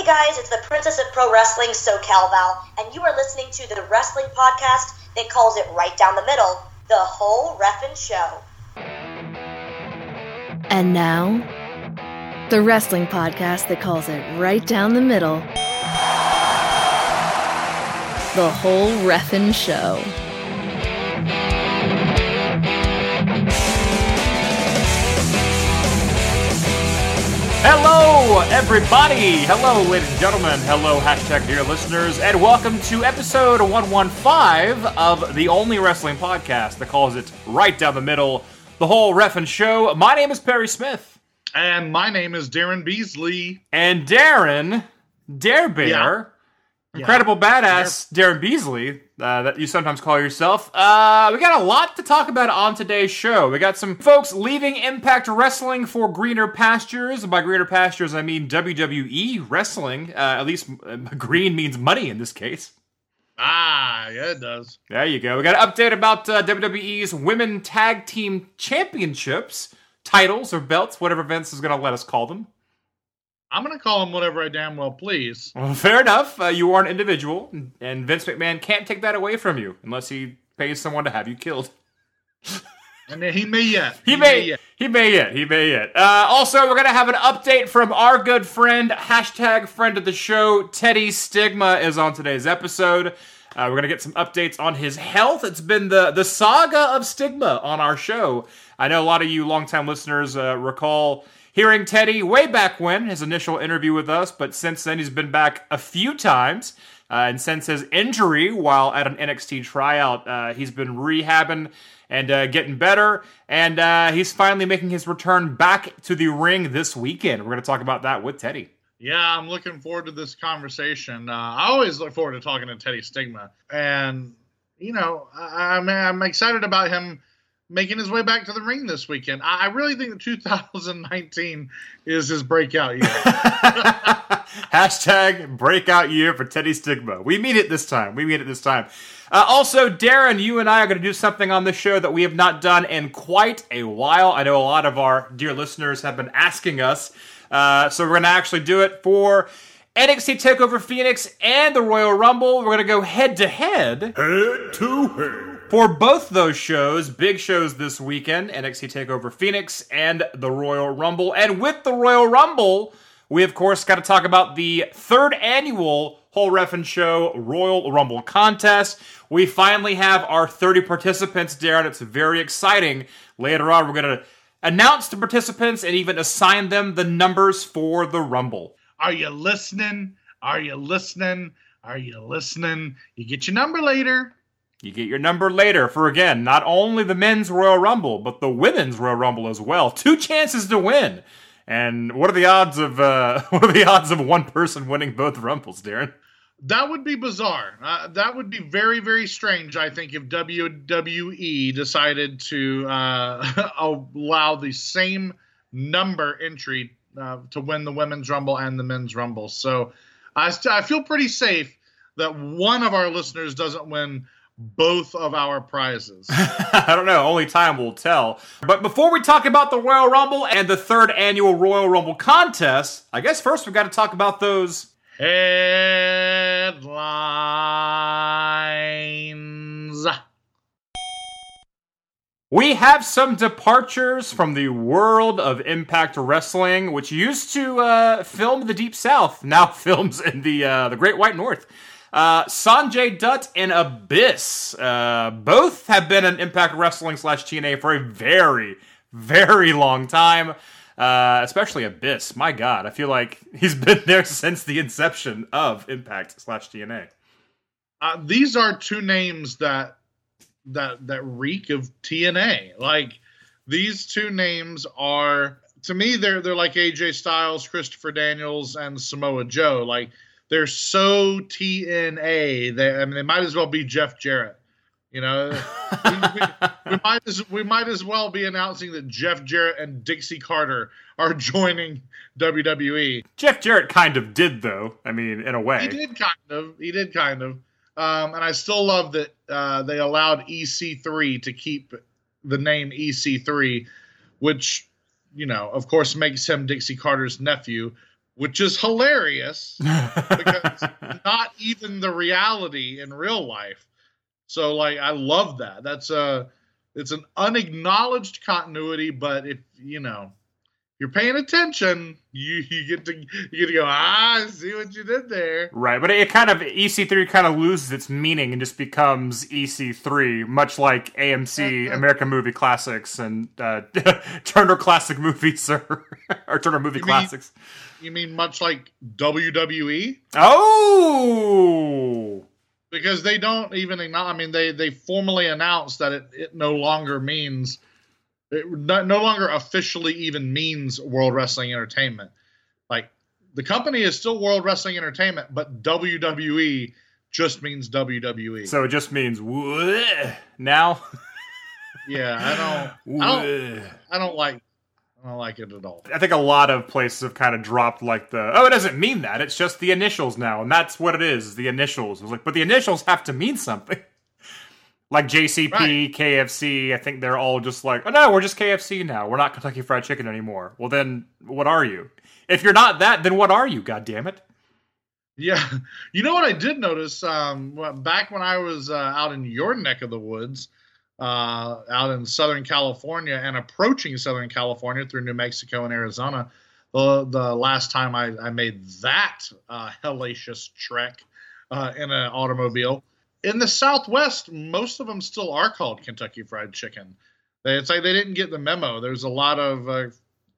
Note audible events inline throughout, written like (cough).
Hey guys, it's the Princess of Pro Wrestling, SoCal Val, and you are listening to the wrestling podcast that calls it right down the middle, the whole Reffin' show. And now, the wrestling podcast that calls it right down the middle, the whole Reffin' show. Hello, everybody. Hello, ladies and gentlemen. Hello, hashtag dear listeners, and welcome to episode 115 of the only wrestling podcast that calls it right down the middle, the whole ref and show. My name is Perry Smith. And my name is Daryn Beasley. And Daryn, Dare Bear, Yeah. incredible badass Daryn Beasley, uh, that you sometimes call yourself. Uh, we got a lot to talk about on today's show. We got some folks leaving Impact Wrestling for greener pastures. And By greener pastures, I mean WWE Wrestling. Uh, at least uh, (laughs) green means money in this case. Ah, yeah, it does. There you go. We got an update about uh, WWE's Women Tag Team Championships, titles or belts, whatever Vince is going to let us call them. I'm going to call him whatever I damn well please. (laughs) Well, fair enough. Uh, you are an individual, and Vince McMahon can't take that away from you unless he pays someone to have you killed. And he may yet. He, may, yet. he may yet, he may yet. Uh, also, we're gonna have an update from our good friend, hashtag friend of the show, Teddy Stigma is on today's episode. Uh, we're gonna get some updates on his health. It's been the the saga of stigma on our show. I know a lot of you longtime listeners uh, recall hearing Teddy way back when his initial interview with us, but since then he's been back a few times. Uh, and since his injury while at an NXT tryout, uh, he's been rehabbing and uh, getting better. And uh, he's finally making his return back to the ring this weekend. We're going to talk about that with Teddy. Yeah, I'm looking forward to this conversation. Uh, I always look forward to talking to Teddy Stigma. And, you know, I, I'm, I'm excited about him making his way back to the ring this weekend. I, really think that 2019 is his breakout year. (laughs) Hashtag breakout year for Teddy Stigma. We mean it this time. We mean it this time. Uh, also, Daryn, you and I are going to do something on this show that we have not done in quite a while. I know a lot of our dear listeners have been asking us. Uh, so we're going to actually do it for NXT TakeOver Phoenix and the Royal Rumble. We're going to go head to head. Head to head. For both those shows, big shows this weekend NXT TakeOver Phoenix and the Royal Rumble. And with the Royal Rumble, we of course got to talk about the third annual Whole Ref and Show Royal Rumble contest. We finally have our 30 participants, Daryn. It's very exciting. Later on, we're going to announce the participants and even assign them the numbers for the Rumble. Are you listening? Are you listening? Are you listening? You get your number later. You get your number later for again not only the men's Royal Rumble but the women's Royal Rumble as well. Two chances to win. And what are the odds of uh, (laughs) what are the odds of one person winning both Rumbles, Daryn? That would be bizarre. Uh, that would be very, very strange. I think if WWE decided to uh, (laughs) allow the same number entry uh, to win the women's rumble and the men's rumble. So I, st- I feel pretty safe that one of our listeners doesn't win both of our prizes. (laughs) I don't know. Only time will tell. But before we talk about the Royal Rumble and the third annual Royal Rumble contest, I guess first we've got to talk about those Headlines. We have some departures from the world of Impact Wrestling, which used to uh, film the Deep South, (laughs) now films in the uh, the Great White North. Uh, Sanjay Dutt and Abyss, uh, both have been in Impact Wrestling slash TNA for a very, very long time. Uh, especially Abyss. My God, I feel like he's (laughs) been there since the inception of Impact slash TNA. Uh, these are two names that that that reek of TNA. Like these two names are to me they're they're like AJ Styles, Christopher Daniels, and Samoa Joe. Like they're so TNA. They I mean they might as well be Jeff Jarrett. You know, we, we, we (laughs) might as we might as well be announcing that Jeff Jarrett and Dixie Carter are joining WWE. Jeff Jarrett kind of did, though. I mean, in a way. He did kind of. He did kind of. Um, and I still love that uh, they allowed EC3 to keep the name EC3, which, you know, of course, makes him Dixie Carter's nephew, which is hilarious (laughs) because not even the reality in real life. So like I love that. That's a it's an unacknowledged continuity, but if you know you're paying attention, you, you get to you get to go, ah, see what you did there. Right, but it kind of EC3 kind of loses its meaning and just becomes EC3, much like AMC American Movie Classics and uh, (laughs) Turner Classic Movies or, or Turner Movie You mean- Classics. You mean much like WWE? Oh, Because they don't even acknowledge. I mean, they they formally announced that it, it no longer means it no, no longer officially even means World Wrestling Entertainment. Like the company is still World Wrestling Entertainment, but WWE just means WWE. so it just means now. yeah, I don't, (laughs) I don't, I don't like, I don't like it at all. I think a lot of places have kind of dropped like the oh it doesn't mean that it's just the initials now and that's what it is the initials. It's like but the initials have to mean something. (laughs) Like JCP, Right. KFC, I think they're all just like oh no we're just KFC now we're not Kentucky Fried Chicken anymore. Well then what are you? If you're not that then what are you? God damn it! Yeah, you know what I did notice um, back when I was uh, out in your neck of the woods, uh, out in Southern California and approaching Southern California through New Mexico and Arizona. The the last time I, I made that uh, hellacious trek uh, in an automobile in the Southwest, most of them still are called Kentucky Fried Chicken. They, it's like they didn't get the memo. There's a lot of uh,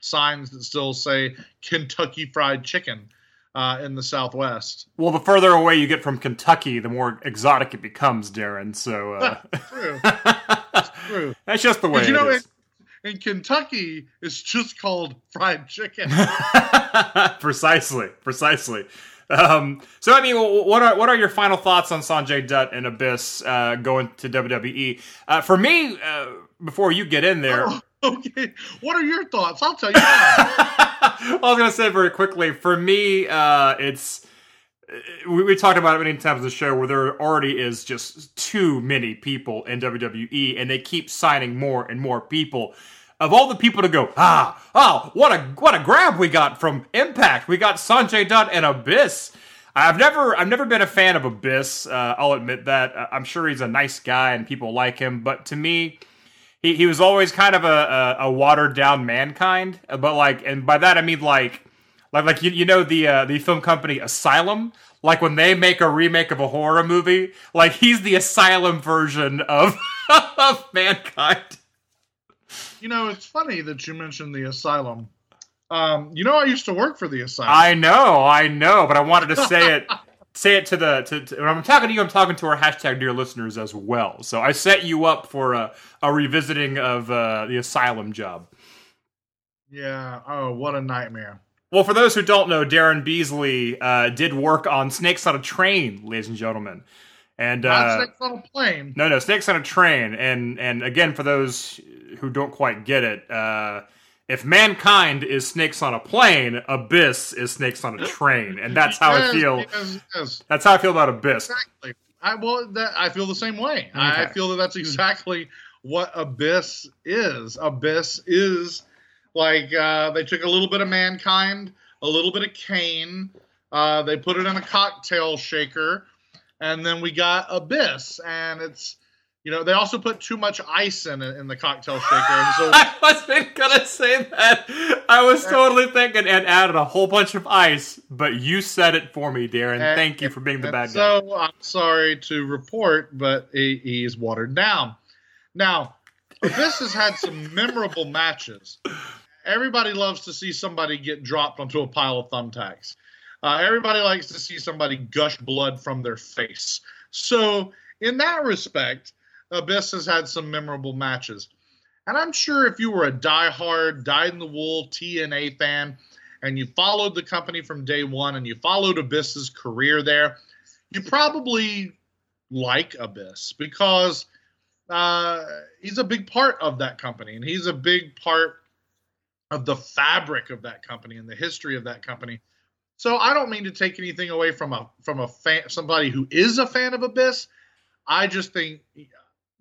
signs that still say Kentucky Fried Chicken uh, in the Southwest. Well, the further away you get from Kentucky, the more exotic it becomes, Daryn. So uh, True. (laughs) True. that's just the way you it know, is. in, in Kentucky, it's just called fried chicken. (laughs) precisely, precisely. Um, so, I mean, what are what are your final thoughts on Sanjay Dutt and Abyss uh, going to WWE? Uh, for me, uh, before you get in there, (laughs) okay. What are your thoughts? I'll tell you. (laughs) I was going to say very quickly. For me, uh, it's we, we talked about it many times on the show where there already is just too many people in WWE, and they keep signing more and more people. Of all the people to go, ah, oh, what a what a grab we got from Impact. We got Sanjay Dutt and Abyss. I've never I've never been a fan of Abyss. Uh, I'll admit that. Uh, I'm sure he's a nice guy and people like him, but to me, he, he was always kind of a, a, a watered down mankind. But like, and by that I mean like, like like you, you know the uh, the film company Asylum. Like when they make a remake of a horror movie, like he's the Asylum version of (laughs) of mankind. You know, it's funny that you mentioned the asylum. Um, you know, I used to work for the asylum. I know, I know, but I wanted to say it. (laughs) Say it to the to, to when I'm talking to you. I'm talking to our hashtag dear listeners as well. So I set you up for a, a revisiting of uh, the asylum job. yeah. Oh, what a nightmare. Well, for those who don't know, Daryn Beasley uh, did work on Snakes on a Train, ladies and gentlemen. And uh, snakes on a plane. no, no, Snakes on a Train. And and again, for those who don't quite get it, uh, if mankind is snakes on a plane, Abyss is snakes on a train, and that's how I feel. Yes, yes. That's how I feel about Abyss. Exactly. I well, that I feel the same way. I feel that that's exactly what Abyss is. Abyss is like uh, they took a little bit of mankind, a little bit of Kane, uh, they put it in a cocktail shaker, and then we got Abyss. And it's you know they also put too much ice in in the cocktail shaker, and so (laughs) I wasn't gonna say that. I was totally thinking and added a whole bunch of ice, but you said it for me, Daryn. And- Thank you for being the And bad guy. so I'm sorry to report, but he, he's watered down. Now, Abyss has had some (laughs) memorable matches. Everybody loves to see somebody get dropped onto a pile of thumbtacks. Uh, everybody likes to see somebody gush blood from their face. So, in that respect, Abyss has had some memorable matches. And I'm sure if you were a diehard, dyed in the wool TNA fan, and you followed the company from day one and you followed Abyss's career there, you probably like Abyss because uh, he's a big part of that company and he's a big part of the fabric of that company and the history of that company. So I don't mean to take anything away from a from a fan, somebody who is a fan of Abyss. I just think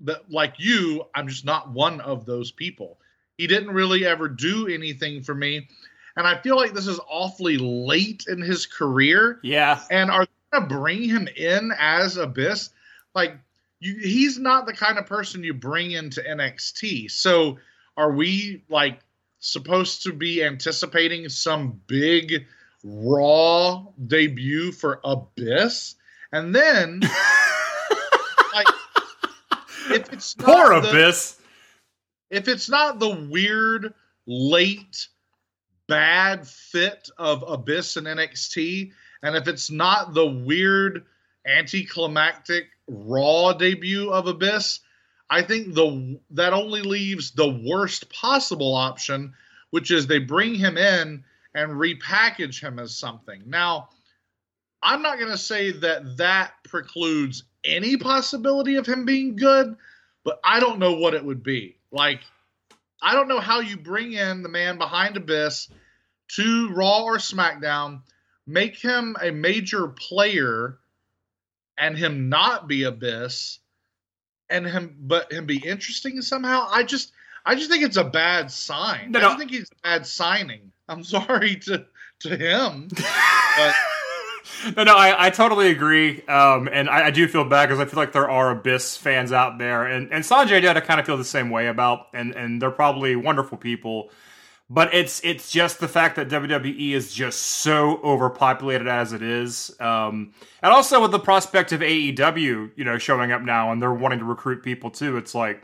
that, like you, I'm just not one of those people. He didn't really ever do anything for me. and I feel like this is awfully late in his career. Yeah. And are they going to bring him in as Abyss? Like, you, he's not the kind of person you bring into NXT. So, are we like supposed to be anticipating some big Raw debut for Abyss? And then, (laughs) like, if it's not Poor the- Abyss. if it's not the weird late bad fit of Abyss and NXT, and if it's not the weird anticlimactic Raw debut of Abyss, I think the that only leaves the worst possible option, which is they bring him in and repackage him as something. Now, I'm not going to say that that precludes any possibility of him being good, but I don't know what it would be. Like, I don't know how you bring in the man behind Abyss to Raw or SmackDown, make him a major player, and him not be Abyss, and him but him be interesting somehow. I just I just think it's a bad sign. No, I no. just think he's a bad signing. I'm sorry to to him. But (laughs) no, no, I, I totally agree, um, and I, I do feel bad because I feel like there are Abyss fans out there, and and Sanjay Dutt I kind of feel the same way about, and and they're probably wonderful people, but it's it's just the fact that WWE is just so overpopulated as it is, um, and also with the prospect of AEW, you know, showing up now, and they're wanting to recruit people too. It's like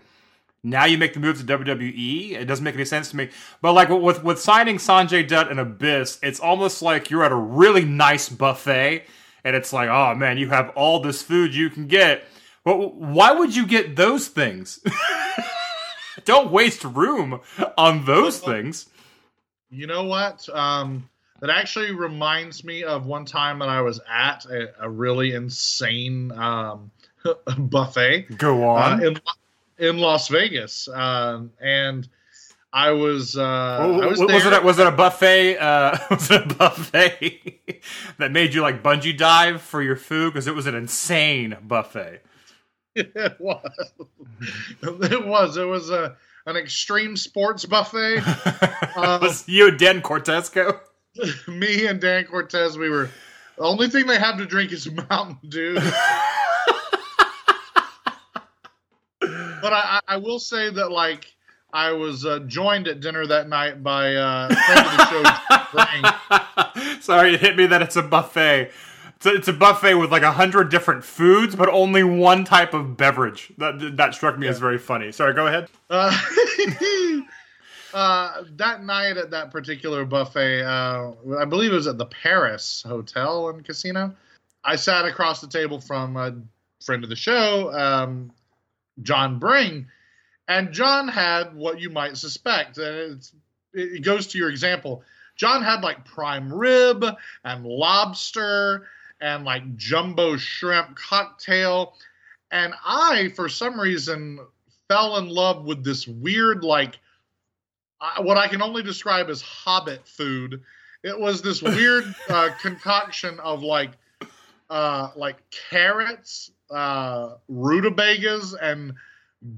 now you make the move to WWE. It doesn't make any sense to me. But like with with signing Sanjay Dutt and Abyss, it's almost like you're at a really nice buffet, and it's like, oh man, you have all this food you can get. But why would you get those things? (laughs) Don't waste room on those things. You know what? Um, that actually reminds me of one time that I was at a, a really insane um, (laughs) buffet Go uh, on. in in Las Vegas, um, and I was uh, I was, was, it a, was it a buffet? Uh, (laughs) was it a buffet (laughs) that made you like bungee dive for your food? Because it was an insane buffet. (laughs) it was. it was. It was a an extreme sports buffet. Um, was you and Dan Cortese go? Me and Dan Cortese, we were. The only thing they have to drink is Mountain Dew. (laughs) but I, I will say that like I was uh, joined at dinner that night by uh, friend of the show, (laughs) Sorry, it hit me that it's a buffet. It's a, it's a buffet with like a hundred different foods, but only one type of beverage. That that struck me as very funny. Sorry, go ahead. (laughs) Uh, uh, that night at that particular buffet, uh, I believe it was at the Paris Hotel and Casino. I sat across the table from a friend of the show, um, John Bring, and John had what you might suspect. And it's, it goes to your example. John had like prime rib and lobster and like jumbo shrimp cocktail. And I, for some reason, fell in love with this weird, like, what I can only describe as hobbit food. It was this weird (laughs) uh, concoction of like, uh, like carrots, uh, rutabagas, and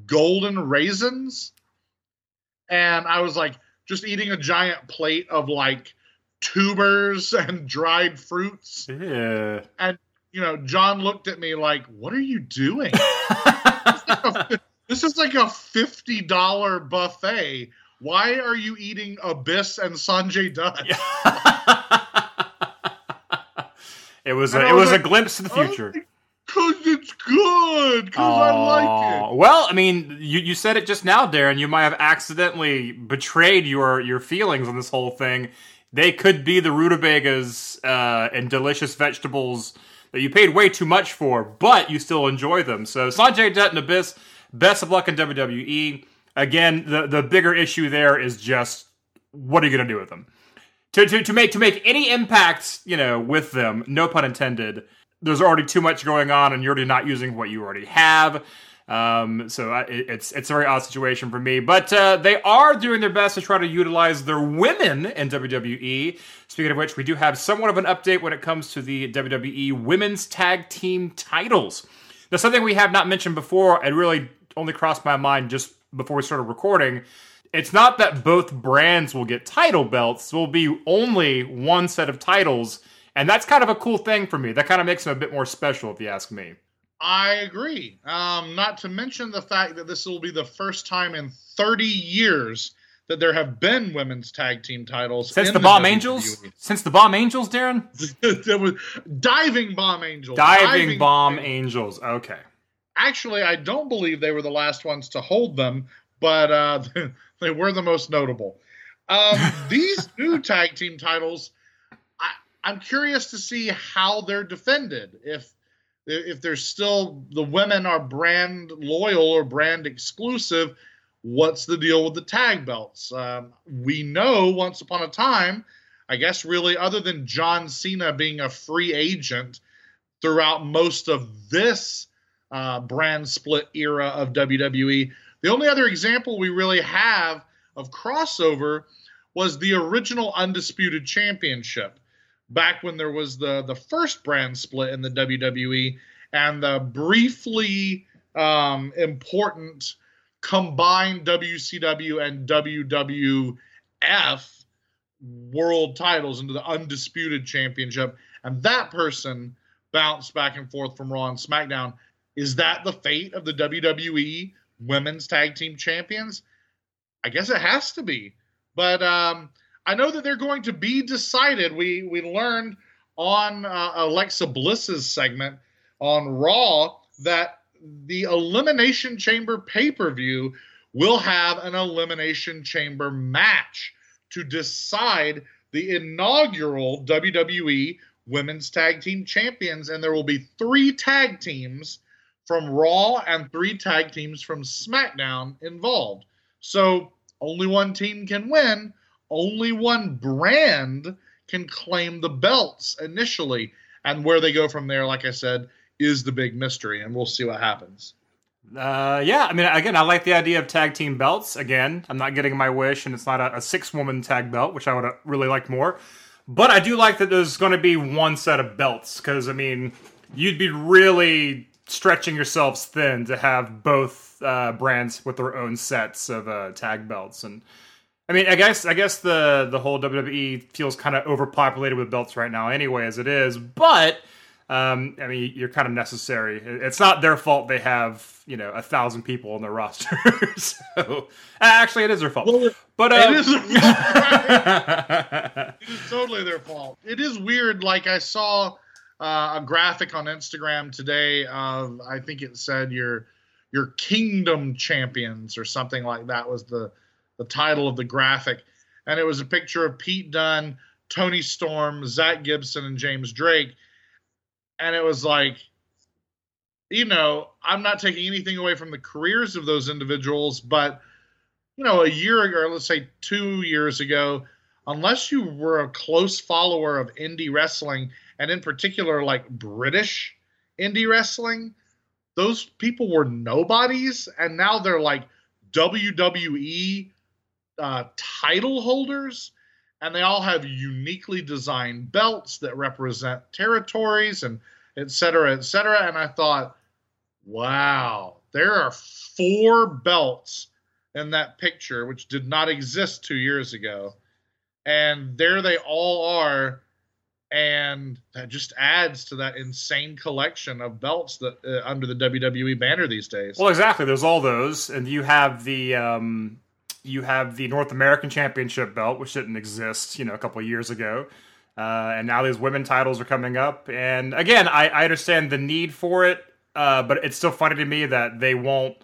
golden raisins. And I was like, just eating a giant plate of like tubers (laughs) and dried fruits. Yeah. And, you know, John looked at me like, "What are you doing?" (laughs) this is like a fifty dollar buffet. Why are you eating Abyss and Sanjay Dutt? (laughs) it was And a, it was was like, a glimpse to the future. Cause it's good. Cause I like it. Well, I mean, you, you said it just now, Daryn. You might have accidentally betrayed your your feelings on this whole thing. They could be the rutabagas uh, and delicious vegetables that you paid way too much for, but you still enjoy them. So, Sanjay Dutt and Abyss, best of luck in WWE. Again, the the bigger issue there is just what are you going to do with them? To, to, to make to make any impact, you know, with them, no pun intended. There's already too much going on, and you're already not using what you already have. Um, so I, it's it's a very odd situation for me, but uh, they are doing their best to try to utilize their women in WWE. Speaking of which, we do have somewhat of an update when it comes to the WWE Women's Tag Team titles. Now, something we have not mentioned before, it really only crossed my mind just before we started recording. it's not that both brands will get title belts. there Will be only one set of titles, and that's kind of a cool thing for me. That kind of makes them a bit more special, if you ask me. I agree. Um, not to mention the fact that this will be the first time in 30 years that there have been women's tag team titles since the, Bomb WWE. Angels. Since the Bomb Angels, Daryn. (laughs) there was diving Bomb Angels. Diving, diving Bomb Angels. Okay. Actually, I don't believe they were the last ones to hold them, but uh, (laughs) they were the most notable. Um, (laughs) these new tag team titles, I'm curious to see how they're defended. If if there's still the women are brand loyal or brand exclusive, what's the deal with the tag belts? Um, we know once upon a time, I guess, really, other than John Cena being a free agent throughout most of this uh, brand split era of WWE, the only other example we really have of crossover was the original Undisputed Championship back when there was the, the first brand split in the WWE and the briefly um, important combined WCW and WWF world titles into the undisputed championship, and that person bounced back and forth from Raw and SmackDown. Is that the fate of the WWE Women's Tag Team Champions? I guess it has to be. But um, I know that they're going to be decided. We we learned on uh, Alexa Bliss's segment on Raw that the Elimination Chamber pay per view will have an Elimination Chamber match to decide the inaugural WWE Women's Tag Team Champions. And there will be three tag teams from Raw and three tag teams from SmackDown involved. So only one team can win, only one brand can claim the belts initially. And where they go from there, like I said, is the big mystery, and we'll see what happens. Uh, yeah, I mean, again, I like the idea of tag team belts. Again, I'm not getting my wish, and it's not a, a six woman tag belt, which I would have really liked more. But I do like that there's going to be one set of belts because, I mean, you'd be really stretching yourselves thin to have both uh, brands with their own sets of uh, tag belts. And I mean, I guess I guess the the whole WWE feels kind of overpopulated with belts right now, anyway, as it is. But um, I mean, you're kind of necessary. It's not their fault they have you know a thousand people on their (laughs) roster. so actually, it is their fault. Well, but uh, it is. (laughs) it is totally their fault. It is weird. Like I saw uh, a graphic on Instagram today of I think it said your your Kingdom Champions or something like that was the the title of the graphic, and it was a picture of Pete Dunne, Toni Storm, Zack Gibson, and James Drake. And it was like you know i'm not taking anything away from the careers of those individuals but you know a year ago or let's say two years ago unless you were a close follower of indie wrestling and in particular like british indie wrestling those people were nobodies. And now they're like wwe uh, title holders and they all have uniquely designed belts that represent territories and et cetera, et cetera. And I thought, wow, there are four belts in that picture, which did not exist two years ago. And there they all are. And that just adds to that insane collection of belts that uh, under the WWE banner these days. Well, exactly. There's all those, and you have the um, you have the North American Championship belt, which didn't exist, you know, a couple of years ago. Uh, and now these women titles are coming up. And again, I, I understand the need for it, uh, but it's still funny to me that they won't.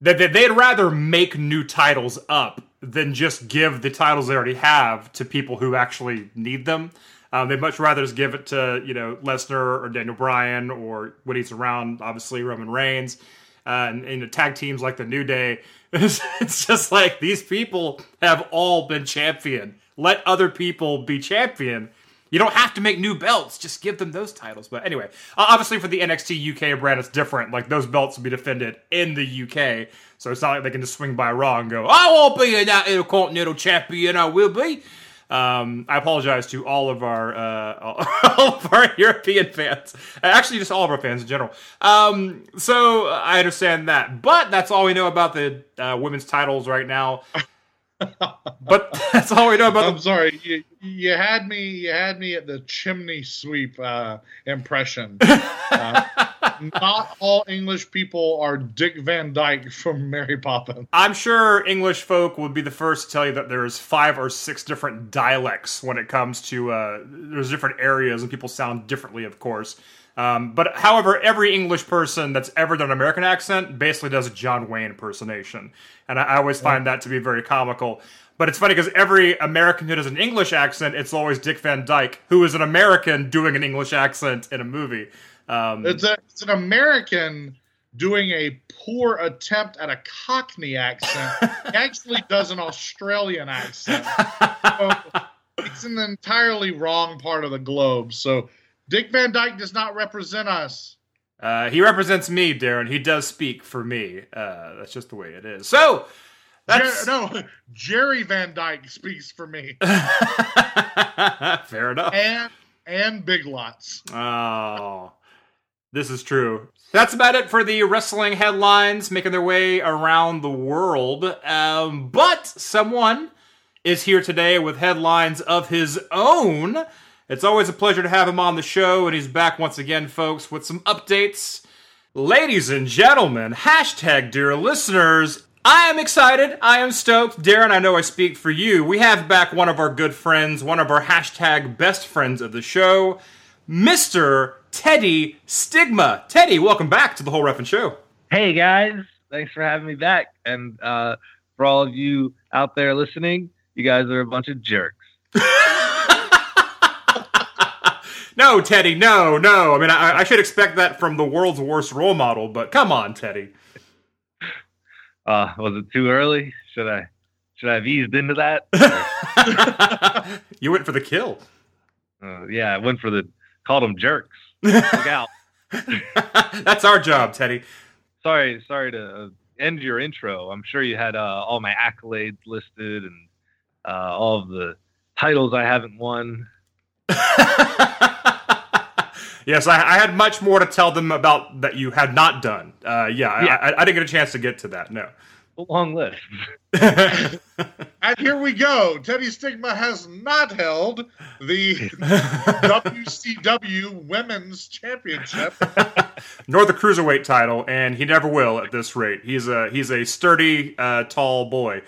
That they, they'd rather make new titles up than just give the titles they already have to people who actually need them. Um, they'd much rather just give it to you know Lesnar or Daniel Bryan or when he's around, obviously Roman Reigns, uh, and, and tag teams like the New Day it's just like these people have all been champion. Let other people be champion. You don't have to make new belts; just give them those titles. But anyway, obviously for the NXT UK brand, it's different. Like those belts will be defended in the UK, so it's not like they can just swing by Raw and go, "I won't be an Intercontinental Champion. I will be." Um, I apologize to all of our uh, (laughs) all of our (laughs) European fans, actually just all of our fans in general. Um, so I understand that, but that's all we know about the uh, women's titles right now. But (laughs) that's all we know about I'm the. sorry, you, you had me. You had me at the chimney sweep uh, impression. (laughs) Uh, not all English people are Dick Van Dyke from Mary Poppins. I'm sure English folk would be the first to tell you that there's five or six different dialects when it comes to uh, there's different areas and people sound differently, of course. Um, but however, every English person that's ever done an American accent basically does a John Wayne impersonation, and I, I always find that to be very comical. But it's funny because every American who does an English accent, it's always Dick Van Dyke, who is an American doing an English accent in a movie. Um, It's a it's an American doing a poor attempt at a Cockney accent. (laughs) he actually does an Australian accent. So it's in the entirely wrong part of the globe. So Dick Van Dyke does not represent us. Uh, he represents me, Daryn. He does speak for me. Uh, that's just the way it is. So, that's Jer- no, (laughs) Jerry Van Dyke speaks for me, (laughs) fair enough. and and Big Lots. Oh, this is true. That's about it for the wrestling headlines making their way around the world. Um, but someone is here today with headlines of his own. It's always a pleasure to have him on the show, and he's back once again, folks, with some updates. Ladies and gentlemen, hashtag dear listeners, I am excited. I am stoked. Daryn, I know I speak for you. We have back one of our good friends, one of our hashtag best friends of the show, Mr. Teddy Stigma. Teddy, welcome back to the whole Reffin' Show. Hey guys, thanks for having me back. And uh, for all of you out there listening, you guys are a bunch of jerks. (laughs) no, Teddy, no, no. I mean, I, I should expect that from the world's worst role model, but come on, Teddy. Uh, was it too early? Should I should I have eased into that? (laughs) you went for the kill. Uh, yeah, I went for the called them jerks. Look out. (laughs) That's our job, Teddy. Sorry, sorry to uh, end your intro. I'm sure you had uh, all my accolades listed and uh, all of the titles I haven't won. (laughs) yes, I, I, had much more to tell them about that you had not done. Uh, yeah, Yeah. I, I didn't get a chance to get to that. No. A long list. (laughs) And here we go. Teddy Stigma has not held the (laughs) WCW Women's Championship. (laughs) Nor the cruiserweight title, and he never will at this rate. He's a he's a sturdy, uh, tall boy.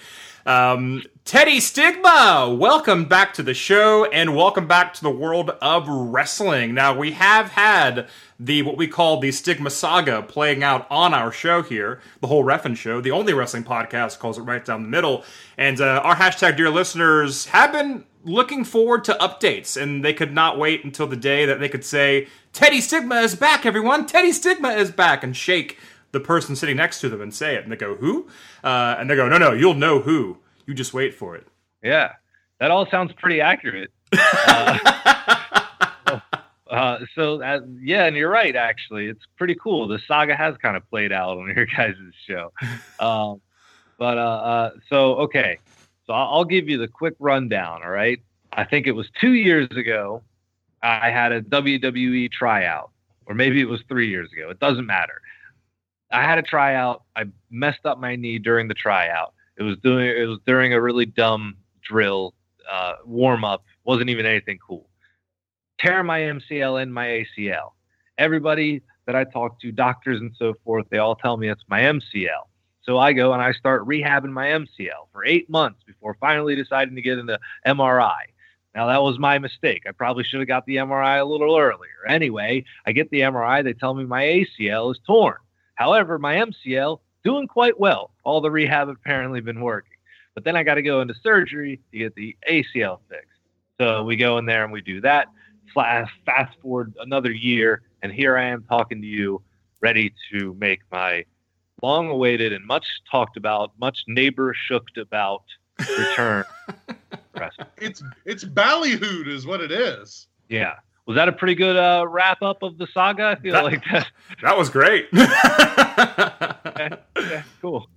Um, Teddy Stigma, welcome back to the show, and welcome back to the world of wrestling. Now we have had the what we call the Stigma Saga playing out on our show here, the whole Reffin Show, the only wrestling podcast calls it right down the middle. And uh, our hashtag dear listeners have been looking forward to updates, and they could not wait until the day that they could say, "Teddy Stigma is back, everyone! Teddy Stigma is back!" and shake the person sitting next to them and say it. And they go, "Who?" Uh, and they go, "No, no, you'll know who. You just wait for it." Yeah, that all sounds pretty accurate. (laughs) Uh, uh, so uh, yeah, and you're right. Actually, it's pretty cool. The saga has kind of played out on (laughs) your guys' show. Um, but uh, uh, so okay, so I'll, I'll give you the quick rundown. All right, I think it was two years ago. I had a WWE tryout, or maybe it was three years ago. It doesn't matter. I had a tryout. I messed up my knee during the tryout. It was doing. It was during a really dumb drill uh, warm up. wasn't even anything cool. Tear my MCL and my ACL. Everybody that I talk to, doctors and so forth, they all tell me it's my MCL. So I go and I start rehabbing my MCL for eight months before finally deciding to get into MRI. Now that was my mistake. I probably should have got the MRI a little earlier. Anyway, I get the MRI. They tell me my ACL is torn. However, my MCL doing quite well. All the rehab apparently been working. But then I got to go into surgery to get the ACL fixed. So we go in there and we do that. Fla- Fast forward another year, and here I am talking to you, ready to make my long awaited and much talked about, much neighbor shooked about return. (laughs) It's it's ballyhooed is what it is. yeah. Was that a pretty good uh, wrap up of the saga? I feel That- like that. (laughs) That was great. (laughs) Yeah, cool.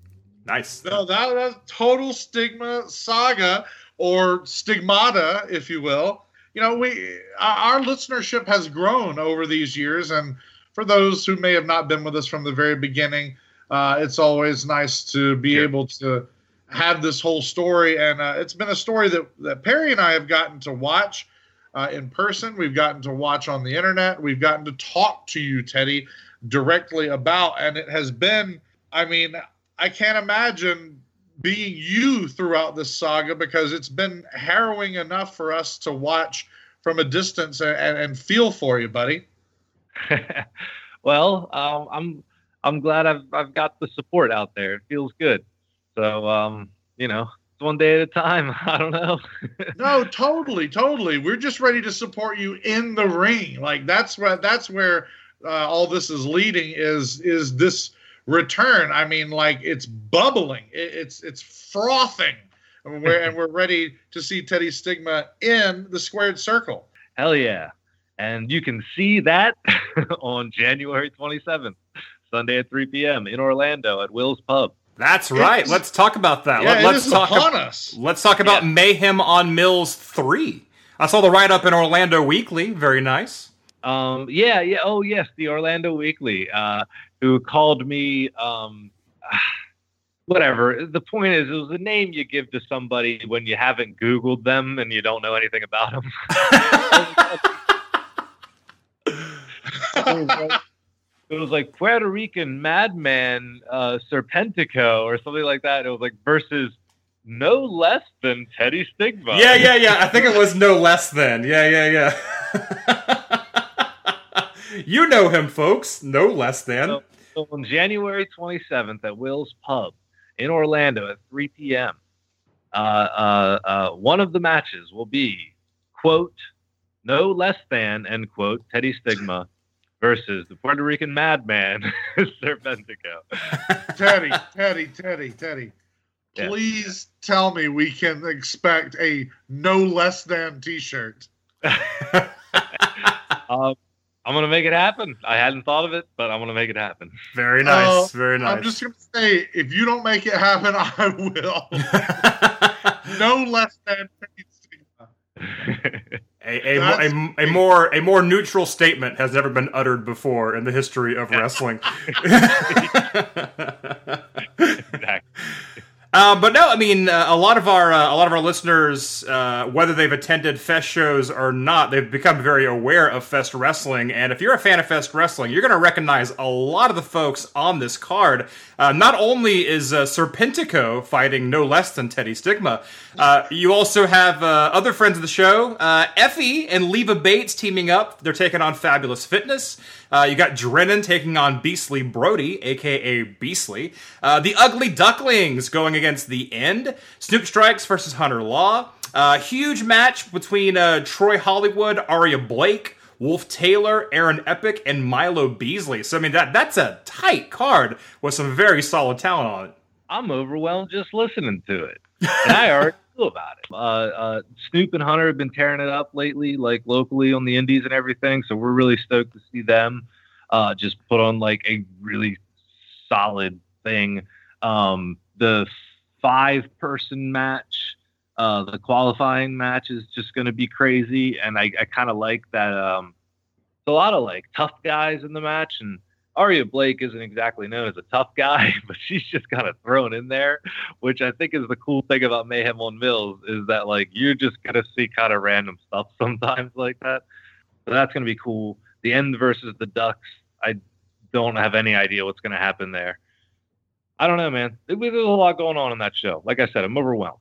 nice. No, that, that's total stigma saga or stigmata, if you will. You know, we our our listenership has grown over these years, and for those who may have not been with us from the very beginning, uh, it's always nice to be Sure. able to have this whole story, and uh, it's been a story that that Perry and I have gotten to watch. Uh, in person, we've gotten to watch on the internet, we've gotten to talk to you, Teddy, directly about, and it has been. I mean, I can't imagine being you throughout this saga because it's been harrowing enough for us to watch from a distance and, and, and feel for you, buddy. (laughs) well, um, I'm I'm glad I've I've got the support out there. It feels good. So um, you know, it's one day at a time. (laughs) I don't know. (laughs) no, totally, totally. We're just ready to support you in the ring. Like that's what that's where uh, all this is leading. Is is this return. I mean, like it's bubbling, it, it's it's frothing, and we're, and we're ready to see Teddy Stigma in the squared circle. Hell yeah! And you can see that (laughs) on January 27th, Sunday at 3 p.m. in Orlando at Will's Pub. That's right. It's, let's talk about that. Yeah, Let, us talk upon us. Let's talk about yeah. Mayhem on Mills 3. I saw the write up in Orlando Weekly. Very nice. Um, yeah, yeah. Oh, yes, the Orlando Weekly. Uh, who called me um, (sighs) whatever. The point is, it was a name you give to somebody when you haven't Googled them and you don't know anything about them. (laughs) (laughs) it, was like, Puerto Rican madman uh, Serpentico or something like that. It was like versus no less than Teddy Stigma. Yeah, yeah, yeah. I think it was no less than. Yeah, yeah, yeah. (laughs) you know him, folks. No less than. So, so on January 27th at Will's Pub in Orlando at 3 p.m., uh, uh, uh, one of the matches will be, quote, no less than, end quote, Teddy Stigma versus the Puerto Rican madman, (laughs) Serpentico. (laughs) Teddy, Teddy, Teddy, Teddy. Please yeah. tell me we can expect a no less than t shirt. (laughs) um, I'm gonna make it happen. I hadn't thought of it, but I'm gonna make it happen. Very nice. Uh, very nice. I'm just gonna say, if you don't make it happen, I will. no less than. A, a, a, a, more a more neutral statement has never been uttered before in the history of wrestling. (laughs) exactly. Uh, but no, I mean uh, a lot of our uh, a lot of our listeners, uh, whether they've attended Fest shows or not, they've become very aware of Fest wrestling. And if you're a fan of Fest wrestling, you're going to recognize a lot of the folks on this card. Uh, not only is Serpentico fighting no less than Teddy Stigma, you also have other friends of the show, Effy and Leva Bates teaming up. They're taking on Fabulous Fitness. Uh, you got Drennan taking on Beastly Brody, aka Beastly. Uh, the Ugly Ducklings going against the End. Snoop Strikes versus Hunter Law. Uh, huge match between uh, Troy Hollywood, Aria Blake, Wolf Taylor, Aaron Epic, and Milo Beasley. So I mean that that's a tight card with some very solid talent on it. I'm overwhelmed just listening to it, and I already about it. Uh, uh, Snoop and Hunter have been tearing it up lately, like locally on the Indies and everything. So we're really stoked to see them uh, just put on like a really solid thing. Um, the five person match, uh, the qualifying match is just going to be crazy. And I, I kind of like that. Um, it's a lot of like tough guys in the match. And Aria Blake isn't exactly known as a tough guy, (laughs) but she's just kind of thrown in there, which I think is the cool thing about Mayhem on Mills is that like you're just gonna see kind of random stuff (laughs) sometimes like that. So that's gonna be cool. The end versus the Ducks, I don't have any idea what's gonna happen there. I don't know, man. There's a lot going on in that show. Like I said, I'm overwhelmed.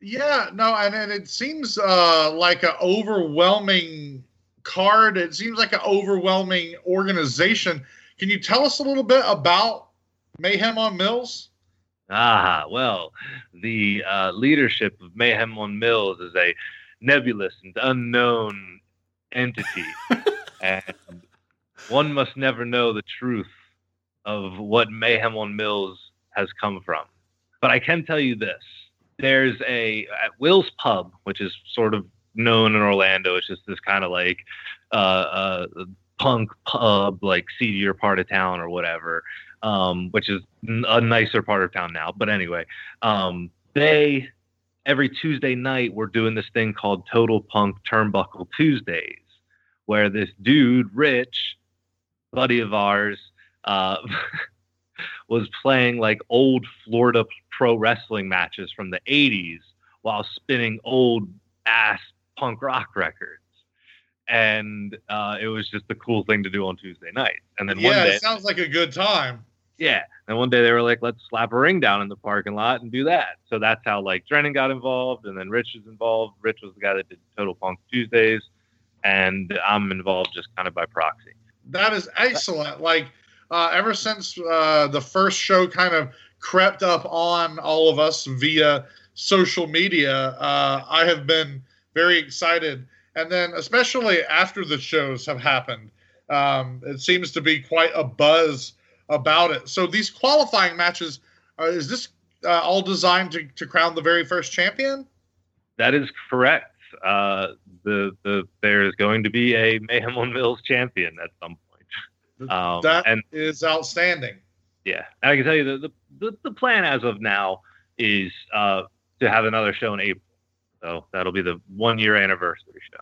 Yeah, no, and, and it seems uh, like an overwhelming card. It seems like an overwhelming organization. Can you tell us a little bit about Mayhem on Mills? Ah, well, the uh, leadership of Mayhem on Mills is a nebulous and unknown entity, (laughs) and one must never know the truth of what Mayhem on Mills has come from. But I can tell you this: there's a at Will's Pub, which is sort of known in Orlando. It's just this kind of like uh, uh, punk pub, like seedier part of town or whatever, um, which is a nicer part of town now. But anyway, um, they every Tuesday night we're doing this thing called Total Punk Turnbuckle Tuesdays, where this dude, Rich, buddy of ours, uh, (laughs) was playing like old Florida pro wrestling matches from the 80s while spinning old ass punk rock records. And uh, it was just a cool thing to do on Tuesday night. And then yeah, one day, it sounds like a good time. yeah. And one day they were like, let's slap a ring down in the parking lot and do that. So that's how like Drennan got involved, and then Rich was involved. Rich was the guy that did Total Punk Tuesdays, and I'm involved just kind of by proxy. That is excellent. Like uh, ever since uh, the first show kind of crept up on all of us via social media, uh, I have been very excited. And then, especially after the shows have happened, um, it seems to be quite a buzz about it. So these qualifying matches, uh, is this uh, all designed to, to crown the very first champion? That is correct. Uh, the the there is going to be a Mayhem on Mills champion at some point. Um, That and is outstanding. yeah, and I can tell you the, the the the plan as of now is uh, to have another show in April. So that'll be the one year anniversary show.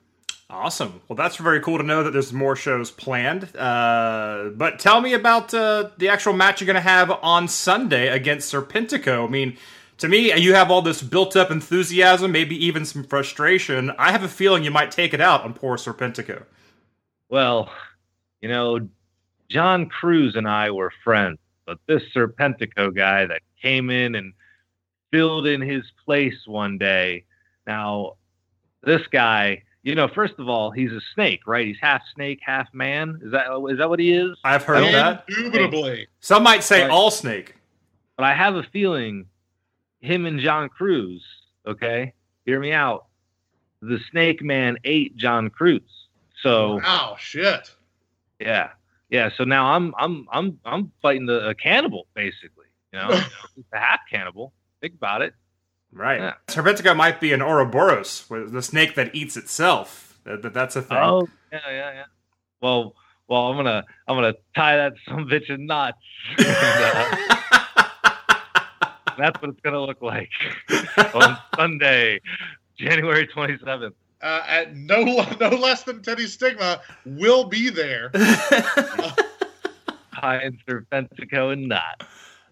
Awesome. Well, that's very cool to know that there's more shows planned. Uh, but tell me about uh, the actual match you're going to have on Sunday against Serpentico. I mean, to me, you have all this built up enthusiasm, maybe even some frustration. I have a feeling you might take it out on poor Serpentico. Well, you know, John Cruz and I were friends, but this Serpentico guy that came in and filled in his place one day. Now, this guy, you know, first of all, he's a snake, right? He's half snake, half man. Is that is that what he is? I've heard that. Indubitably. Some might say Right. all snake. But I have a feeling him and John Cruz, okay, hear me out. The snake man ate John Cruz. So Wow, shit. Yeah, yeah. So now I'm I'm I'm I'm fighting the a cannibal basically. You know, He's (laughs) a half cannibal. Think about it. Right. Yeah. Serpentico might be an Ouroboros, where the snake that eats itself. That, that- that's a thing. Oh yeah, yeah, yeah. Well, well, I'm gonna I'm gonna tie that (laughs) some bitch in knots. And, (laughs) uh, that's what it's gonna look like (laughs) on Sunday, January 27th. Uh, at no no less than Teddy Stigma will be there. Tying Serpentico in knots.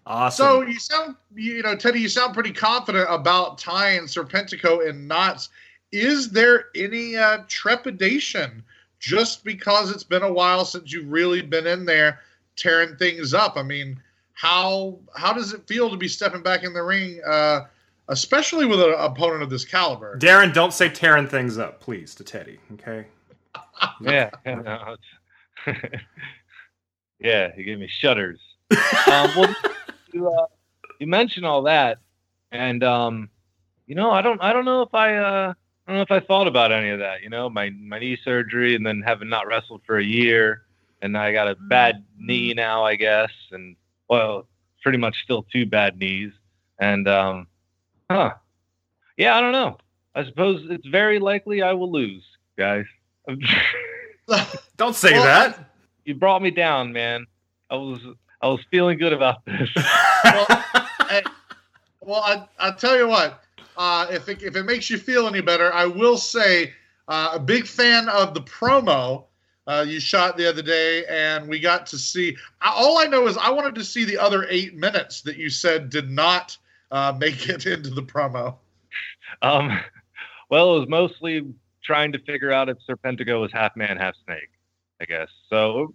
Awesome. So you sound, you know, Teddy, you sound pretty confident about tying Serpentico in knots. Is there any uh, trepidation just because it's been a while since you've really been in there tearing things up? I mean, how how does it feel to be stepping back in the ring, uh, especially with an opponent of this caliber? Darren, don't say tearing things up, please, to Teddy. Okay. (laughs) Yeah, yeah, no, (laughs) yeah. He gave me shudders. (laughs) um, well, you, uh, you mentioned all that, and um, you know, I don't, I don't know if I, uh, I don't know if I thought about any of that. You know, my my knee surgery, and then having not wrestled for a year, and I got a bad knee now, I guess, and well, pretty much still two bad knees, and um, huh, yeah, I don't know. I suppose it's very likely I will lose, guys. (laughs) (laughs) Don't say Well, that. you brought me down, man. I was I was feeling good about this. (laughs) well, hey, well, I I tell you what, uh, if it, if it makes you feel any better, I will say uh, a big fan of the promo uh, you shot the other day, and we got to see. I- All I know is I wanted to see the other eight minutes that you said did not uh, make it (laughs) into the promo. Um, well, it was mostly trying to figure out if Serpentico was half man, half snake. I guess so.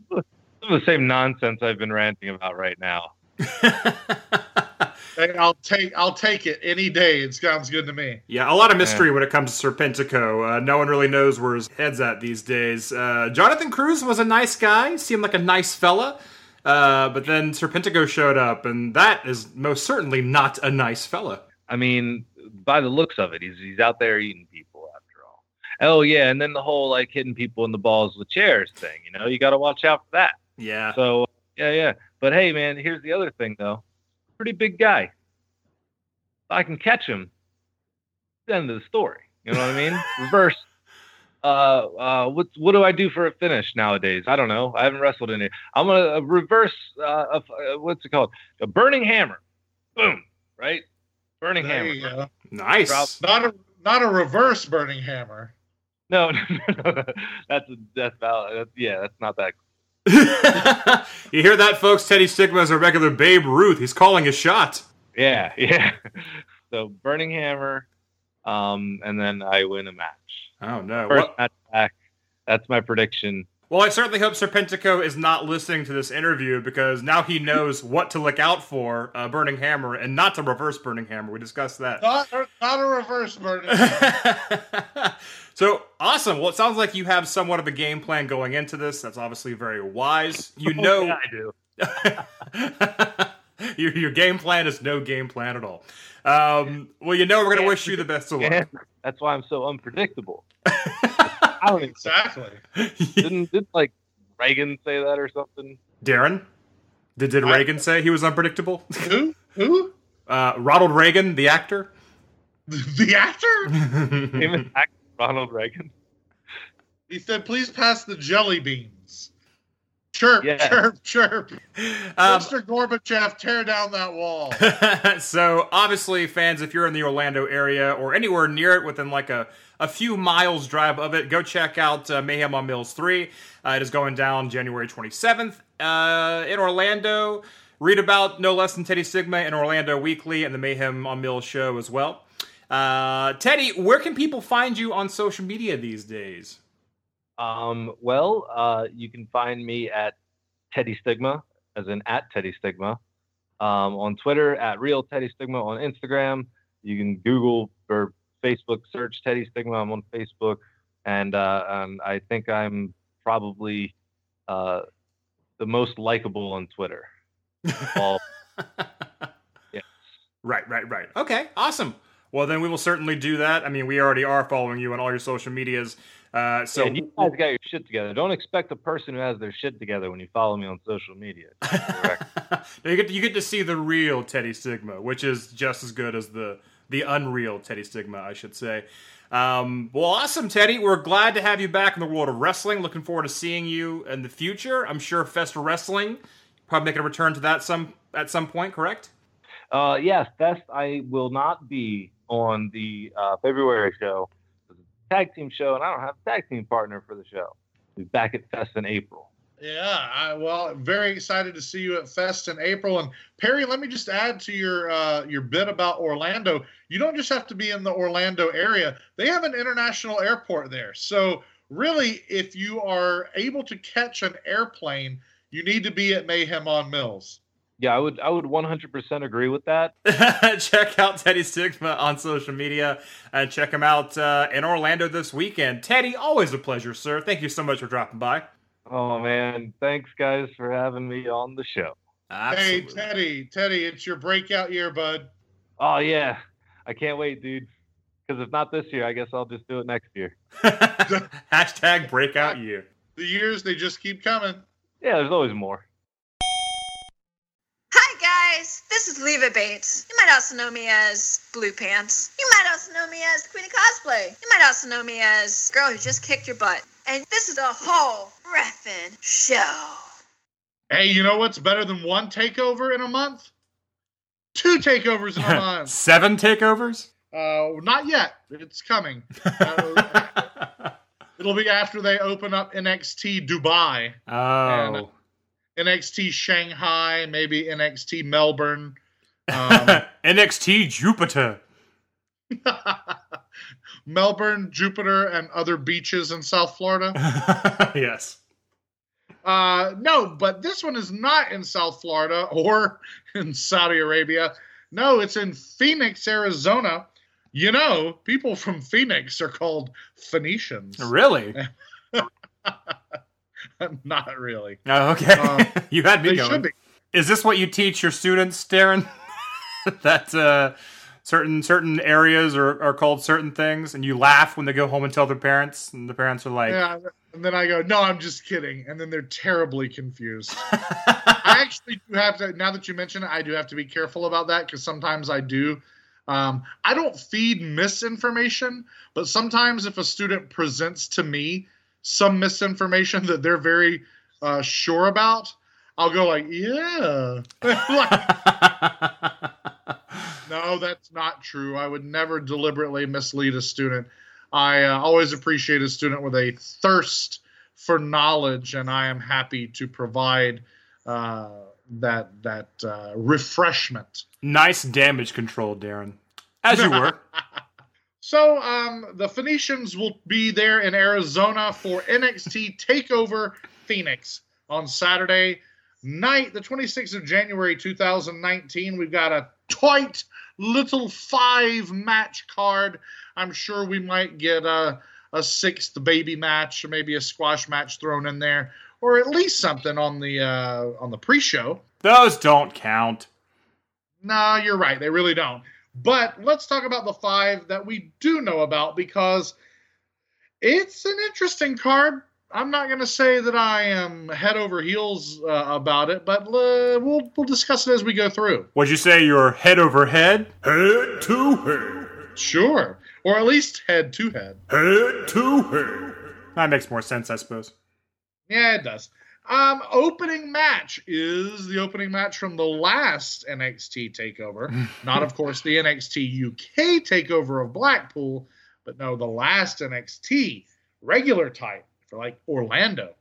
The same nonsense I've been ranting about right now. (laughs) Hey, I'll take I'll take it any day. It sounds good to me. yeah, a lot of mystery when it comes to Serpentico. Uh, no one really knows where his head's at these days. Uh, Jonathan Cruz was a nice guy, seemed like a nice fella. Uh, but then Serpentico showed up, and that is most certainly not a nice fella. I mean, by the looks of it, he's he's out there eating people after all. Oh yeah, and then the whole like hitting people in the balls with chairs thing. You know, you got to watch out for that. Yeah. So yeah, yeah. But hey, man, here's the other thing though. Pretty big guy. If I can catch him, the end of the story. You know what I mean? (laughs) Reverse. Uh, uh, what what do I do for a finish nowadays? I don't know. I haven't wrestled in it. I'm gonna uh, reverse. Uh, uh, what's it called? A burning hammer. Boom. Right. Burning There hammer. Nice. Drop- Not a not a reverse burning hammer. No, (laughs) no, no, no. That's that's valid. That's, yeah, that's not that. (laughs) you hear that, folks? Teddy Stigma is a regular Babe Ruth. He's calling a shot. Yeah, (laughs) yeah. So Burning Hammer, um, and then I win a match. Oh no! First Well, match back. That's my prediction. well, I certainly hope Serpentico is not listening to this interview because now he knows what to look out for uh, Burning Hammer and not to reverse Burning Hammer. We discussed that. Not, not a reverse burning. (laughs) so awesome. Well, it sounds like you have somewhat of a game plan going into this. That's obviously very wise. You (laughs) know, Yeah, I do. (laughs) your, your game plan is no game plan at all. Um, well, you know, we're going to wish you the best of luck. And that's why I'm so unpredictable. (laughs) I don't exactly. didn't did like Reagan say that or something? Darren, did, did I- Reagan say he was unpredictable? Who? Who? Uh, Ronald Reagan, the actor. The actor? Famous actor Ronald Reagan. He said, "Please pass the jelly beans." Chirp, Yeah. chirp, chirp. (laughs) Um, Mr. Gorbachev, tear down that wall. (laughs) so obviously fans if you're in the orlando area or anywhere near it within like a, a few miles drive of it go check out uh, mayhem on mills 3 uh, it is going down january 27th uh, in orlando read about no less than teddy stigma in orlando weekly and the mayhem on mills show as well uh, teddy where can people find you on social media these days Um, well, uh, you can find me at Teddy Stigma, as in at Teddy Stigma, um, on Twitter at Real Teddy Stigma, on Instagram. You can Google or Facebook search Teddy Stigma. I'm on Facebook, and uh, and I think I'm probably uh, the most likable on Twitter. (laughs) (laughs) Right, right, right. Okay, awesome. Well, then we will certainly do that. I mean, we already are following you on all your social medias. Uh, so and you guys got your shit together. Don't expect a person who has their shit together when you follow me on social media. (laughs) You get to, you get to see the real Teddy Stigma, which is just as good as the the unreal Teddy Stigma, I should say. Um, well, awesome, Teddy. We're glad to have you back in the world of wrestling. Looking forward to seeing you in the future. I'm sure Festa Wrestling probably making a return to that some at some point. Correct? Uh, yes, Fest. I will not be on the uh, February show. Tag team show, and I don't have a tag team partner for the show. We'll back at Fest in April. Yeah, I, well, very excited to see you at Fest in April. And Perry, let me just add to your uh, your bit about Orlando. You don't just have to be in the Orlando area; they have an international airport there. So really, if you are able to catch an airplane, you need to be at Mayhem on Mills. Yeah, I would. I would 100% agree with that. (laughs) check out Teddy Stigma on social media and check him out uh, in Orlando this weekend. Teddy, always a pleasure, sir. Thank you so much for dropping by. Oh man, thanks guys for having me on the show. Absolutely. Hey, Teddy, Teddy, it's your breakout year, bud. Oh yeah, I can't wait, dude. Because if not this year, I guess I'll just do it next year. (laughs) Hashtag breakout year. The years they just keep coming. Yeah, there's always more. Hi guys, this is Leva Bates. You might also know me as Blue Pants. You might also know me as Queen of Cosplay. You might also know me as Girl Who Just Kicked Your Butt. And this is a whole Ref'n show. Hey, you know what's better than one takeover in a month? Two takeovers in a (laughs) month. Seven takeovers? Uh, not yet. It's coming. (laughs) Uh, it'll be after they open up NXT Dubai, Oh. NXT Shanghai, maybe NXT Melbourne. (laughs) Um, NXT Jupiter. (laughs) Melbourne, Jupiter, and other beaches in South Florida. (laughs) yes. Uh, no, but this one is not in South Florida or in Saudi Arabia. No, it's in Phoenix, Arizona. You know, people from Phoenix are called Phoenicians. Really? (laughs) not really. Oh, okay. Uh, (laughs) you had me going. Is this what you teach your students, Darren? (laughs) that uh, certain certain areas are, are called certain things, and you laugh when they go home and tell their parents, and the parents are like, Yeah, and then I go, no, I'm just kidding, and then they're terribly confused. I actually do have to. Now that you mention it, I do have to be careful about that because sometimes I do. Um, I don't feed misinformation, but sometimes if a student presents to me some misinformation (laughs) that they're very uh, sure about, I'll go like, yeah, (laughs) Like, (laughs) no, that's not true. I would never deliberately mislead a student. I uh, always appreciate a student with a thirst for knowledge, and I am happy to provide uh, that that uh, refreshment. Nice damage control, Darren. As you were. So um, the Phoenicians will be there in Arizona for NXT Takeover Phoenix on Saturday night, the 26th of January 2019. We've got a tight little five match card. I'm sure we might get a, a sixth baby match or maybe a squash match thrown in there, or at least something on the uh, on the pre-show. Those don't count. No, you're right. They really don't. But let's talk about the five that we do know about because it's an interesting card. I'm not going to say that I am head over heels uh, about it, but uh, we'll we'll discuss it as we go through. Would you say you're head over head? Head to head. Sure, or at least head to head. Head to head. That makes more sense, I suppose. Yeah, it does. Um, opening match is the opening match from the last NXT takeover. (laughs) Not, of course, the NXT UK takeover of Blackpool, but no, the last NXT regular type for like Orlando.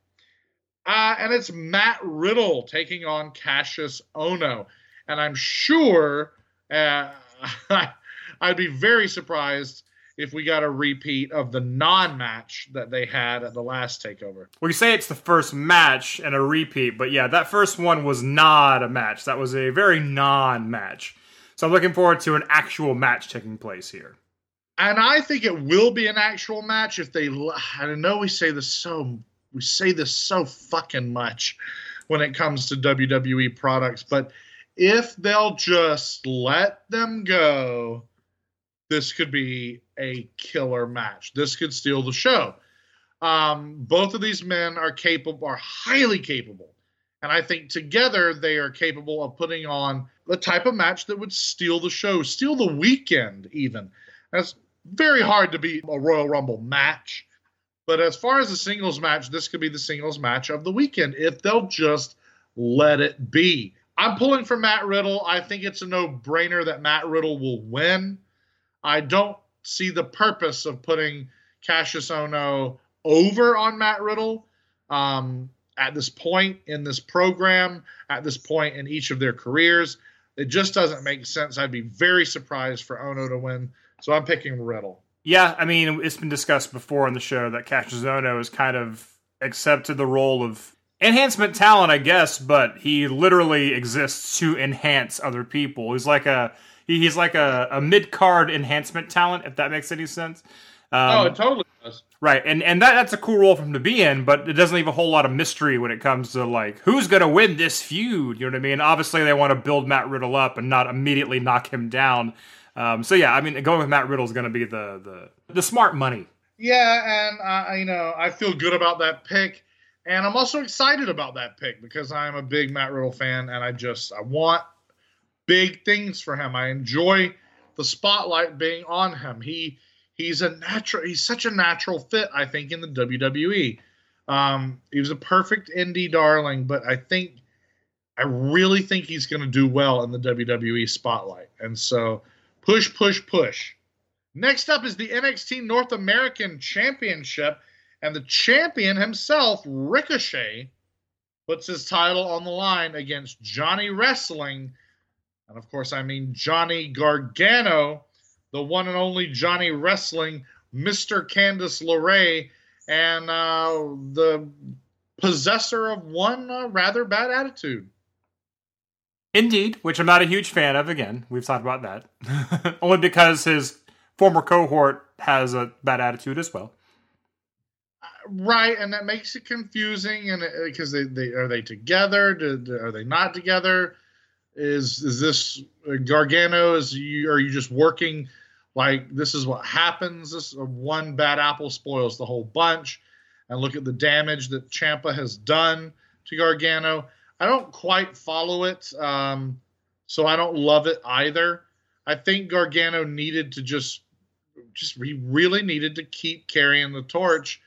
Uh, and it's Matt Riddle taking on Kassius Ohno. And I'm sure uh, (laughs) I'd be very surprised if we got a repeat of the non-match that they had at the last takeover. Well, you say it's the first match and a repeat, but yeah, that first one was not a match. That was a very non-match. So I'm looking forward to an actual match taking place here. And I think it will be an actual match if they. I know we say this so we say this so fucking much when it comes to WWE products, but if they'll just let them go, this could be a killer match. This could steal the show. Um, both of these men are capable, are highly capable, and I think together they are capable of putting on the type of match that would steal the show, steal the weekend, even. That's very hard to beat a Royal Rumble match. But as far as a singles match, this could be the singles match of the weekend if they'll just let it be. I'm pulling for Matt Riddle. I think it's a no brainer that Matt Riddle will win. I don't see the purpose of putting Kassius Ohno over on Matt Riddle um, at this point in this program, at this point in each of their careers. It just doesn't make sense. I'd be very surprised for Ohno to win. So I'm picking Riddle. Yeah, I mean, it's been discussed before on the show that Kassius Ohno has kind of accepted the role of enhancement talent, I guess, but he literally exists to enhance other people. He's like a he's like a, a mid card enhancement talent, if that makes any sense. Um, oh, it totally does. Right, and and that, that's a cool role for him to be in, but it doesn't leave a whole lot of mystery when it comes to like who's going to win this feud. You know what I mean? Obviously, they want to build Matt Riddle up and not immediately knock him down. Um, so yeah, I mean, going with Matt Riddle is going to be the the the smart money. Yeah, and uh, you know, I feel good about that pick, and I'm also excited about that pick because I'm a big Matt Riddle fan, and I just I want big things for him. I enjoy the spotlight being on him. He he's a natural. He's such a natural fit, I think, in the WWE. Um, he was a perfect indie darling, but I think I really think he's going to do well in the WWE spotlight, and so Push, push, push. Next up is the NXT North American Championship, and the champion himself, Ricochet, puts his title on the line against Johnny Wrestling. And of course, I mean Johnny Gargano, the one and only Johnny Wrestling, Mr. Candice LeRae, and uh, the possessor of one uh, rather bad attitude. Indeed, which I'm not a huge fan of. Again, we've talked about that. (laughs) Only because his former cohort has a bad attitude as well. Right, and that makes it confusing. And because they, they are they together? Do, are they not together? Is is this Gargano? Is you are you just working like this is what happens? This one bad apple spoils the whole bunch. And look at the damage that Ciampa has done to Gargano I don't quite follow it, um, so I don't love it either. I think Gargano needed to just, just he really needed to keep carrying the torch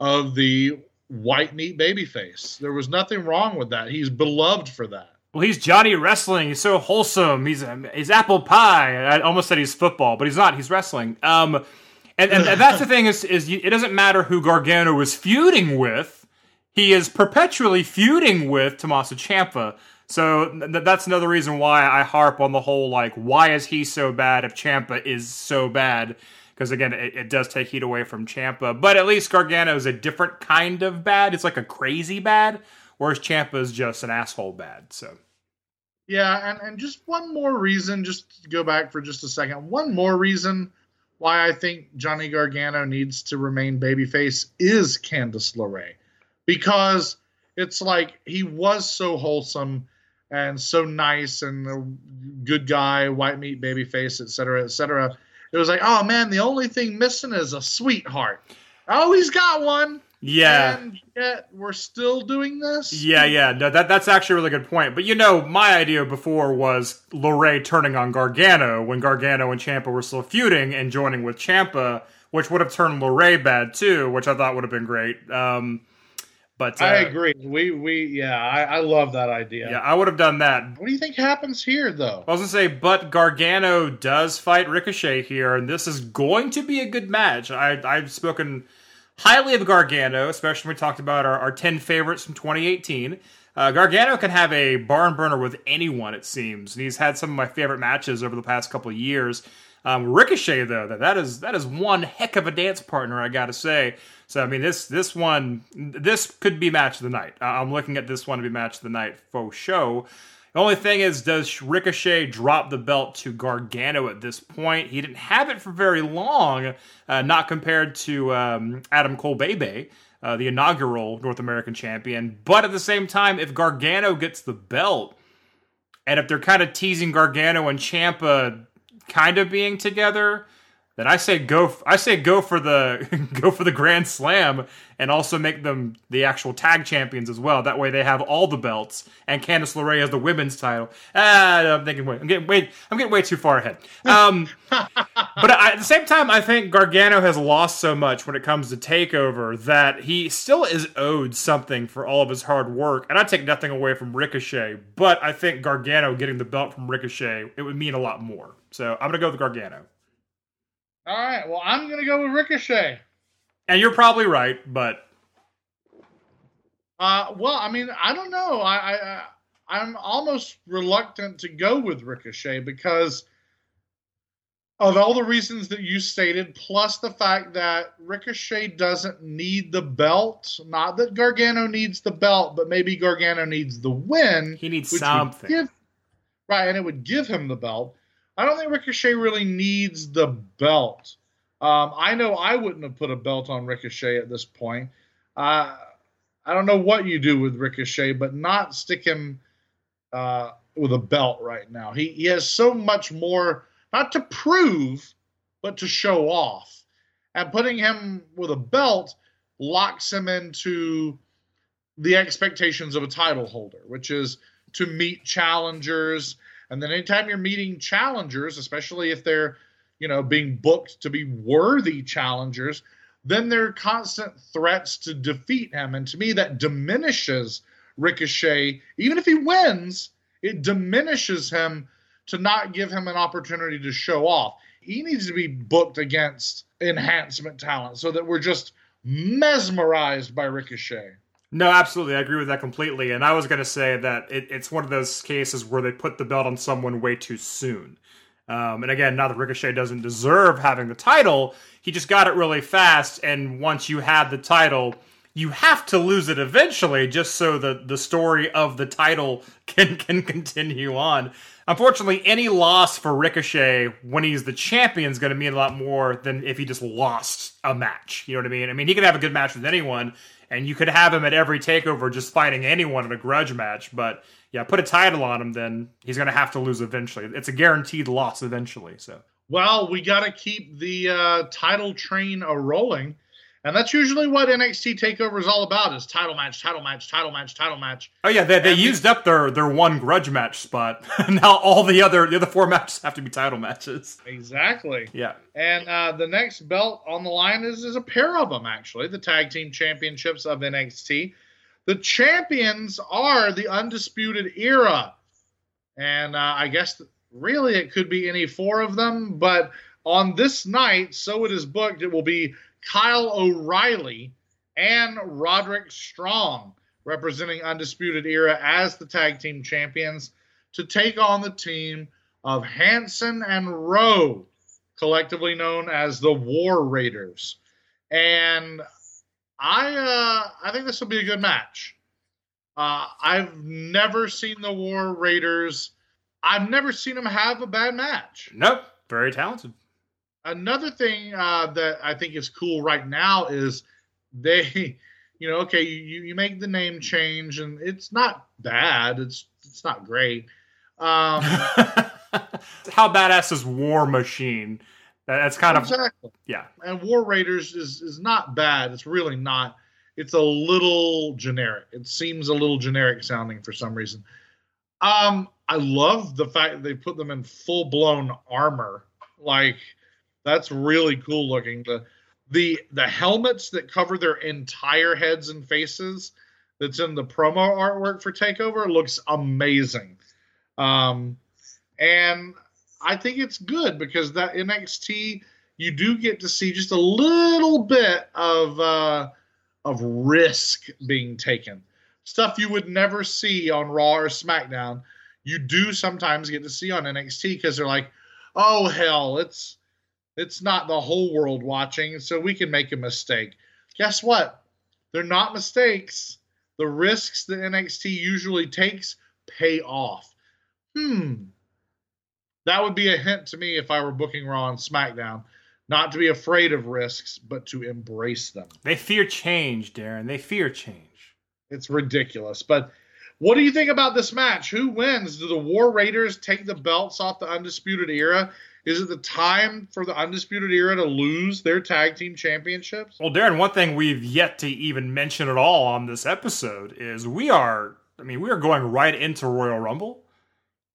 of the white meat babyface. There was nothing wrong with that. He's beloved for that. Well, he's Johnny Wrestling. He's so wholesome. He's he's apple pie. I almost said he's football, but he's not. He's wrestling. Um, and, and, and that's the thing is is it doesn't matter who Gargano is feuding with he is perpetually feuding with Tommaso Ciampa. So th- that's another reason why I harp on the whole like, why is he so bad if Ciampa is so bad? Because again, it, it, does take heat away from Ciampa, But at least Gargano is a different kind of bad. It's like a crazy bad, whereas Ciampa is just an asshole bad. So. Yeah, and, and just one more reason, just go back for just a second, one more reason why I think Johnny Gargano needs to remain babyface is Candice LeRae. Because it's like he was so wholesome and so nice and a good guy, white meat babyface, et cetera, et cetera. It was like, oh man, the only thing missing is a sweetheart. Oh, he's got one. Yeah. And yet we're still doing this. Yeah, yeah. No, that that's actually a really good point. But you know, my idea before was LeRae turning on Gargano when Gargano and Ciampa were still feuding and joining with Ciampa, which would have turned LeRae bad too, which I thought would have been great. Um, but uh, I agree. We we yeah, I, I love that idea. Yeah, I would have done that. What do you think happens here, though? I was gonna say, but Gargano does fight Ricochet here, and this is going to be a good match. I I've spoken highly of Gargano, especially when we talked about our, our 10 favorites from 2018. Uh, Gargano can have a barn burner with anyone, it seems. And he's had some of my favorite matches over the past couple of years. Um, Ricochet, though, that, that is that is one heck of a dance partner, I gotta say. So I mean, this this one this could be match of the night. I'm looking at this one to be match of the night for show. The only thing is, does Ricochet drop the belt to Gargano at this point? He didn't have it for very long, uh, not compared to um, Adam Cole Bebe, uh, the inaugural North American champion. But at the same time, if Gargano gets the belt, and if they're kind of teasing Gargano and Ciampa kind of being together, then I say go. I say go for the (laughs) go for the Grand Slam and also make them the actual tag champions as well. That way they have all the belts and Candice LeRae has the women's title. Ah, I'm thinking. Wait, I'm getting way. I'm getting way too far ahead. Um, (laughs) but I, at the same time, I think Gargano has lost so much when it comes to Takeover that he still is owed something for all of his hard work. And I take nothing away from Ricochet, but I think Gargano getting the belt from Ricochet it would mean a lot more. So I'm gonna go with Gargano. All right. Well, I'm going to go with Ricochet. And you're probably right, but. Uh, well, I mean, I don't know. I, I I'm almost reluctant to go with Ricochet because of all the reasons that you stated, plus the fact that Ricochet doesn't need the belt. Not that Gargano needs the belt, but maybe Gargano needs the win. He needs something. Give, right, and it would give him the belt. I don't think Ricochet really needs the belt. Um, I know I wouldn't have put a belt on Ricochet at this point. Uh, I don't know what you do with Ricochet, but not stick him uh, with a belt right now. He, he has so much more, not to prove, but to show off. And putting him with a belt locks him into the expectations of a title holder, which is to meet challengers and then anytime you're meeting challengers, especially if they're, you know, being booked to be worthy challengers, then there are constant threats to defeat him. And to me, that diminishes Ricochet. Even if he wins, it diminishes him to not give him an opportunity to show off. He needs to be booked against enhancement talent so that we're just mesmerized by Ricochet. No, absolutely. I agree with that completely. And I was going to say that it, it's one of those cases where they put the belt on someone way too soon. Um, and again, now that Ricochet doesn't deserve having the title, he just got it really fast. And once you have the title, you have to lose it eventually, just so the the story of the title (laughs) can can continue on. Unfortunately, any loss for Ricochet when he's the champion is going to mean a lot more than if he just lost a match. You know what I mean? I mean, he can have a good match with anyone, and you could have him at every takeover just fighting anyone in a grudge match. But yeah, put a title on him, then he's going to have to lose eventually. It's a guaranteed loss eventually. So well, we got to keep the uh, title train a rolling. And that's usually what NXT Takeover is all about: is title match, title match, title match, title match. Oh yeah, they, they used up their their one grudge match spot. (laughs) now all the other the other four matches have to be title matches. Exactly. Yeah. And uh, the next belt on the line is is a pair of them actually, the tag team championships of NXT. The champions are the undisputed era, and uh, I guess really it could be any four of them, but on this night, so it is booked, it will be Kyle O'Reilly and Roderick Strong, representing Undisputed Era as the tag team champions, to take on the team of Hanson and Rowe, collectively known as the War Raiders. And I uh, I think this will be a good match. Uh, I've never seen the War Raiders. I've never seen them have a bad match. Nope, very talented. Another thing uh, that I think is cool right now is they, (laughs) you know, okay, you, you make the name change and it's not bad. It's it's not great. Um, (laughs) How badass is War Machine? That's kind of exactly. yeah. And War Raiders is is not bad. It's really not. It's a little generic. It seems a little generic sounding for some reason. Um, I love the fact that they put them in full blown armor. Like that's really cool looking. The the the helmets that cover their entire heads and faces that's in the promo artwork for Takeover looks amazing. Um, and I think it's good because that NXT you do get to see just a little bit of uh, of risk being taken. Stuff you would never see on Raw or SmackDown. You do sometimes get to see on NXT because they're like, oh hell, it's it's not the whole world watching, so we can make a mistake. Guess what? They're not mistakes. The risks that NXT usually takes pay off. Hmm, that would be a hint to me if I were booking Raw and SmackDown, not to be afraid of risks, but to embrace them. They fear change, Darren. They fear change. It's ridiculous. But what do you think about this match? Who wins? Do the War Raiders take the belts off the Undisputed Era? Is it the time for the Undisputed Era to lose their tag team championships? Well, Darren, one thing we've yet to even mention at all on this episode is we are, I mean, we are going right into Royal Rumble.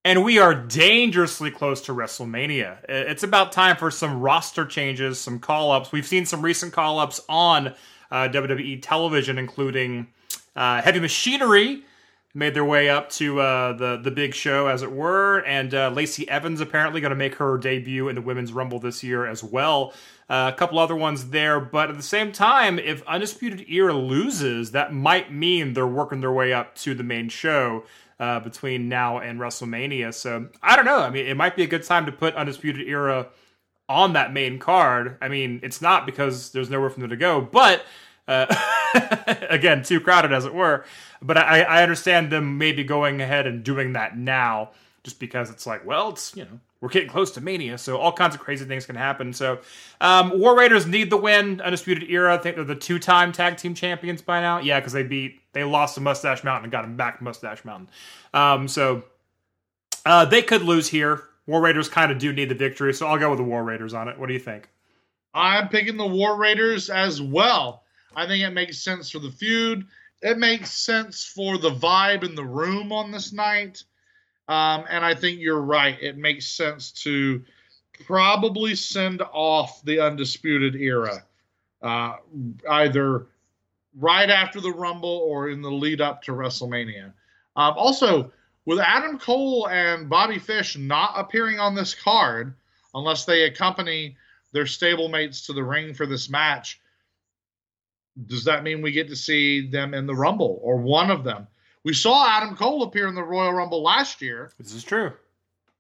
And we are dangerously close to WrestleMania. It's about time for some roster changes, some call ups. We've seen some recent call ups on uh, WWE television, including uh, Heavy Machinery made their way up to uh, the the big show, as it were, and uh, Lacey Evans apparently going to make her debut in the Women's Rumble this year as well. Uh, a couple other ones there, but at the same time, if Undisputed Era loses, that might mean they're working their way up to the main show uh, between now and WrestleMania. So I don't know. I mean, it might be a good time to put Undisputed Era on that main card. I mean, it's not because there's nowhere for them to go, but uh, (laughs) again, too crowded as it were. But I, I understand them maybe going ahead and doing that now, just because it's like, well, it's you know we're getting close to Mania, so all kinds of crazy things can happen. So, um, War Raiders need the win. Undisputed Era, I think they're the two-time tag team champions by now. Yeah, because they beat, they lost to Mustache Mountain and got them back Mustache Mountain. Um, so uh, they could lose here. War Raiders kind of do need the victory, so I'll go with the War Raiders on it. What do you think? I'm picking the War Raiders as well. I think it makes sense for the feud. It makes sense for the vibe in the room on this night. Um, and I think you're right. It makes sense to probably send off the Undisputed Era, uh, either right after the Rumble or in the lead up to WrestleMania. Um, also, with Adam Cole and Bobby Fish not appearing on this card, unless they accompany their stablemates to the ring for this match, does that mean we get to see them in the Rumble or one of them? We saw Adam Cole appear in the Royal Rumble last year. This is true.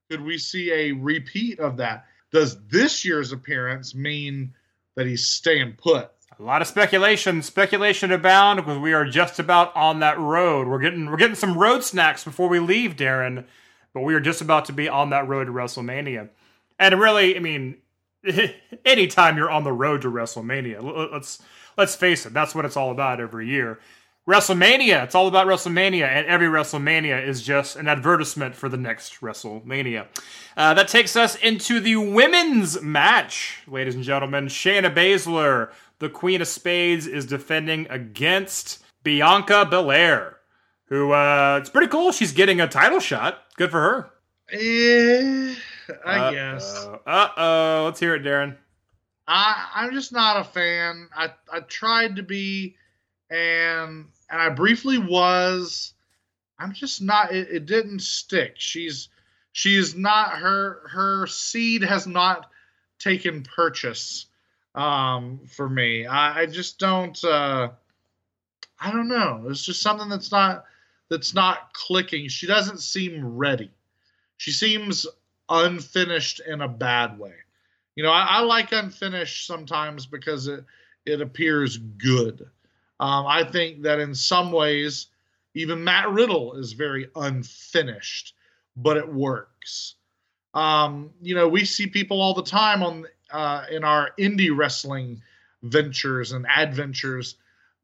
Could we see a repeat of that? Does this year's appearance mean that he's staying put? A lot of speculation, speculation abound because we are just about on that road. We're getting we're getting some road snacks before we leave, Darren, but we are just about to be on that road to WrestleMania. And really, I mean, (laughs) anytime you're on the road to WrestleMania, let's let's face it, that's what it's all about every year. WrestleMania. It's all about WrestleMania, and every WrestleMania is just an advertisement for the next WrestleMania. Uh, that takes us into the women's match, ladies and gentlemen. Shayna Baszler, the Queen of Spades, is defending against Bianca Belair, who uh, it's pretty cool. She's getting a title shot. Good for her. Eh, I Uh-oh. guess. Uh oh. Let's hear it, Darren. I I'm just not a fan. I I tried to be, and and I briefly was. I'm just not. It, it didn't stick. She's she is not her her seed has not taken purchase um for me. I, I just don't. uh I don't know. It's just something that's not that's not clicking. She doesn't seem ready. She seems unfinished in a bad way. You know, I, I like unfinished sometimes because it it appears good. Um, I think that in some ways, even Matt Riddle is very unfinished, but it works. Um, you know, we see people all the time on uh, in our indie wrestling ventures and adventures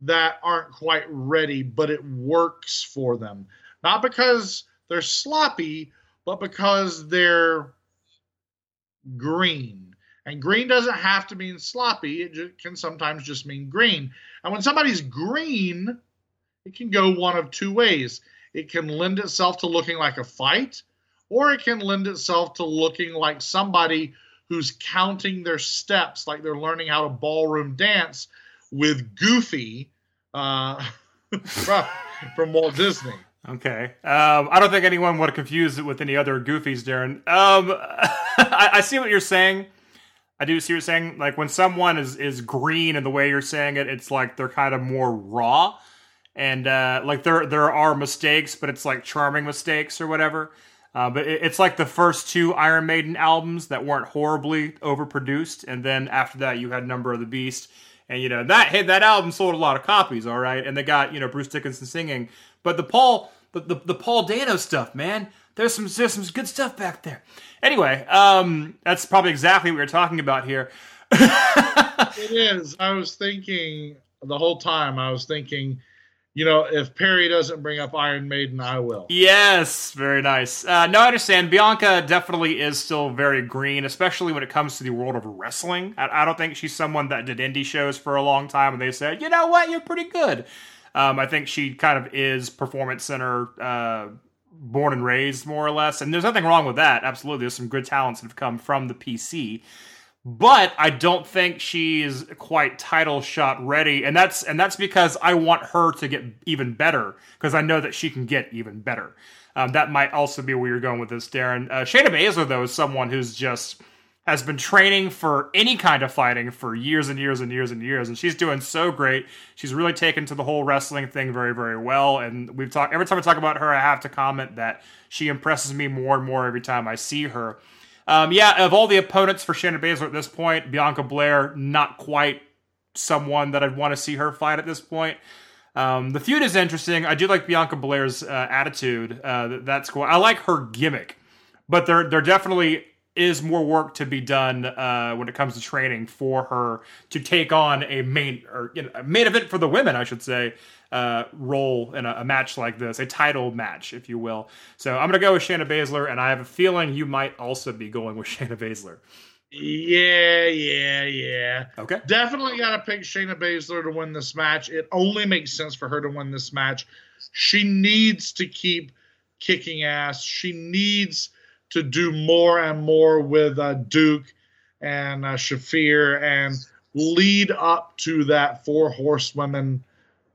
that aren't quite ready, but it works for them. Not because they're sloppy, but because they're green. And green doesn't have to mean sloppy, it can sometimes just mean green. And when somebody's green, it can go one of two ways. It can lend itself to looking like a fight, or it can lend itself to looking like somebody who's counting their steps, like they're learning how to ballroom dance with Goofy uh, (laughs) from, from Walt Disney. Okay. Um, I don't think anyone would confuse it with any other goofies, Darren. Um, (laughs) I, I, see what you're saying. I do see what you're saying. Like when someone is, is green in the way you're saying it, it's like they're kind of more raw. And uh, like there there are mistakes, but it's like charming mistakes or whatever. Uh, but it, it's like the first two Iron Maiden albums that weren't horribly overproduced, and then after that you had Number of the Beast, and you know that hey, that album sold a lot of copies, all right, and they got you know Bruce Dickinson singing, but the Paul the, the, the Paul Di'Anno stuff, man. There's some there's some good stuff back there. Anyway, um, that's probably exactly what we're talking about here. (laughs) it is. I was thinking the whole time. I was thinking, you know, if Perry doesn't bring up Iron Maiden, I will. Yes, very nice. Uh, no, I understand. Bianca definitely is still very green, especially when it comes to the world of wrestling. I, I don't think she's someone that did indie shows for a long time and they said, you know what, you're pretty good. Um, I think she kind of is performance center uh, born and raised, more or less. And there's nothing wrong with that. Absolutely, there's some good talents that have come from the PC. But I don't think she's quite title shot ready, and that's and that's because I want her to get even better because I know that she can get even better. Um, that might also be where you're going with this, darren Uh, Shayna Baszler, though, is someone who's just has been training for any kind of fighting for years and years and years and years, and she's doing so great. She's really taken to the whole wrestling thing very, very well. And we've talked every time I talk about her, I have to comment that she impresses me more and more every time I see her. Um, yeah, of all the opponents for Shayna Baszler at this point, Bianca Belair not quite someone that I'd want to see her fight at this point. Um, the feud is interesting. I do like Bianca Belair's uh, attitude. Uh, that's cool. I like her gimmick, but they're they're definitely is more work to be done uh, when it comes to training for her to take on a main or you know, a main event for the women, I should say, uh, role in a, a, match like this, a title match, if you will. So I'm gonna go with Shayna Baszler, and I have a feeling you might also be going with (laughs) Shayna Baszler. Yeah, yeah, yeah. Okay. Definitely got to pick Shayna Baszler to win this match. It only makes sense for her to win this match. She needs to keep kicking ass. She needs to do more and more with uh, Duke and uh, Shafir and lead up to that four horsewomen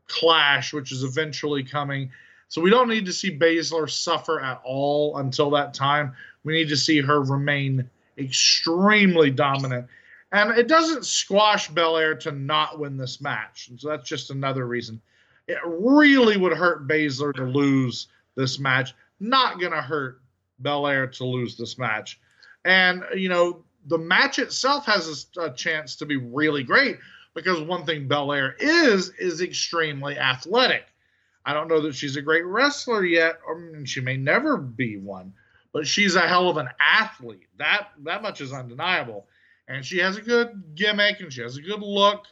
clash, which is eventually coming. So we don't need to see Baszler suffer at all until that time. We need to see her remain extremely dominant. And it doesn't squash Belair to not win this match. And so that's just another reason. It really would hurt Baszler to lose this match. Not going to hurt Belair to lose this match. And, you know, the match itself has a, a chance to be really great because one thing Belair is, is extremely athletic. I don't know that she's a great wrestler yet, or she may never be one, but she's a hell of an athlete. That that much is undeniable. And she has a good gimmick and she has a good look.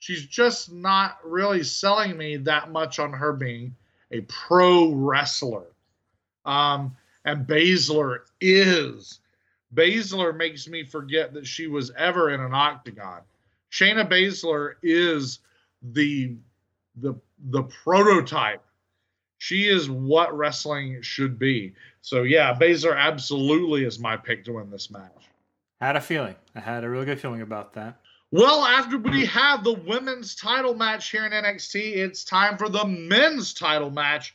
She's just not really selling me that much on her being a pro wrestler. Um, and Baszler is. Baszler makes me forget that she was ever in an octagon. Shayna Baszler is the the the prototype. She is what wrestling should be. So yeah, Baszler absolutely is my pick to win this match. I had a feeling. I had a really good feeling about that. Well, after we have the women's title match here in NXT, it's time for the men's title match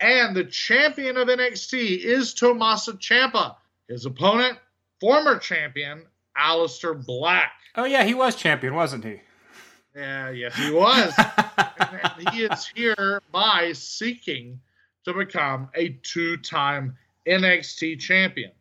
and the champion of NXT is Tommaso Ciampa. His opponent, former champion Aleister Black. Oh yeah, he was champion, wasn't he? Yeah, yes, he was. (laughs) and he is here by seeking to become a two-time NXT champion.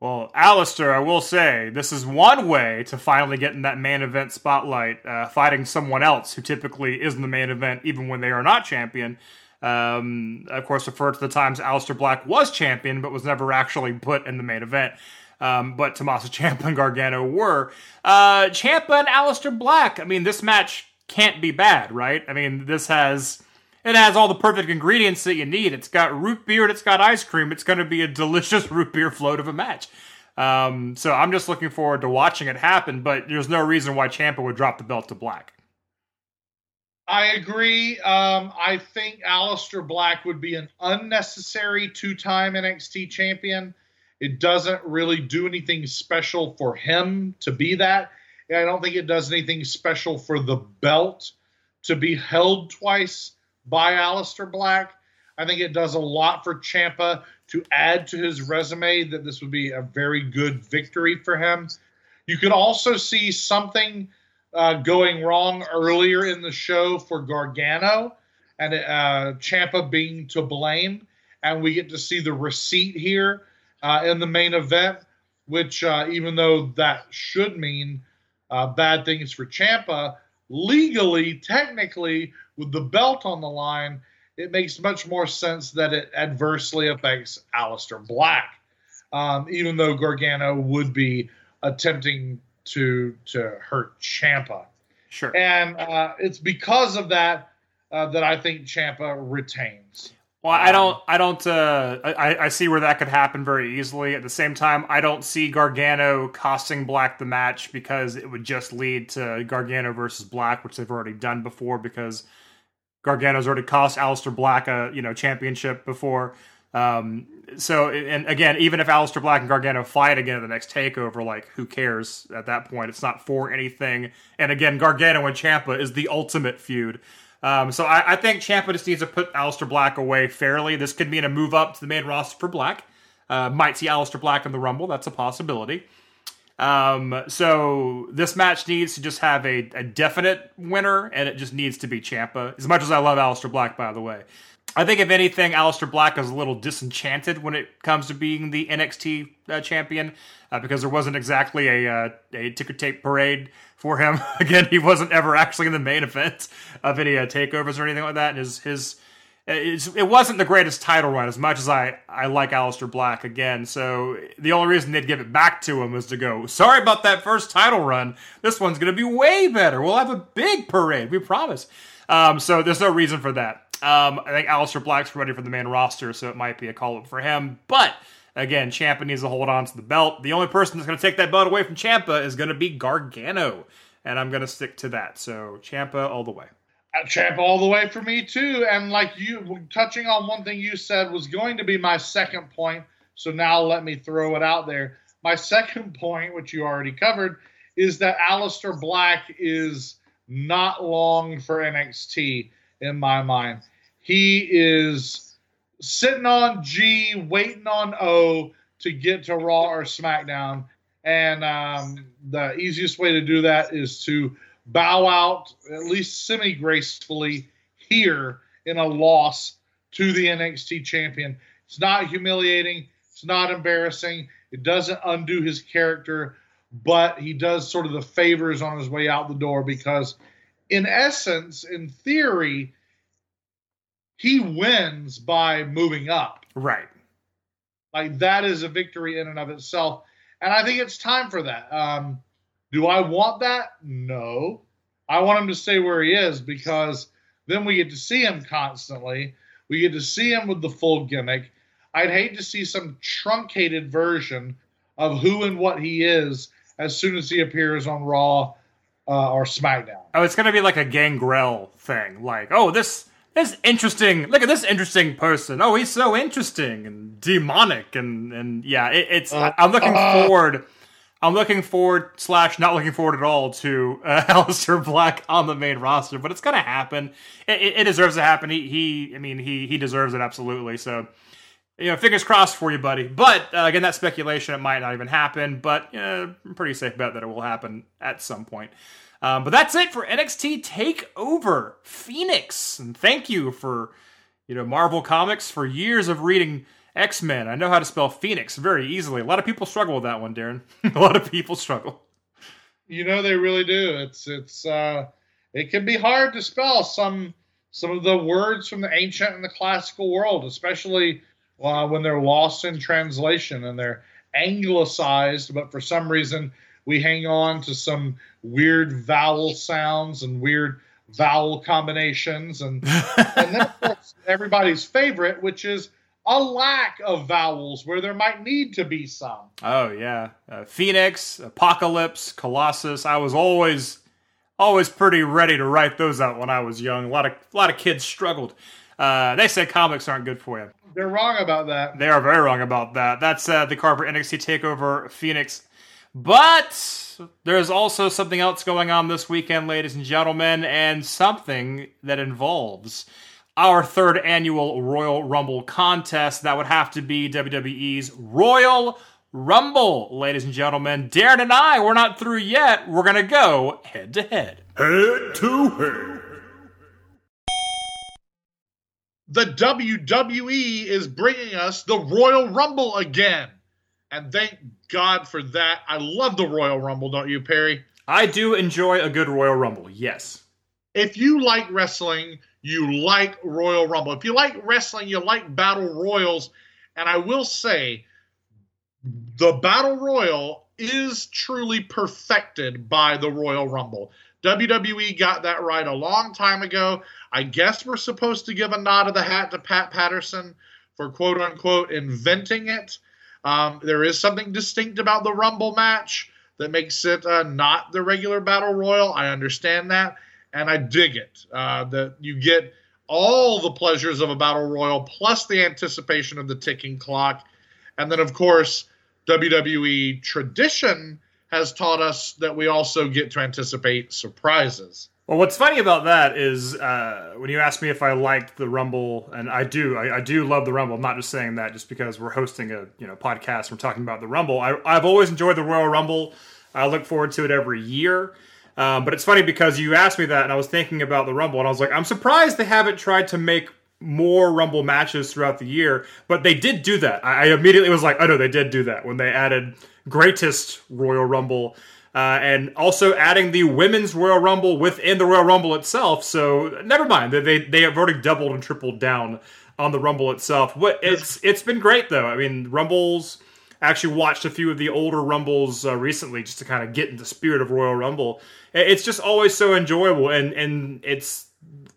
Well, Aleister, I will say this is one way to finally get in that main event spotlight, uh, fighting someone else who typically is in the main event, even when they are not champion. Um, of course, refer to the times Aleister Black was champion, but was never actually put in the main event. Um, but Tommaso (laughs) Ciampa and Gargano were. Uh, Ciampa and Aleister Black. I mean, this match can't be bad, right? I mean, this has it has all the perfect ingredients that you need. It's got root beer and it's got ice cream. It's going to be a delicious (laughs) root beer float of a match. Um, so I'm just looking forward to watching it happen. But there's no reason why Ciampa would drop the belt to Black. I agree. Um, I think Aleister Black would be an unnecessary two-time NXT champion. It doesn't really do anything special for him to be that. I don't think it does anything special for the belt to be held twice by Aleister Black. I think it does a lot for Ciampa to add to his resume that this would be a very good victory for him. You could also see something uh, going wrong earlier in the show for Gargano and uh, Ciampa being to blame, and we get to see the receipt here uh, in the main event. Which, uh, even though that should mean uh, bad things for Ciampa, legally, technically, with the belt on the line, it makes much more sense that it adversely affects Aleister Black, um, even though Gargano would be attempting to to hurt Ciampa. Sure. And uh, it's because of that uh, that I think Ciampa retains. Well, I don't, I don't, uh, I, I see where that could happen very easily. At the same time, I don't see Gargano costing Black the match because it would just lead to Gargano versus Black, which they've already done before because Gargano's already cost Aleister Black a, you know, championship before. Um, so, and again, even if Aleister Black and Gargano fight again at the next takeover, like, who cares at that point? It's not for anything. And again, Gargano and Ciampa is the ultimate feud. Um, so I, I, think Ciampa just needs to put Aleister Black away fairly. This could mean a move up to the main roster for Black. Uh, might see Aleister Black in the Rumble. That's a possibility. Um, so this match needs to just have a, a, definite winner, and it just needs to be Ciampa. As much as I love Aleister Black, by the way. I think if anything, Aleister Black is a little disenchanted when it comes to being the NXT uh, champion uh, because there wasn't exactly a uh, a ticker tape parade for him. (laughs) Again, he wasn't ever actually in the main event of any uh, takeovers or anything like that. And his his it wasn't the greatest title run as much as I, I like Aleister Black again. So the only reason they'd give it back to him was to go, sorry about that first title run. This one's going to be way better. We'll have a big parade. We promise. Um, so there's no reason for that. Um, I think Aleister Black's ready for the main roster, so it might be a call up for him. But again, Ciampa needs to hold on to the belt. The only person that's going to take that belt away from Ciampa is going to be Gargano, and I'm going to stick to that. So Ciampa all the way. Uh, Ciampa all the way for me too. And like you, touching on one thing you said was going to be my second point. So now let me throw it out there. My second point, which you already covered, is that Aleister Black is not long for NXT in my mind. He is sitting on G, waiting on O to get to Raw or SmackDown. And um, the easiest way to do that is to bow out, at least semi gracefully, here in a loss to the NXT champion. It's not humiliating, it's not embarrassing, it doesn't undo his character, but he does sort of the favors on his way out the door because, in essence, in theory, he wins by moving up. Right. Like that is a victory in and of itself. And I think it's time for that. Um, do I want that? No. I want him to stay where he is because then we get to see him constantly. We get to see him with the full gimmick. I'd hate to see some truncated version of who and what he is as soon as he appears on Raw uh, or SmackDown. Oh, it's going to be like a Gangrel thing. Like, oh, this this interesting. Look at this interesting person. Oh, he's so interesting and demonic, and and yeah, it, it's. Uh, I'm looking uh, forward. I'm looking forward slash not looking forward at all to uh, (laughs) Aleister Black on the main roster, but it's gonna happen. It, it, it deserves to happen. He, he, I mean, he he deserves it absolutely. So, you know, fingers crossed for you, buddy. But uh, again, that speculation it might not even happen, but uh, I'm pretty safe bet that it will happen at some point. Um, but that's it for NXT Takeover Phoenix. And thank you for, you know, Marvel Comics for years of reading X Men. I know how to spell Phoenix very easily. A lot of people struggle with that one, Daryn. (laughs) a lot of people struggle. You know they really do. It's it's uh, it can be hard to spell some some of the words from the ancient and the classical world, especially uh, when they're lost in translation and they're anglicized. But for some reason, we hang on to some weird vowel sounds and weird vowel combinations, and and then of course (laughs) everybody's favorite, which is a lack of vowels where there might need to be some. Oh yeah, uh, Phoenix, Apocalypse, Colossus. I was always always pretty ready to write those out when I was young. A lot of a lot of kids struggled. Uh, they say comics aren't good for you. They're wrong about that. They are very wrong about that. That's uh, the Carver NXT Takeover Phoenix. But there's also something else going on this weekend, ladies and gentlemen, and something that involves our third annual Royal Rumble contest. That would have to be WWE's Royal Rumble, ladies and gentlemen. Daryn and I, we're not through yet. We're going to go head to head. Head to head. The WWE is bringing us the Royal Rumble again. And thank God for that. I love the Royal Rumble, don't you, Perry? I do enjoy a good Royal Rumble, yes. If you like wrestling, you like Royal Rumble. If you like wrestling, you like Battle Royals. And I will say, the Battle Royal is truly perfected by the Royal Rumble. WWE got that right a long time ago. I guess we're supposed to give a nod of the hat to Pat Patterson for quote unquote inventing it. Um, there is something distinct about the Rumble match that makes it uh, not the regular Battle Royal. I understand that, and I dig it. Uh, that you get all the pleasures of a Battle Royal plus the anticipation of the ticking clock. And then, of course, WWE tradition has taught us that we also get to anticipate surprises. Well, what's funny about that is uh, when you ask me if I liked the Rumble, and I do, I, I, do love the Rumble. I'm not just saying that just because we're hosting a you know podcast. We're talking about the Rumble. I, have always enjoyed the Royal Rumble. I look forward to it every year. Um, but it's funny because you asked me that, and I was thinking about the Rumble, and I was like, I'm surprised they haven't tried to make more Rumble matches throughout the year. But they did do that. I, I immediately was like, oh no, they did do that when they added Greatest Royal Rumble uh, and also adding the women's Royal Rumble within the Royal Rumble itself. So never mind, they they have already doubled and tripled down on the Rumble itself. What it's it's been great though. I mean, Rumbles. Actually, watched a few of the older Rumbles uh, recently just to kind of get in the spirit of Royal Rumble. It's just always so enjoyable, and and it's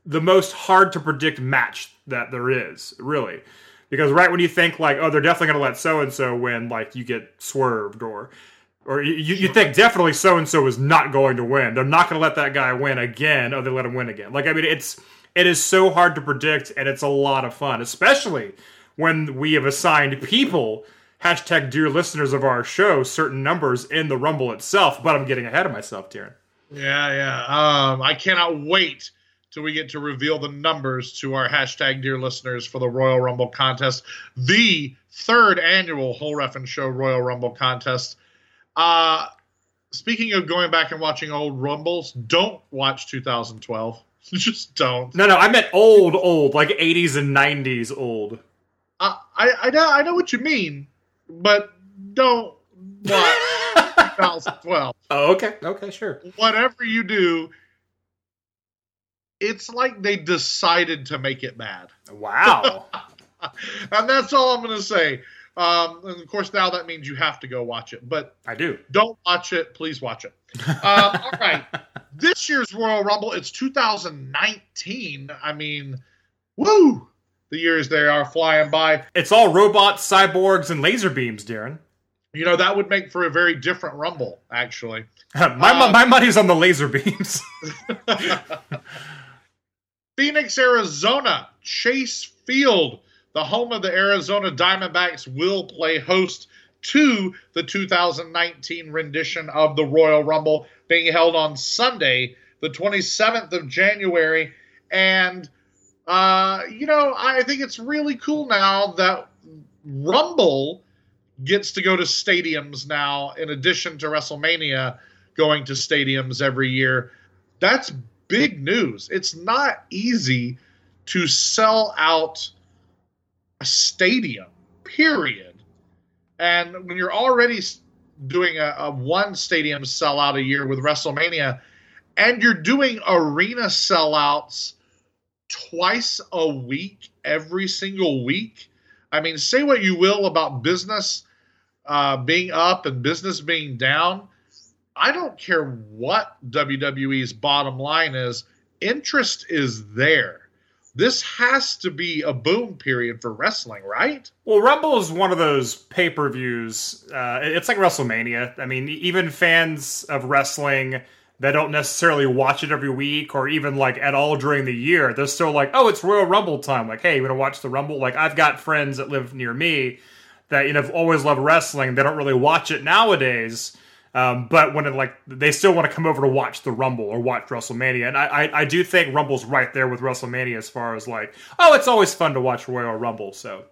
the most hard to predict match that there is, really. Because right when you think like, oh, they're definitely going to let so and so win, like you get swerved, or or you, you think definitely so and so is not going to win. They're not going to let that guy win again, or they let him win again. Like I mean, it's it is so hard to predict, and it's a lot of fun, especially when we have assigned people hashtag dear listeners of our show certain numbers in the Rumble itself. But I'm getting ahead of myself, Daryn. Yeah, yeah. Um, I cannot wait till we get to reveal the numbers to our hashtag dear listeners for the Royal Rumble contest, the third annual Whole Ref Show Royal Rumble contest. Uh, speaking of going back and watching old Rumbles, don't watch 2012. (laughs) Just don't. No, no, I meant old, old, like 80s and 90s old. Uh, I, I know, I know what you mean, but don't watch (laughs) 2012. Oh, okay, okay, sure. Whatever you do, it's like they decided to make it bad. Wow. (laughs) and that's all I'm going to say. Um, and of course, now that means you have to go watch it. But I do. Don't watch it. Please watch it. Um, (laughs) all right. This year's Royal Rumble, it's 2019. I mean, woo! The years they are flying by. It's all robots, cyborgs, and laser beams, Daryn. You know, that would make for a very different Rumble, actually. (laughs) my, uh, my money's on the laser beams. (laughs) Phoenix, Arizona, Chase Field the home of the Arizona Diamondbacks will play host to the 2019 rendition of the Royal Rumble being held on Sunday, the 27th of January. And, uh, you know, I think it's really cool now that Rumble gets to go to stadiums now in addition to WrestleMania going to stadiums every year. That's big news. It's not easy to sell out a stadium, period. And when you're already doing a, a one stadium sellout a year with WrestleMania, and you're doing arena sellouts twice a week, every single week. I mean, say what you will about business uh, being up and business being down. I don't care what WWE's bottom line is, interest is there. This has to be a boom period for wrestling, right? Well, Rumble is one of those pay per views. Uh, it's like WrestleMania. I mean, even fans of wrestling that don't necessarily watch it every week or even like at all during the year, they're still like, oh, it's Royal Rumble time. Like, hey, you want to watch the Rumble? Like, I've got friends that live near me that you know have always loved wrestling. They don't really watch it nowadays. Um, but when it like they still want to come over to watch the Rumble or watch WrestleMania, and I, I, I do think Rumble's right there with WrestleMania as far as like oh it's always fun to watch Royal Rumble. So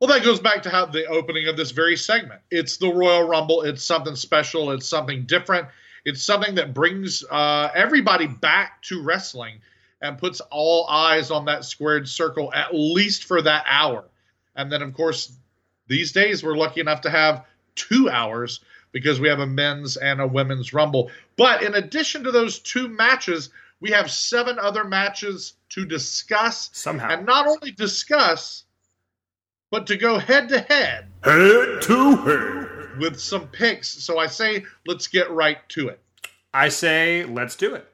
well, that goes back to how the opening of this very segment. It's the Royal Rumble. It's something special. It's something different. It's something that brings uh, everybody back to wrestling and puts all eyes on that squared circle at least for that hour. And then, of course, these days we're lucky enough to have two hours because we have a men's and a women's rumble. But in addition to those two matches, we have seven other matches to discuss. Somehow. And not only discuss, but to go head to head. Head to head. With some picks. So I say, let's get right to it. I say, let's do it.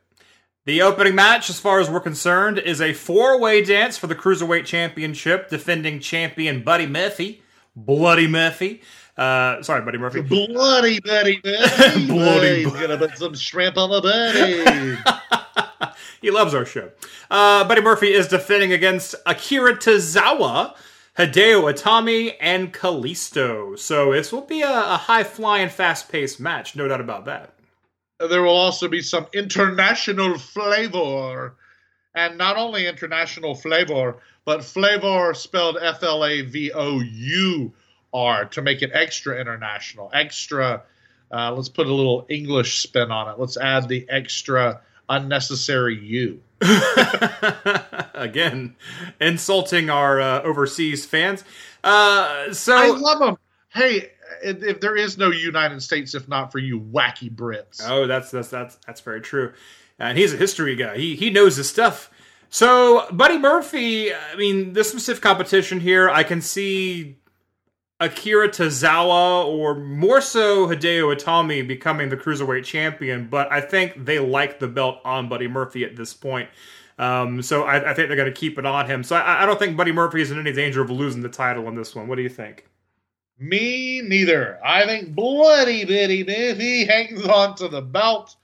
The opening match, as far as we're concerned, is a four way dance for the Cruiserweight Championship, defending champion Buddy Murphy. Bloody Murphy uh, sorry, Buddy Murphy. (laughs) Bloody Buddy Murphy. (laughs) Bloody He's gonna put some shrimp on the buddy. (laughs) he loves our show. Uh, Buddy Murphy is defending against Akira Tozawa, Hideo Itami, and Kalisto. So this will be a, a high flying, fast paced match, no doubt about that. There will also be some international flavor. And not only international flavor, but flavor spelled F L A V O U are to make it extra international, extra. Uh, let's put a little English spin on it. Let's add the extra unnecessary U. (laughs) Again, insulting our uh, overseas fans. Uh, so I love them. Hey, if, if, there is no United States, if not for you wacky Brits. Oh, that's that's that's that's very true. And he's a history guy. He he knows his stuff. So, Buddy Murphy. I mean, this specific competition here, I can see Akira Tozawa or more so Hideo Itami becoming the cruiserweight champion, but I think they like the belt on Buddy Murphy at this point. Um, so I, I, think they're going to keep it on him. So I, I, don't think Buddy Murphy is in any danger of losing the title in this one. What do you think? Me neither. I think Bloody Buddy Murphy hangs on to the belt.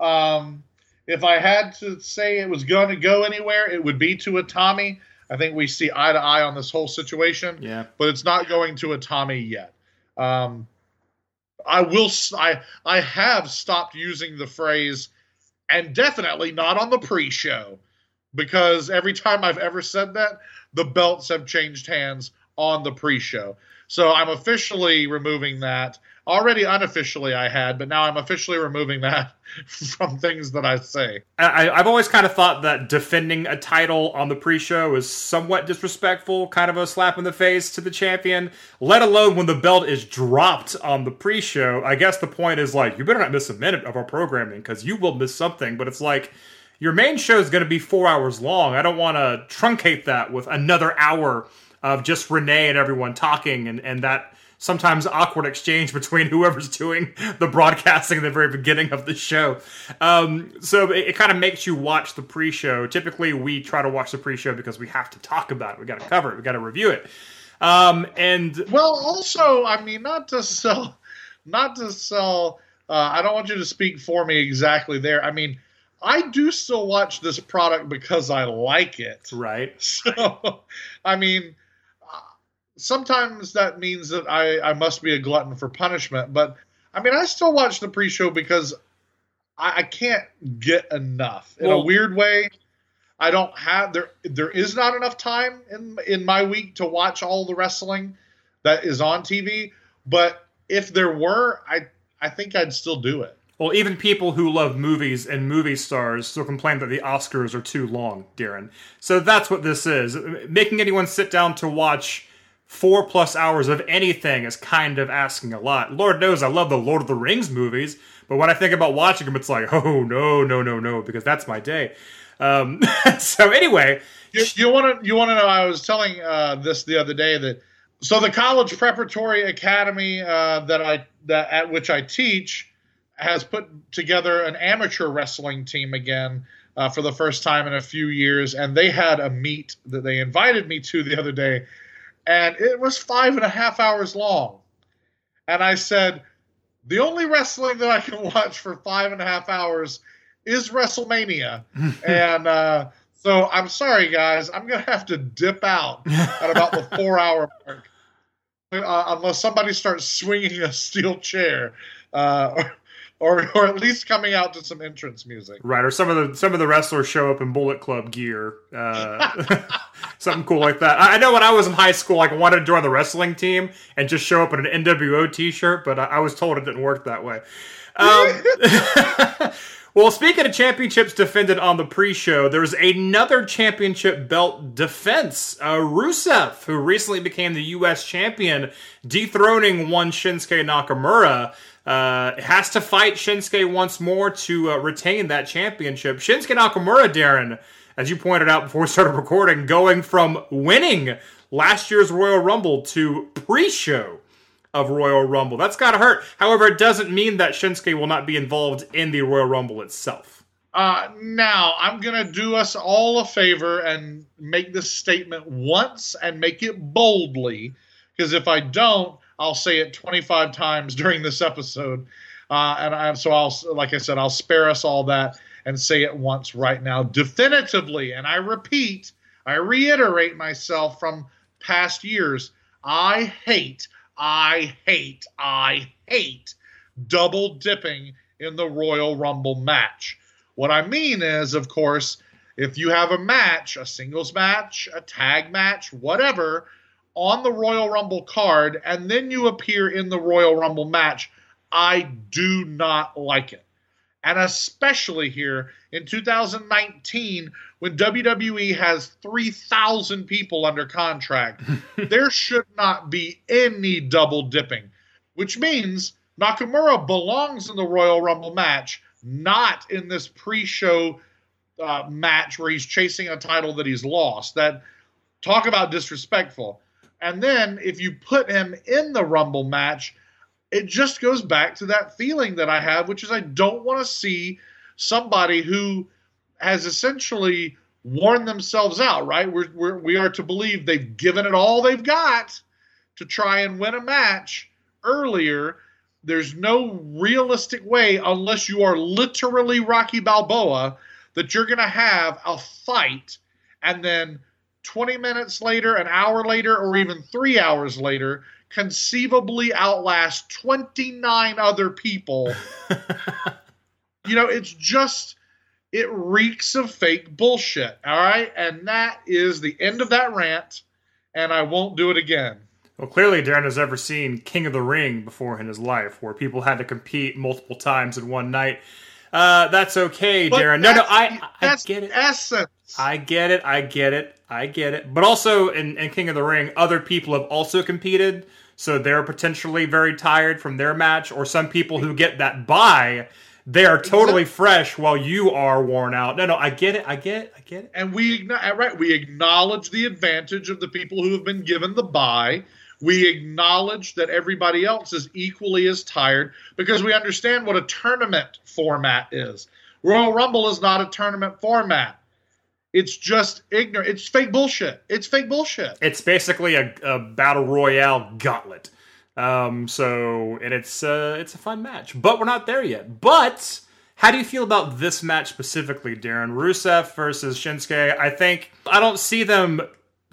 Um, if I had to say it was going to go anywhere, it would be to Itami. I think we see eye to eye on this whole situation. Yeah. But it's not going to Itami yet. Um, I will. I I have stopped using the phrase, and definitely not on the pre-show, because every time I've ever said that, the belts have changed hands on the pre-show. So I'm officially removing that already unofficially I had, but now I'm officially removing that (laughs) from things that I say. I, have always kind of thought that defending a title on the pre-show is somewhat disrespectful, kind of a slap in the face to the champion. Let alone when the belt is dropped on the pre-show. I guess the point is like you better not miss a minute of our programming because you will miss something. But it's like your main show is going to be four hours long. I don't want to truncate that with another hour of just Renee and everyone talking and and that sometimes awkward exchange between whoever's doing the broadcasting at the very beginning of the show. Um, so it, it kind of makes you watch the pre-show. Typically, we try to watch the pre-show because we have to talk about it. We got to cover it. We got to review it. Um, and well, also, I mean, not to sell, not to sell. Uh, I don't want you to speak for me exactly there. I mean, I do still watch this product because I like it. Right. (laughs) So, I mean, sometimes that means that I, I must be a glutton for punishment. But I mean, I still watch the pre-show because I, I can't get enough. In well, a weird way, I don't have there. There is not enough time in in my week to watch all the wrestling that is on TV. But if there were, I I think I'd still do it. Well, even people who love movies and movie stars still complain that the Oscars are too long, Daryn. So that's what this is. Making anyone sit down to watch four plus hours of anything is kind of asking a lot. Lord knows I love the Lord of the Rings movies, but when I think about watching them, it's like, (laughs) oh, no, no, no, no, because that's my day. Um, (laughs) so anyway. You want to you want to know? I was telling uh, this the other day that so the college preparatory academy uh, that I that at which I teach has put together an amateur wrestling team again uh, for the first time in a few years, and they had a meet that they invited me to the other day, and it was five and a half hours long, and I said, the only wrestling that I can (laughs) watch for five and a half hours is WrestleMania, (laughs) and uh, so I'm sorry, guys, I'm gonna have to dip out at about the four (laughs) hour mark. Uh, unless somebody starts swinging a steel chair, uh, or or (laughs) or at least coming out to some entrance music. Right, or some of the some of the wrestlers show up in Bullet Club gear, uh, (laughs) something cool like that. I, I, know when I was in high school, like I wanted to join the wrestling team and just show up in an NWO T-shirt, but I, I was told it didn't work that way. Um, (laughs) well, speaking of championships defended on the pre-show, there's another championship belt defense. Uh, Rusev, who recently became the U.S. champion, dethroning one Shinsuke Nakamura. Uh, has to fight Shinsuke once more to uh, retain that championship. Shinsuke Nakamura, Daryn, as you pointed out before we started recording, going from winning last year's Royal Rumble to pre-show of Royal Rumble. That's got to hurt. However, it doesn't mean that Shinsuke will not be involved in the Royal Rumble itself. Uh, now, I'm going to do us all a favor and make this statement once and make it boldly, because if I don't, I'll say it 25 times during this episode. Uh, and I, so I'll, like I said, I'll spare us all that and say it once right now, definitively. And I repeat, I reiterate myself from past years. I hate, I hate, I hate double dipping in the Royal Rumble match. What I mean is, of course, if you have a match, a singles match, a tag match, whatever, on the Royal Rumble card and then you appear in the Royal Rumble match, I do not like it. And especially here in 2019, when WWE has 3,000 people under contract, (laughs) there should not be any double dipping, which means Nakamura belongs in the Royal Rumble match, not in this pre show uh, match where he's chasing a title that he's lost. That talk about disrespectful. And then if you put him in the Rumble match, it just goes back to that feeling that I have, which is I don't want to see somebody who has essentially worn themselves out, right? We're, we're, we are to believe they've given it all they've got to try and win a match earlier. There's no realistic way, unless you are literally Rocky Balboa, that you're going to have a fight and then 20 minutes later, an hour later, or even three hours later, conceivably outlast 29 other people. (laughs) you know, it's just, it reeks of fake bullshit. All right. And that is the end of that rant. And I won't do it again. Well, clearly, Daryn has ever seen King of the Ring before in his life, where people had to compete multiple times in one night. Uh, that's okay, but Daryn. No, no, I, I get it. Essence. I get it. I get it. I get it. But also in, in King of the Ring, other people have also competed, so they're potentially very tired from their match. Or some people who get that buy, they are totally fresh while you are worn out. No, no, I get it. I get it. I get it. And we right, we acknowledge the advantage of the people who have been given the buy. We acknowledge that everybody else is equally as tired because we understand what a tournament format is. Royal Rumble is not a tournament format. It's just ignorant. It's fake bullshit. It's fake bullshit. It's basically a, a battle royale gauntlet. Um, so and it's uh, it's a fun match, but we're not there yet. But how do you feel about this match specifically, Daryn? Rusev versus Shinsuke. I think I don't see them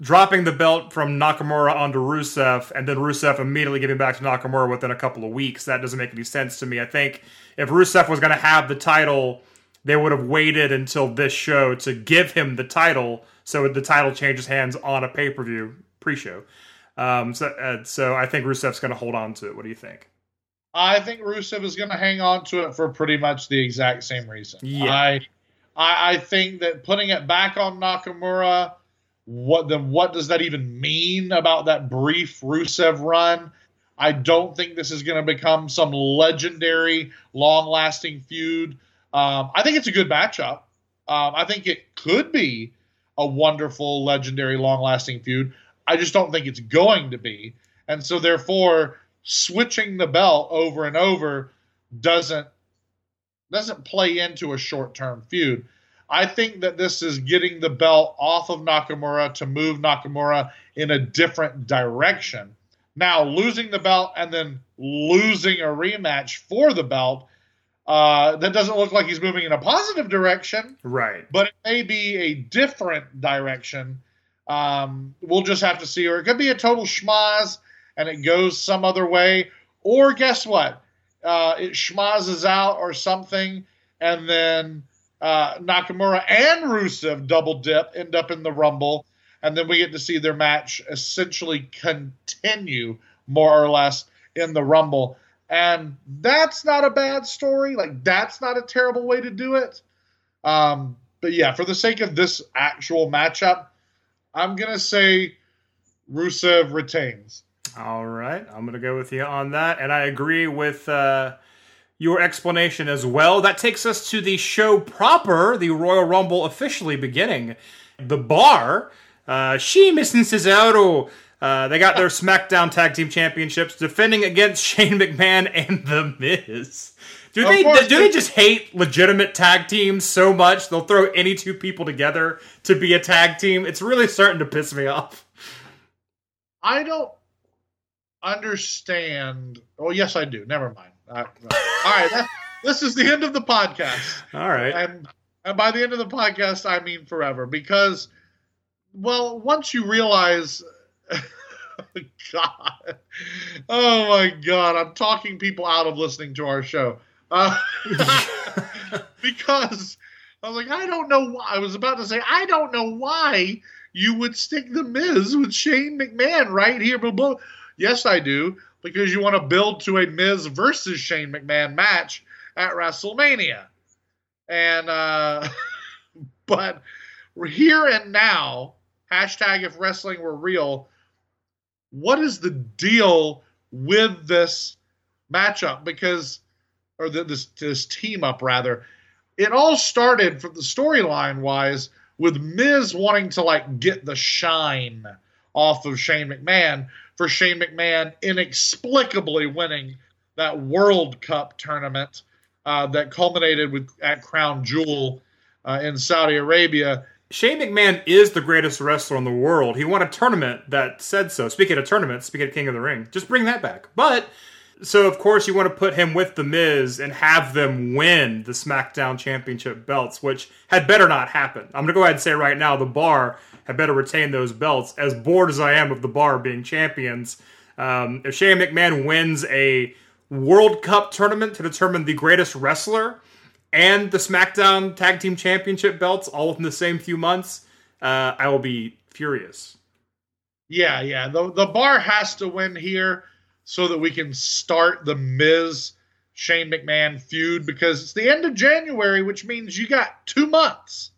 dropping the belt from Nakamura onto Rusev and then Rusev immediately giving back to Nakamura within a couple of weeks. That doesn't make any sense to me. I think if Rusev was going to have the title they would have waited until this show to give him the title, so the title changes hands on a pay per view pre show. Um, so, uh, so I think Rusev's going to hold on to it. What do you think? I think Rusev is going to hang on to it for pretty much the exact same reason. Yeah. I, I, I think that putting it back on Nakamura, what then? What does that even mean about that brief Rusev run? I don't think this is going to become some legendary, long-lasting feud. Um, I think it's a good matchup. Um, I think it could be a wonderful, legendary, long-lasting feud. I just don't think it's going to be, and so therefore, switching the belt over and over doesn't doesn't play into a short-term feud. I think that this is getting the belt off of Nakamura to move Nakamura in a different direction. Now, losing the belt and then losing a rematch for the belt, uh, that doesn't look like he's moving in a positive direction, Right. but it may be a different direction. Um, we'll just have to see. Or it could be a total schmaz and it goes some other way. Or guess what? Uh, it schmazes out or something, and then uh, Nakamura and Rusev double dip, end up in the Rumble, and then we get to see their match essentially continue more or less in the Rumble. And that's not a bad story. Like, that's not a terrible way to do it. Um, but yeah, for the sake of this actual matchup, I'm going to say Rusev retains. All right, I'm going to go with you on that, and I agree with uh, your explanation as well. That takes us to the show proper, the Royal Rumble officially beginning. The bar, uh, Sheamus and Cesaro, uh, they got their SmackDown Tag Team Championships, defending against (laughs) Shane McMahon and The Miz. Do they do they- they just hate legitimate tag teams so much they'll throw any two people together to be a tag team? It's really starting to piss me off. I don't understand. Oh, yes, I do. Never mind. I- all right. That, this is the end of the podcast. All right. and and by the end of the podcast, I mean forever, because well, once you realize, (laughs) God, oh my God, I'm talking people out of listening to our show, uh, (laughs) because I was like, I don't know why. I was about to say, I don't know why you would stick the Miz with Shane McMahon right here, blah, blah. Yes, I do, because you want to build to a Miz versus Shane McMahon match at WrestleMania. And uh (laughs) but here and now hashtag if wrestling were real what is the deal with this matchup because or the, this this team up rather it all started from the storyline wise with Miz wanting to like get the shine off of Shane McMahon for Shane McMahon inexplicably winning that World Cup tournament uh, that culminated with at Crown Jewel uh, in Saudi Arabia. Shane McMahon is the greatest wrestler in the world. He won a tournament that said so. Speaking of tournaments, speaking of King of the Ring, just bring that back. But so of course you want to put him with the Miz and have them win the SmackDown Championship belts, which had better not happen. I'm gonna go ahead and say right now the Bar had better retain those belts. As bored as I am of the Bar being champions, um, if Shane McMahon wins a World Cup tournament to determine the greatest wrestler and the SmackDown Tag Team Championship belts all within the same few months, uh, I will be furious. Yeah, yeah. The the bar has to win here so that we can start the Miz Shane McMahon feud because it's the end of January, which means you got two months.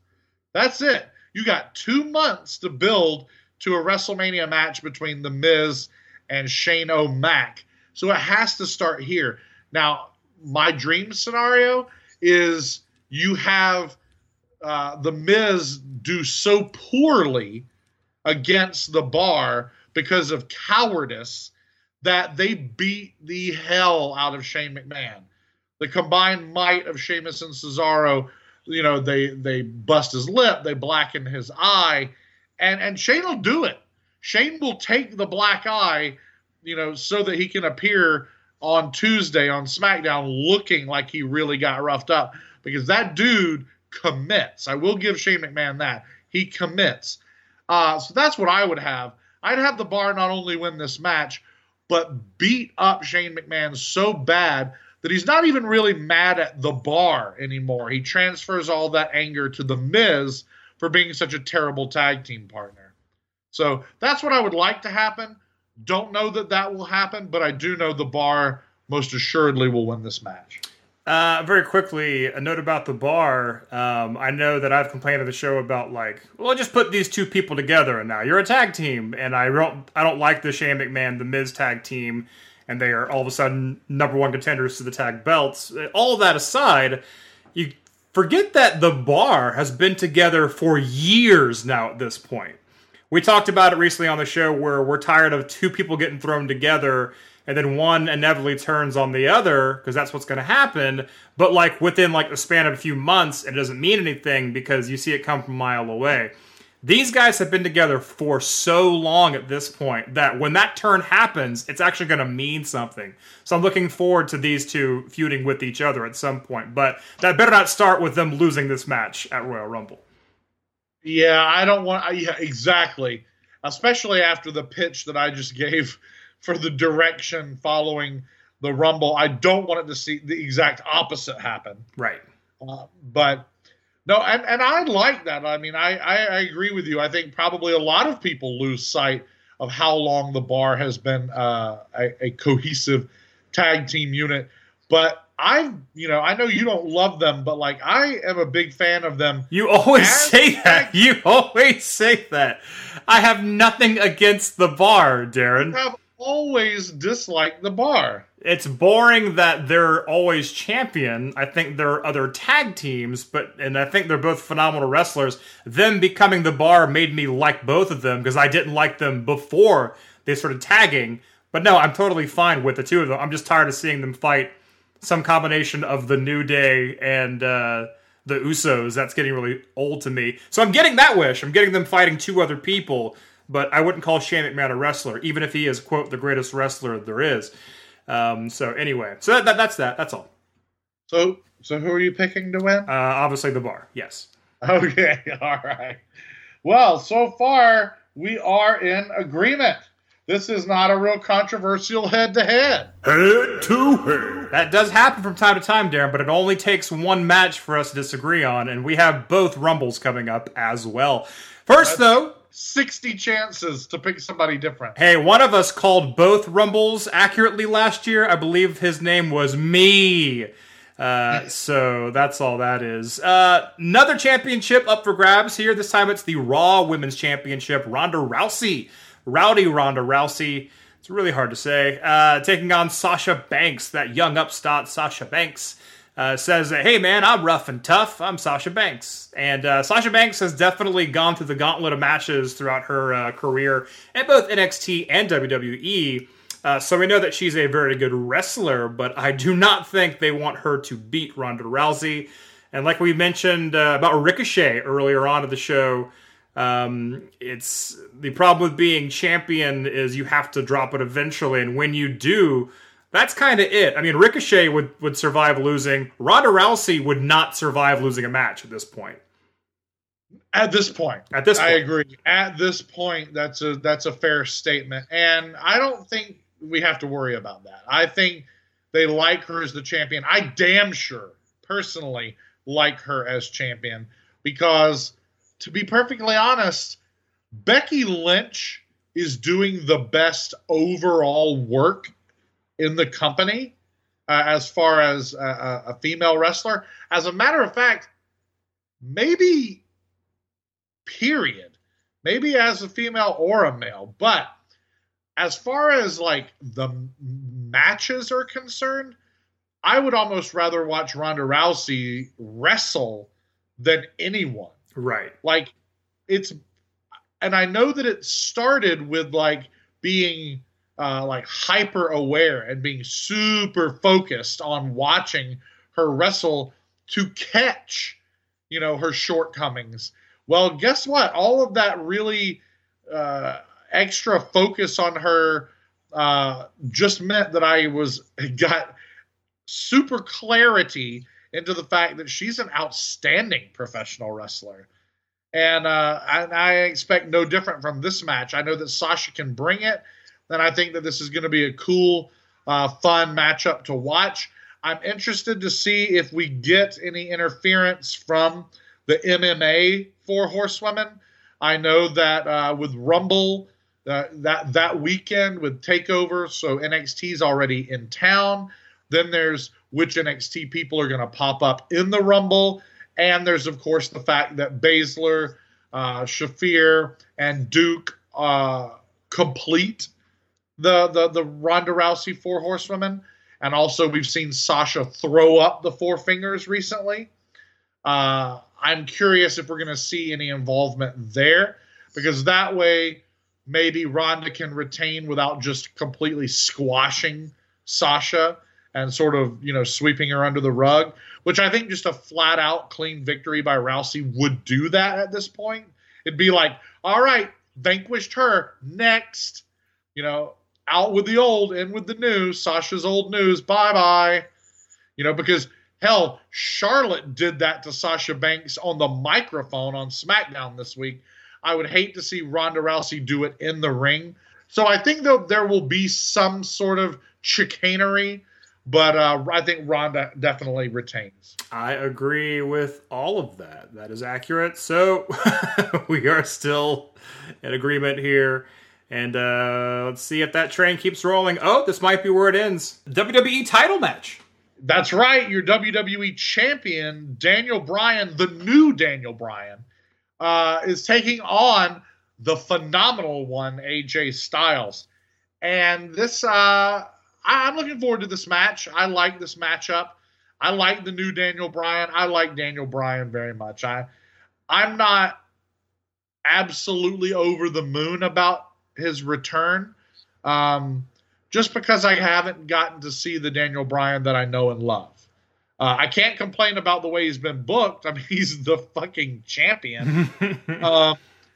That's it. You got two months to build to a WrestleMania match between the Miz and Shane O'Mac. So it has to start here. Now, my dream scenario is you have uh, the Miz do so poorly against the bar because of cowardice that they beat the hell out of Shane McMahon. The combined might of Sheamus and Cesaro, you know, they they bust his lip, they blacken his eye, and and Shane will do it. Shane will take the black eye, you know, so that he can appear on Tuesday on SmackDown looking like he really got roughed up because that dude commits. I will give Shane McMahon that. He commits. Uh, so that's what I would have. I'd have the bar not only win this match, but beat up Shane McMahon so bad that he's not even really mad at the bar anymore. He transfers all that anger to The Miz for being such a terrible tag team partner. So that's what I would like to happen. Don't know that that will happen, but I do know the bar most assuredly will win this match. Uh, very quickly, a note about the bar. Um, I know that I've complained to the show about like, well, just put these two people together, and now you're a tag team. And I don't, I don't like the Shane McMahon, the Miz tag team, and they are all of a sudden number one contenders to the tag belts. All that aside, you forget that the bar has been together for years now. At this point, we talked about it recently on the show where we're tired of two people getting thrown together and then one inevitably turns on the other because that's what's going to happen. But like within like the span of a few months it doesn't mean anything because you see it come from a mile away. These guys have been together for so long at this point that when that turn happens it's actually going to mean something. So i'm looking forward to these two feuding with each other at some point. But that better not start with them losing this match at royal rumble Yeah, I don't want. Yeah, exactly. Especially after the pitch that I just (laughs) gave for the direction following the Rumble. I don't want it to see the exact opposite happen. right Uh, but no, and, and I like that. I mean, I, I, I agree with you. I think probably a lot of people lose sight of how long the bar has been uh, a, a cohesive tag team unit. But I, you know, I know you don't love them, but like I am a big fan of them. You always As say that. You always say that. I have nothing against the bar, Daryn. I have always disliked the bar. It's boring that they're always champion. I think there are other tag teams, but and I think they're both phenomenal wrestlers. Them becoming the bar made me like both of them because I didn't like them before they started tagging. But no, I'm totally fine with the two of them. I'm just tired of seeing them fight some combination of the New Day and uh, the Usos. That's getting really old to me. So I'm getting that wish. I'm getting them fighting two other people, but I wouldn't call Shane McMahon a wrestler, even if he is quote the greatest wrestler there is. Um, so anyway, so that, that, that's that. That's all. So, so who are you picking to win? Uh, obviously the bar. Yes. Okay, (laughs) all right. Well, so far we are in agreement. This is not a real controversial head to head. Head to head. That does happen from time to time, Daryn, but it only takes one match for us to disagree on, and we have both Rumbles coming up as well. First, though, 60 chances to pick somebody different. Hey, one of us called both Rumbles accurately last year. I believe his name was me. Uh, so that's all that is. Uh, another championship up for grabs here. This time it's the Raw Women's Championship. Ronda Rousey, Rowdy Ronda Rousey. It's really hard to say. Uh, taking on Sasha Banks, that young upstart Sasha Banks. Uh, says, "Hey man, I'm rough and tough. I'm Sasha Banks." And uh, Sasha Banks has definitely gone through the gauntlet of matches throughout her uh, career at both NXT and WWE. Uh, so we know that she's a very good wrestler, but I do not think they want her to beat Ronda Rousey. And like we mentioned uh, about Ricochet earlier on in the show, um, it's the problem with being champion is you have to drop it eventually, and when you do, that's kind of it. I mean, Ricochet would would survive losing. Ronda Rousey would not survive losing a match at this point. At this point, At this point. I agree. At this point, that's a that's a fair statement, and I don't think we have to worry about that. I think they like her as the champion. I damn sure, personally, like her as champion because, to be perfectly honest, Becky Lynch is doing the best overall work in the company uh, as far as a, a, a female wrestler. As a matter of fact, maybe period. Maybe as a female or a male. But as far as like the matches are concerned, I would almost rather watch Ronda Rousey wrestle than anyone. Right. Like it's and I know that it started with like being uh, like hyper aware and being super focused on watching her wrestle to catch, you know, her shortcomings. Well, guess what? All of that really uh, extra focus on her uh, just meant that I was (laughs) got super clarity into the fact that she's an outstanding professional wrestler. And, uh, and I expect no different from this match. I know that Sasha can bring it, and I think that this is going to be a cool, uh, fun matchup to watch. I'm interested to see if we get any interference from the MMA four horsewomen. I know that uh, with Rumble, uh, that that weekend with Takeover. So NXT's already in town. Then there's which NXT people are going to pop up in the Rumble, and there's of course the fact that Baszler, uh, Shafir, and Duke uh, complete the the the Ronda Rousey four horsewomen, and also we've seen Sasha throw up the four fingers recently. Uh, I'm curious if we're going to see any involvement there because that way maybe Ronda can retain without just completely squashing Sasha and sort of, you know, sweeping her under the rug, which I think just a flat out clean victory by Rousey would do that at this point. It'd be like, all right, vanquished her. Next, you know, out with the old, in with the new. Sasha's old news. Bye bye. You know, because hell, Charlotte did that to Sasha Banks on the microphone on SmackDown this week I would hate to see Ronda Rousey do it in the ring. So I think that there will be some sort of chicanery, but uh, I think Ronda definitely retains. I agree with all of that. That is accurate. So (laughs) we are still in agreement here. And uh, let's see if that train keeps rolling. Oh, this might be where it ends. WWE title match. That's right. Your WWE champion, Daniel Bryan, the new Daniel Bryan, uh, is taking on the phenomenal one, AJ Styles. And this, uh, I'm looking forward to this match. I like this matchup. I like the new Daniel Bryan. I like Daniel Bryan very much. I, I'm not absolutely over the moon about his return, um, just because I haven't gotten to see the Daniel Bryan that I know and love. Uh, I can't complain about the way he's been booked. I mean, (laughs) he's the fucking champion. uh,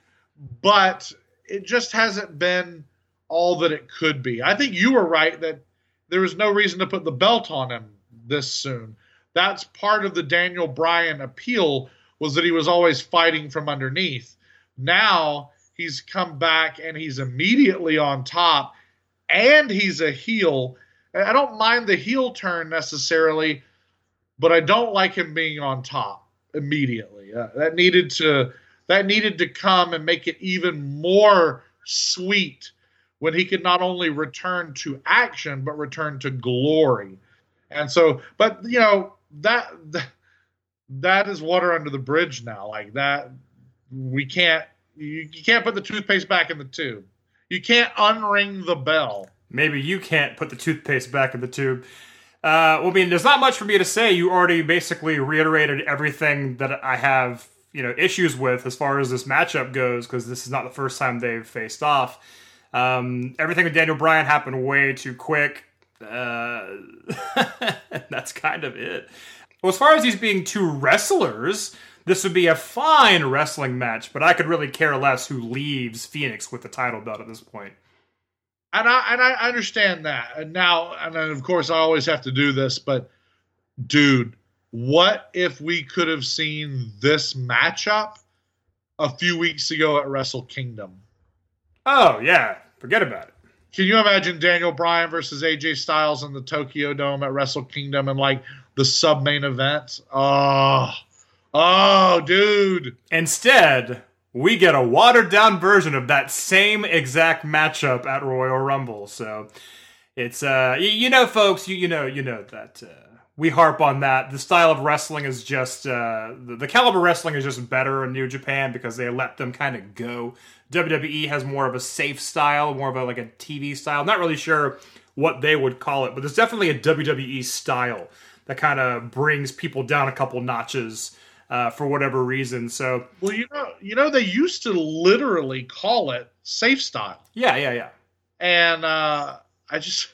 (laughs) but it just hasn't been all that it could be. I think you were right that there was no reason to put the belt on him this soon. That's part of the Daniel Bryan appeal was that he was always fighting from underneath. Now he's come back and he's immediately on top and he's a heel. I don't mind the heel turn necessarily but I don't like him being on top immediately. Uh, that needed to that needed to come and make it even more sweet when he could not only return to action but return to glory. And so, but you know that that, is water under the bridge now. Like that, we can't you, you can't put the toothpaste back in the tube. You can't unring the bell. Maybe you can't put the toothpaste back in the tube. Uh, well, I mean, there's not much for me to say. You already basically reiterated everything that I have, you know, issues with as far as this matchup goes, because this is not the first time they've faced off. Um, everything with Daniel Bryan happened way too quick. Uh, (laughs) that's kind of it. Well, as far as these being two wrestlers, this would be a fine wrestling match, but I could really care less who leaves Phoenix with the title belt at this point. and I and I understand that. And now, and of course, I always have to do this, but dude, what if we could have seen this matchup a few weeks ago at Wrestle Kingdom? Oh yeah, forget about it. Can you imagine Daniel Bryan versus AJ Styles in the Tokyo Dome at Wrestle Kingdom and like the sub main event? Oh, oh, dude. Instead, we get a watered down version of that same exact matchup at Royal Rumble. So it's uh you, you know folks, you you know you know that uh, we harp on that. The style of wrestling is just uh the, the caliber wrestling is just better in New Japan because they let them kind of go. WWE has more of a safe style, more of a like a TV style. I'm not really sure what they would call it, but there's definitely a WWE style that kind of brings people down a couple notches uh, for whatever reason. So, well, you know, you know, they used to literally call it safe style. Yeah, yeah, yeah. And uh, I just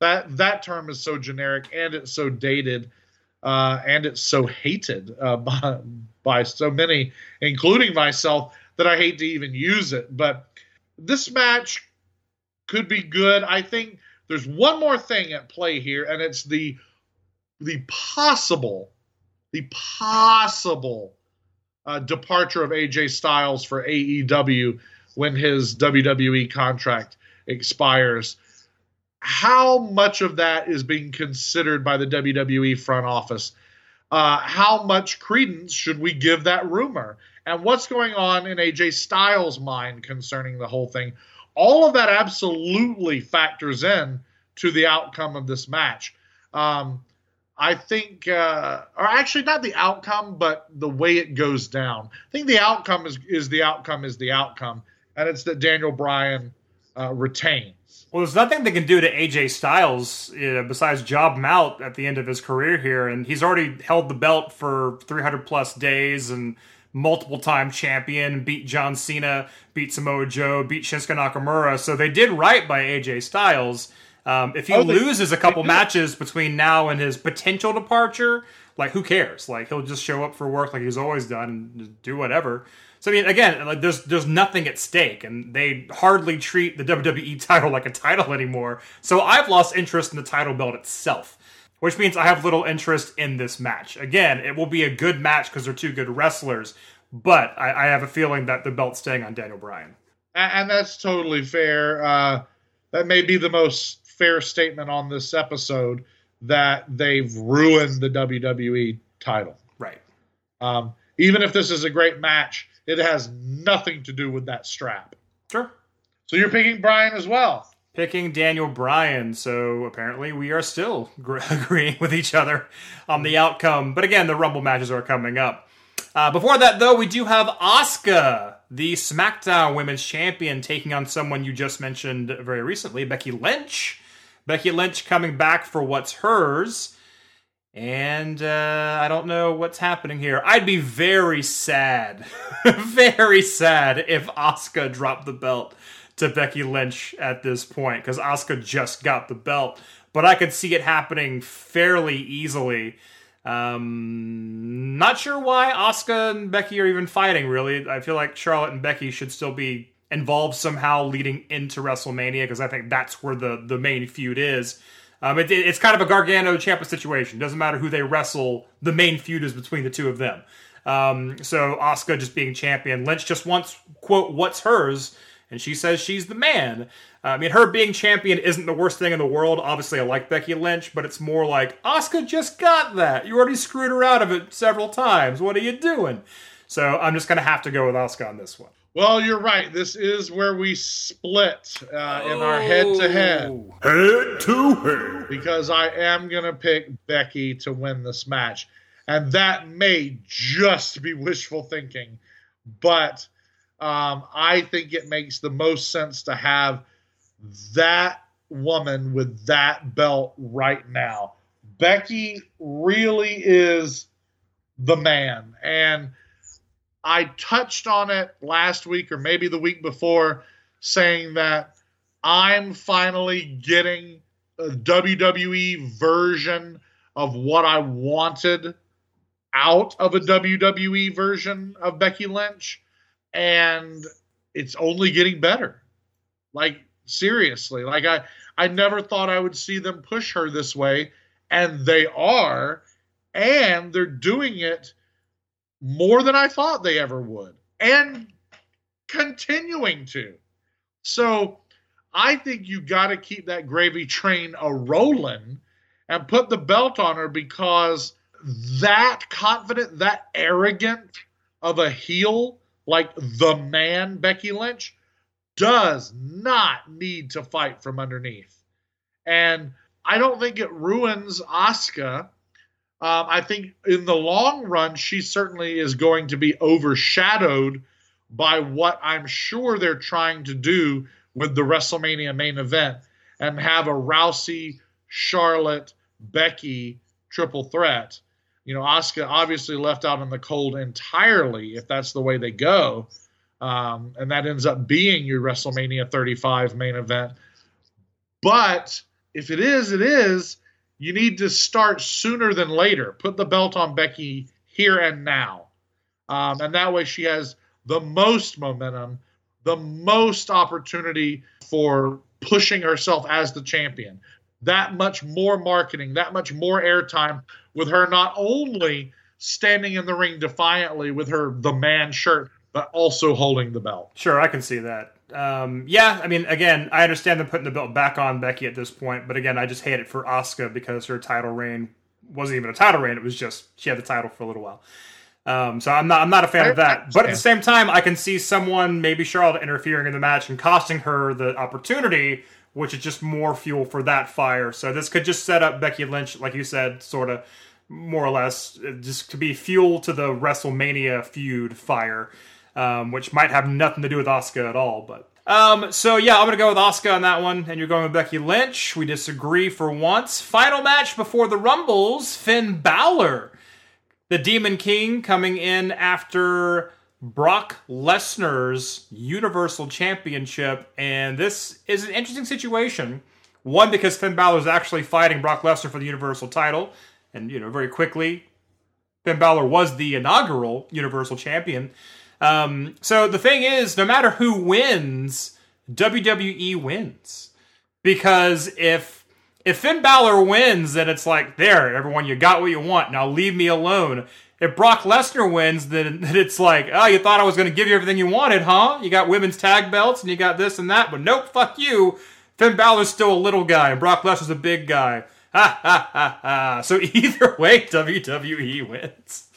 that that term is so generic and it's so dated, uh, and it's so hated uh, (laughs) by by so many, including myself, that I hate to even use it. But this match could be good. I think there's one more thing at play here, and it's the the possible the possible uh, departure of AJ Styles for AEW when his WWE contract expires. How much of that is being considered by the WWE front office? Uh, how much credence should we give that rumor? And what's going on in AJ Styles' mind concerning the whole thing? all of that absolutely factors in to the outcome of this match. Um, I think, uh, or actually not the outcome, but the way it goes down. I think the outcome is is the outcome is the outcome, and it's that Daniel Bryan uh, retains. Well, there's nothing they can do to AJ Styles you know, besides job him out at the end of his career here, and he's already held the belt for 300 plus days and multiple time champion, beat John Cena, beat Samoa Joe, beat Shinsuke Nakamura. So they did right by AJ Styles. Um, if he Oh, they- loses a couple matches between now and his potential departure, like who cares? Like he'll just show up for work like he's always done and do whatever. So I mean, again, like there's there's nothing at stake, and they hardly treat the WWE (laughs) title like a title anymore. So I've lost interest in the title belt itself, which means I have little interest in this match. Again, it will be a good match because they're two good wrestlers, but I, I have a feeling that the belt's staying on Daniel Bryan. And that's totally fair. Uh, that may be the most fair statement on this episode that they've ruined the WWE title. Right. Um, even if this is a great match, it has nothing to do with that strap. Sure. So you're picking Bryan as well. picking Daniel Bryan. So apparently we are still gr- (laughs) agreeing with each other on the outcome. But again, the Rumble matches are coming up. Uh, before that, though, we do have Asuka, the SmackDown Women's Champion, taking on someone you just mentioned very recently, Becky Lynch. Becky Lynch coming back for what's hers. And uh, I don't know what's happening here. I'd be very sad, (laughs) very sad if Asuka dropped the belt to Becky Lynch at this point because Asuka just got the belt. But I could see it happening fairly easily. Um, not sure why Asuka and Becky are even fighting. Really, I feel like Charlotte and Becky should still be involved somehow leading into WrestleMania because I think that's where the the main feud is. Um, it, it's kind of a Gargano Ciampa situation. Doesn't matter who they wrestle. The main feud is between the two of them. Um, so Asuka just being champion. Lynch just wants quote what's hers, and she says she's the man. Uh, I mean, her being champion isn't the worst thing in the world. Obviously, I like Becky Lynch, but it's more like Asuka just got that. You already screwed her out of it several times. What are you doing? So I'm just gonna have to go with Asuka on this one. Well, you're right. This is where we split uh, in our head to head. Head to head. because I am going to pick Becky to win this match. And that may just be wishful thinking, but um, I think it makes the most sense to have that woman with that belt right now. Becky really is the man. And I touched on it last week or maybe the week before, saying that I'm finally getting a WWE version of what I wanted out of a WWE version of Becky Lynch. And it's only getting better. Like, seriously. Like, I, I never thought I would see them push her this way. And they are. And they're doing it more than I thought they ever would, and continuing to. So I think you got to keep that gravy train a rolling and put the belt on her because that confident, that arrogant of a heel like the man Becky Lynch does not need to fight from underneath. And I don't think it ruins Asuka. Um, I think in the long run, she certainly is going to be overshadowed by what I'm sure they're trying to do with the WrestleMania main event and have a Rousey, Charlotte, Becky triple threat. You know, Asuka obviously left out in the cold entirely if that's the way they go. Um, and that ends up being your WrestleMania 35 main event. But if it is, it is you need to start sooner than later. Put the belt on Becky here and now. Um, and that way she has the most momentum, the most opportunity for pushing herself as the champion. That much more marketing, that much more airtime with her not only standing in the ring defiantly with her the man shirt, but also holding the belt. Sure, I can see that. Um, yeah, I mean, again, I understand them putting the belt back on Becky at this point, but again, I just hate it for Asuka because her title reign wasn't even a title reign; it was just she had the title for a little while. Um, so I'm not I'm not a fan I- of that. I But at the same time, I can see someone, maybe Charlotte, interfering in the match and costing her the opportunity, which is just more fuel for that fire. So this could just set up Becky Lynch, like you said, sort of more or less, uh, just to be fuel to the WrestleMania feud fire, um, which might have nothing to do with Asuka at all. But um, so yeah, I'm gonna go with Asuka on that one, and you're going with Becky Lynch. We disagree for once. Final match before the Rumbles: Finn Balor the Demon King coming in after Brock Lesnar's Universal Championship. And this is an interesting situation. One, because Finn Balor is actually fighting Brock Lesnar for the Universal title. And, you know, very quickly, Finn Balor was the inaugural Universal Champion. Um, so the thing is, no matter who wins, WWE wins. Because if if Finn Balor wins, then it's like, there, everyone, you got what you want. Now leave me alone. If Brock Lesnar wins, then, (laughs) it's like, oh, you thought I was going to give you everything you wanted, huh? You got women's tag belts and you got this and that, but nope, fuck you. Finn Balor's still a little guy and Brock Lesnar's a big guy. Ha ha ha ha. So (laughs) either way, (laughs) WWE wins.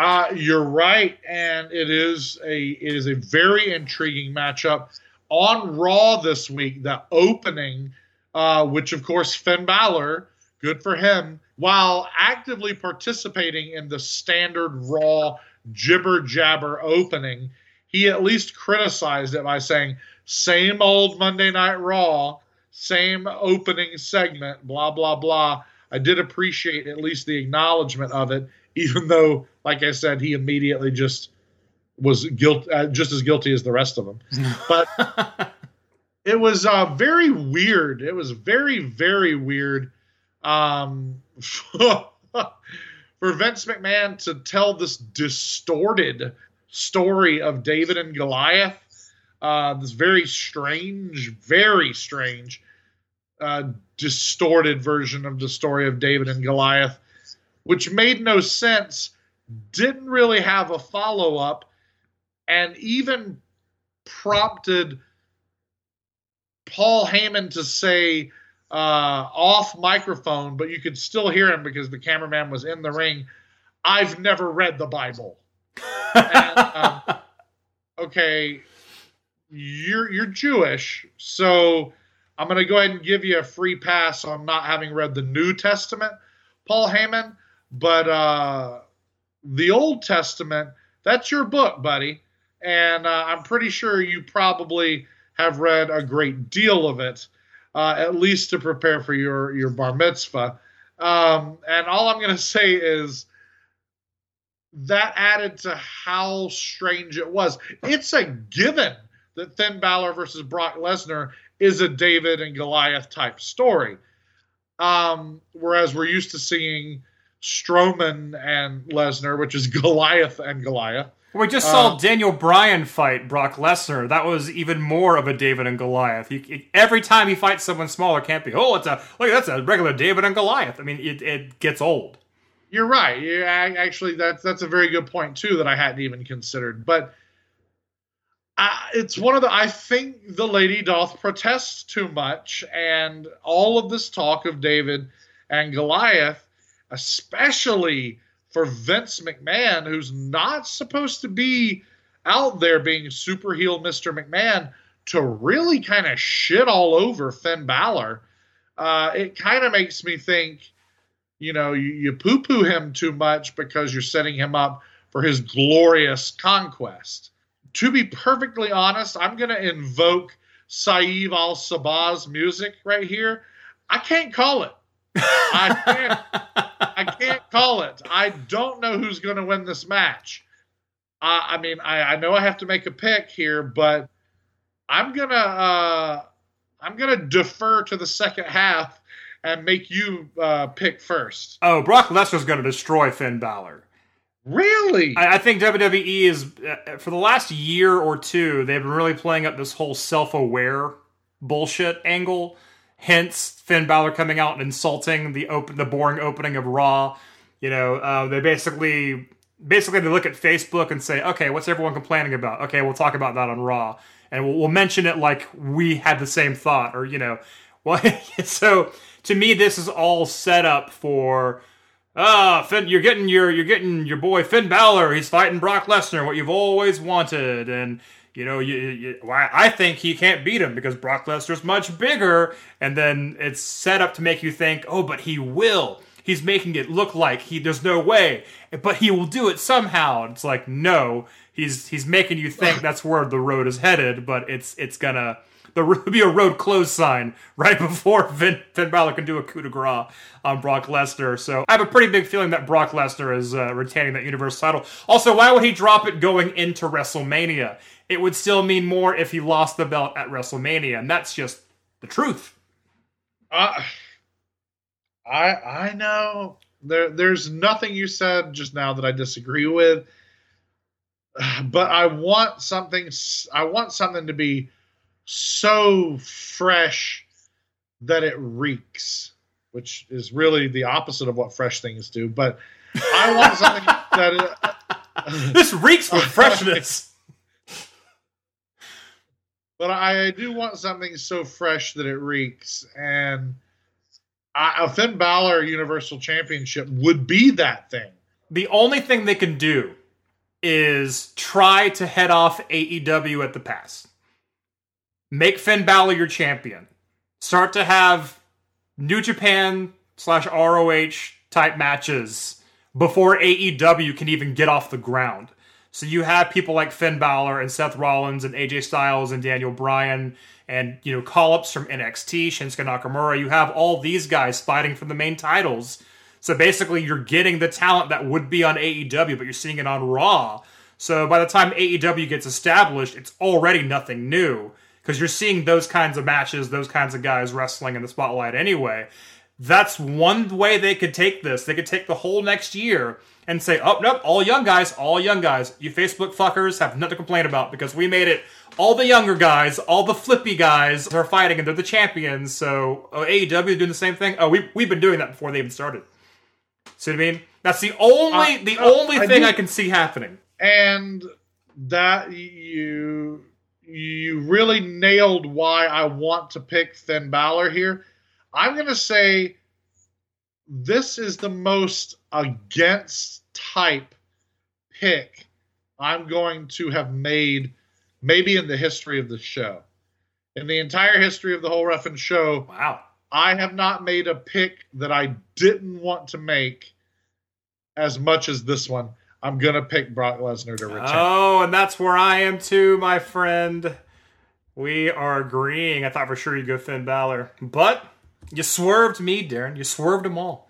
Uh, you're right, and it is a it is a very intriguing matchup on Raw this week. The opening, uh, which of course Finn Balor, good for him, while actively participating in the standard Raw jibber jabber opening, he at least criticized it by saying, "Same old Monday Night Raw, same opening segment, blah blah blah." I did appreciate at least the acknowledgement of it, (laughs) even though, like I said, he immediately just was guilt, uh, just as guilty as the rest of them. (laughs) But it was uh, very weird. It was very, very weird um, (laughs) for Vince McMahon to tell this distorted story of David and Goliath. Uh, this very strange, very strange, uh, distorted version of the story of David and Goliath, which made no sense, didn't really have a follow up, and even prompted Paul Heyman to say uh, off microphone, but you could still hear him because the cameraman was in the ring. I've never read the Bible. And, um, (laughs) okay, you're you're Jewish, so I'm going to go ahead and give you a free pass on not having read the New Testament, Paul Heyman. But uh, the Old Testament, that's your book, buddy, and uh, I'm pretty sure you probably have read a great deal of it, uh, at least to prepare for your your bar mitzvah. Um, and all I'm going (laughs) to say is that added to how strange it was. It's a given that Finn Balor versus Brock Lesnar is a David and Goliath type story. Um, whereas we're used to seeing Strowman and Lesnar, which is (laughs) Goliath and Goliath. We just saw Um, Daniel Bryan fight Brock Lesnar. That was even more of a David and Goliath. He, he- every time he fights someone smaller, can't be. Oh, it's a look. That's a regular David and Goliath. I mean, it, it gets old. You're right. Yeah, actually, that's that's a very good point too that I hadn't even considered. But I, it's one of the. I think the lady doth protest too much, and all of this talk of David and Goliath, especially for Vince McMahon, who's not supposed to be out there being super heel Mr. McMahon, to really kind of shit all over Finn Balor. Uh, it kind of makes me think you know, you, you poo poo him too much because you're setting him up for his glorious conquest. To be perfectly honest, I'm going to invoke Saeed Al Sabah's music right here. I can't call it. I can't. (laughs) I can't call it. I don't know who's going to win this match. I, I mean, I, I know I have to make a pick here, but I'm gonna uh, I'm gonna defer to the second half and make you uh, pick first. Oh, Brock Lesnar's going to destroy Finn Balor. Really? I, I think WWE is uh, for the last year or two they've been really playing up this whole self-aware bullshit angle. Hence, Finn Balor coming out and insulting the open, the boring opening of Raw. You know, uh, they basically basically they look at Facebook and say, "Okay, what's everyone complaining about? Okay, we'll talk about that on Raw, and we'll, we'll mention it like we had the same thought, or you know, (laughs) well, so to me, this is all set up for." ah, Finn, you're getting your you're getting your boy Finn Balor. He's fighting Brock Lesnar, what you've always wanted, and you know, you, you, why I think he can't beat him because Brock Lesnar's much bigger, and then it's set up to make you think, oh, but he will. He's making it look like he there's no way, but he will do it somehow. It's like no, he's he's making you think (sighs) that's where the road is headed, but it's it's gonna there will be a road closed sign right (laughs) before Finn, Finn Balor can do a coup de grace on Brock Lesnar. So I have a pretty big feeling that Brock Lesnar is uh, retaining that Universal title. Also, why would he drop it going into WrestleMania? It would still mean more if he lost the belt at WrestleMania, and that's just the truth. Uh, I I know there there's nothing you said just now that I disagree with, but I want something. I want something to be so fresh that it reeks, which is really the opposite of what fresh things do. But I want something (laughs) that uh, this reeks with freshness. (laughs) but I, I, do want something so fresh that it reeks, and I, a Finn Balor Universal Championship would be that thing. The only thing they can do is try to head off AEW at the pass make Finn Balor your champion. Start to have New Japan slash ROH type matches before AEW can even get off the ground. So you have people like Finn Balor and Seth Rollins and AJ Styles and Daniel Bryan and you know call ups from NXT, Shinsuke Nakamura. You have all these guys fighting for the main titles. So basically, you're getting the talent that would be on AEW, but you're seeing it on Raw. So by the time AEW gets established, it's already nothing new because you're seeing those kinds of matches, those kinds of guys wrestling in the spotlight anyway. That's one way they could take this. They could take the whole next year and say, oh, nope, all young guys, all young guys. You Facebook fuckers have nothing to complain about because we made it all the younger guys, all the flippy guys are fighting and they're the champions. So oh, AEW doing the same thing. Oh, we, we've been doing that before they even started. See what I mean? That's the only uh, the uh, only I thing do, I can see happening. And that you you really nailed why I want to pick Finn Balor here. I'm going to say this is the most against type pick I'm going to have made maybe in the history of the show. In the entire history of the whole Ref'n show, wow. I have not made a pick that I didn't want to make as much as this one. I'm gonna pick Brock Lesnar to return. Oh, and that's where I am too, my friend. We are agreeing. I thought for sure you'd go Finn Balor, but you swerved me, Daryn. You swerved them all.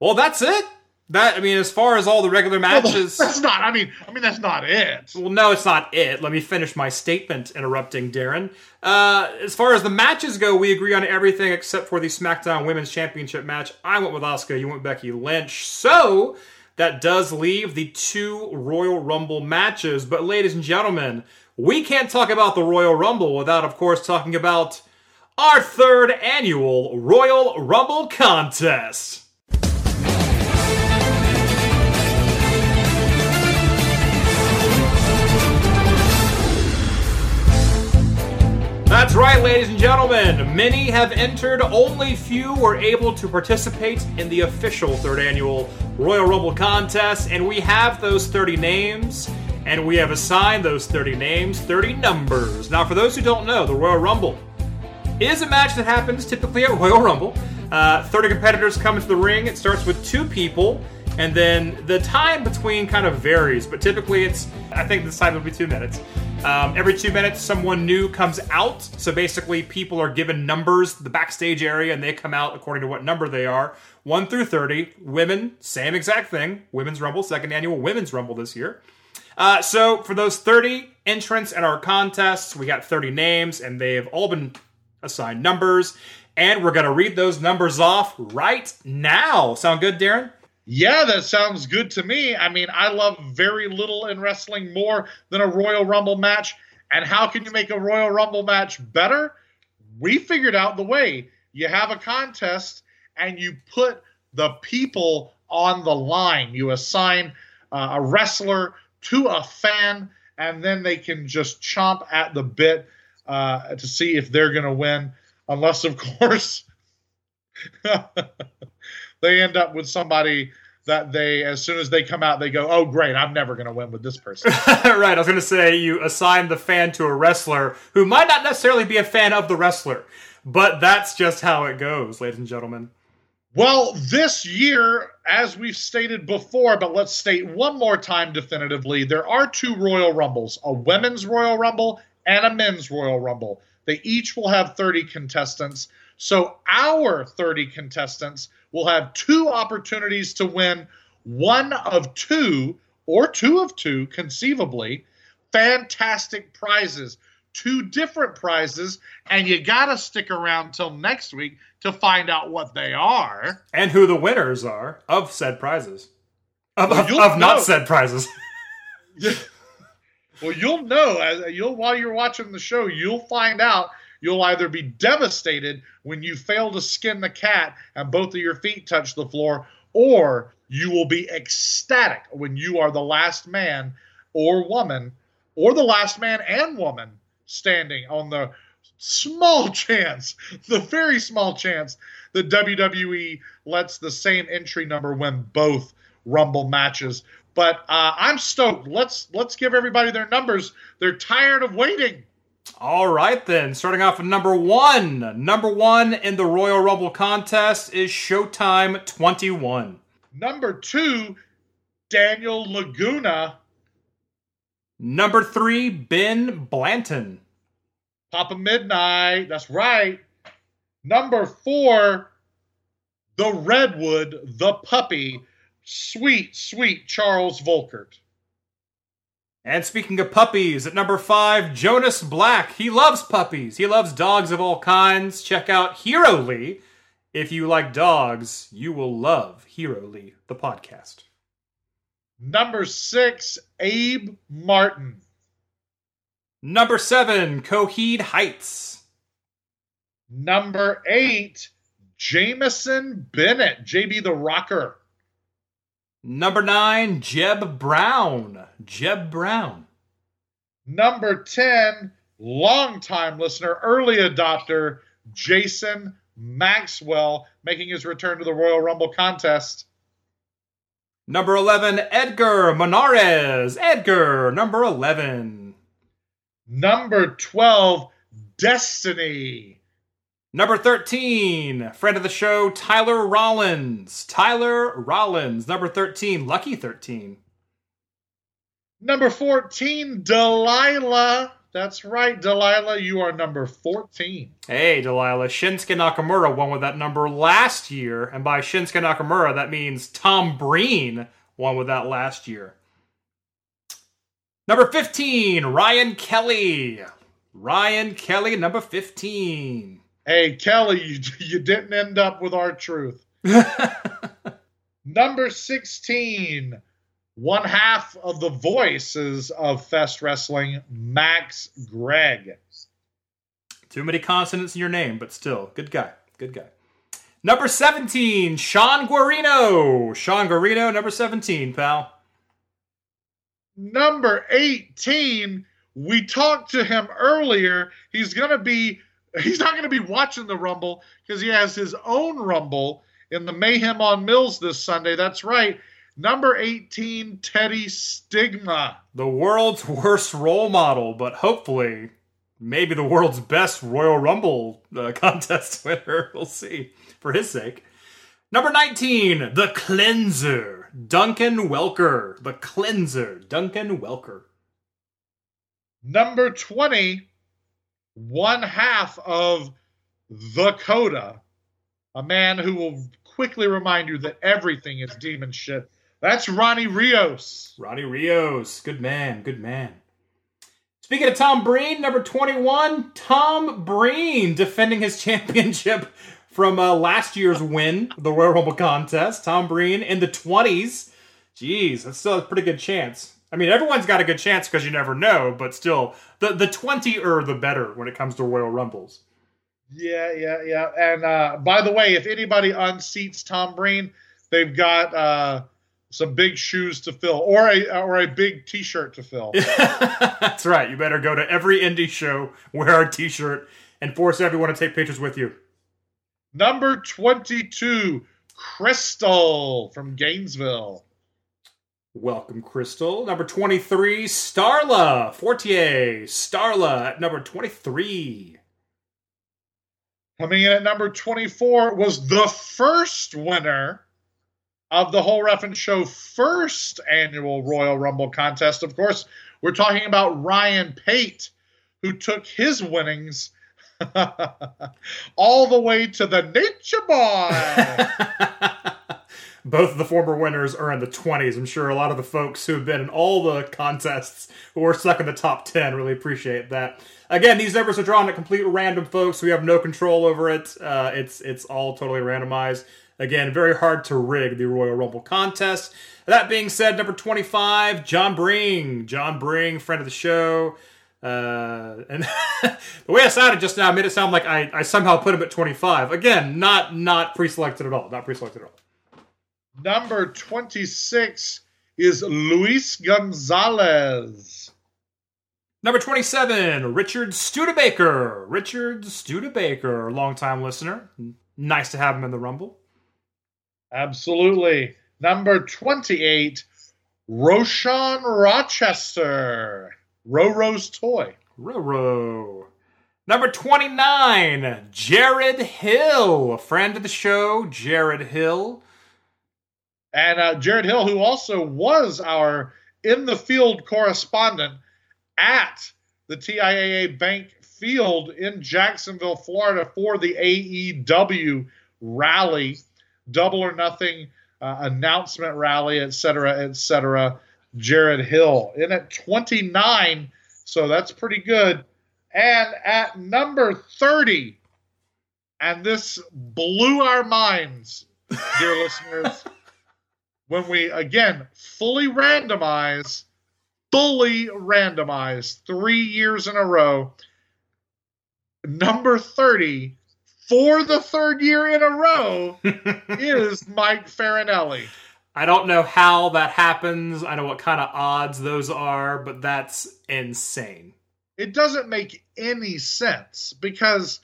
Well, that's it. That I mean, as far as all the regular matches, well, that's not. I mean, I mean that's not it. Well, no, it's not it. Let me finish my statement. Interrupting Daryn. Uh, as far as the matches go, we agree on everything except for the SmackDown Women's Championship match. I went with Asuka. You went Becky Lynch. So that does leave the two Royal Rumble matches. But, ladies and gentlemen, we can't talk about the Royal Rumble without, of course, talking about our third annual Royal Rumble contest. That's right, ladies and gentlemen. Many have entered, only few were able to participate in the official third annual Royal Rumble contest, and we have those 30 names, and we have assigned those 30 names 30 numbers. Now, for those who don't know, the Royal Rumble is a match that happens typically at Royal Rumble. Uh, 30 competitors come into the ring. It starts with two people, and then the time between kind of varies, but typically it's, I think this time will be two minutes. Um, every two minutes, someone new comes out. So basically, people are given numbers, the backstage area, and they come out according to what number they are. 1 through 30. Women, same exact thing. Women's Rumble, second annual Women's Rumble this year. Uh, so for those 30 entrants in our contests, we got 30 names, and they've all been assigned numbers. And we're going to read those numbers off right now. Sound good, Daryn? Yeah, that sounds good to me. I mean, I love very little in wrestling more than a Royal Rumble match. And how can you make a Royal Rumble match better? We figured out the way. You have a contest and you put the people on the line. You assign uh, a wrestler to a fan, and then they can just chomp at the bit uh, to see if they're going to win. Unless, of course, (laughs) they end up with somebody that they, as soon as they come out, they go, "Oh, great! I'm never going to win with this person." (laughs) right. I was going to say you assign the fan to a wrestler who might not necessarily be a fan of the wrestler, but that's just how it goes, ladies and gentlemen. Well, this year, as we've stated before, but let's state one more time definitively, there are two Royal Rumbles a women's Royal Rumble and a men's Royal Rumble. They each will have 30 contestants. So our 30 contestants will have two opportunities to win one of two, or two of two, conceivably, fantastic prizes. Two different prizes, and you got to stick around till next week to find out what they are. And who the winners are of said prizes. Of, Well, of, of not said prizes. (laughs) (laughs) Well, you'll know as you'll while you're watching the show, you'll find out. You'll either be devastated when you fail to skin the cat and both of your feet touch the floor, or you will be ecstatic when you are the last man or woman, or the last man and woman standing on the small (laughs) chance, the very small chance that WWE lets the same entry number win both Rumble matches. But uh, I'm stoked. Let's let's give everybody their numbers. They're tired of waiting. All right, then. Starting off with number one. Number one in the Royal Rumble contest is Showtime 21. Number two, Daniel Laguna, Number three, Ben Blanton. Papa Midnight. That's right. Number four, the Redwood, the puppy, sweet, sweet Charles Volkert. And speaking of puppies, at number five, Jonas Black. He loves puppies. He loves dogs of all kinds. Check out Hero Lee. If you like dogs, you will love Hero Lee, the podcast. Number six, Abe Martin. Number seven, Coheed Heights. Number eight, Jameson Bennett, JB the Rocker. Number nine, Jeb Brown. Jeb Brown. Number 10, longtime listener, early adopter, Jason Maxwell, making his return to the Royal Rumble contest. Number 11, Edgar Menares. Edgar, number 11. Number 12, Destiny. Number 13, friend of the show, Tyler Rollins. Tyler Rollins, number 13, Lucky 13. Number 14, Delilah. That's right, Delilah, you are number 14. Hey, Delilah, Shinsuke Nakamura won with that number last year, and by Shinsuke Nakamura, that means Tom Breen won with that last year. Number 15, Ryan Kelly. Ryan Kelly, number 15. Hey, Kelly, you, (laughs) you didn't end up with our truth. Number 16, one half of the voices of Fest Wrestling, Max Gregg. Too many consonants in your name, but still, good guy. Good guy. Number 17, Sean Guarino. Sean Guarino, number 17, pal. Number 18, we talked to him earlier. He's going to be he's not going to be watching the Rumble because he has his own Rumble in the Mayhem on Mills this Sunday. That's right. Number 18, Teddy Stigma. The world's worst role model, but hopefully, maybe the world's best Royal Rumble uh, (laughs) contest winner. We'll see, for his sake. Number 19, The Cleanser. Duncan Welker. The Cleanser. Duncan Welker. Number 20, one half of the Coda, a man who will quickly remind you that everything is demon shit. That's Ronnie Rios. Ronnie Rios. Good man. Good man. Speaking of Tom Breen, number 21, Tom Breen defending his (laughs) championship from uh, last year's win, the Royal Rumble contest. Tom Breen in the 20s. Jeez, that's still a pretty good chance. I mean, everyone's got a good chance because you never know, but still, the the 20er the better when it comes to Royal Rumbles. Yeah, yeah, yeah. And uh, by the way, if anybody unseats Tom Breen, they've got uh, some big shoes to fill, or a or a big T-shirt to fill. (laughs) That's right. You better go to every indie show, wear a t-shirt, and force everyone to take pictures with you. Number twenty-two, Crystal from Gainesville. Welcome, Crystal. Number 23, Starla Fortier. Starla at number 23. Coming in at number 24 was the first winner of the whole Ref'n Show first annual Royal Rumble contest. Of course, we're talking about Ryan Pate, who took his winnings (laughs) all the way to the Nature Boy. (laughs) Both of the former winners are in the 20s. I'm sure a lot of the folks who have been in all the contests who are stuck in the top 10 really appreciate that. Again, these numbers are drawn at complete random, folks. We have no control over it. Uh, it's it's all totally randomized. Again, very hard to rig the Royal Rumble contest. That being said, number 25, John Bring. John Bring, friend of the show. Uh, and (laughs) the way I sounded just now made it sound like I, I somehow put him at 25. Again, not not pre-selected at all. Not pre-selected at all. Number 26 is Luis Gonzalez. Number 27, Richard Studebaker. Richard Studebaker, longtime listener. Nice to have him in the Rumble. Absolutely. Number 28, Roshan Rochester. Roro's Toy. Roro. Number 29, Jared Hill. A friend of the show, Jared Hill. And uh, Jared Hill, who also was our in the field correspondent at the TIAA Bank Field in Jacksonville, Florida for the AEW rally, double or nothing uh, announcement rally, et cetera, et cetera. Jared Hill in at 29, so that's pretty good. And at number 30, and this blew our minds, dear (laughs) listeners when we again fully randomize, fully randomize three years in a row. Number 30 for the third year in a row (laughs) is Mike Farinelli. I don't know how that happens. I know what kind of odds those are, but that's insane. It doesn't make any sense because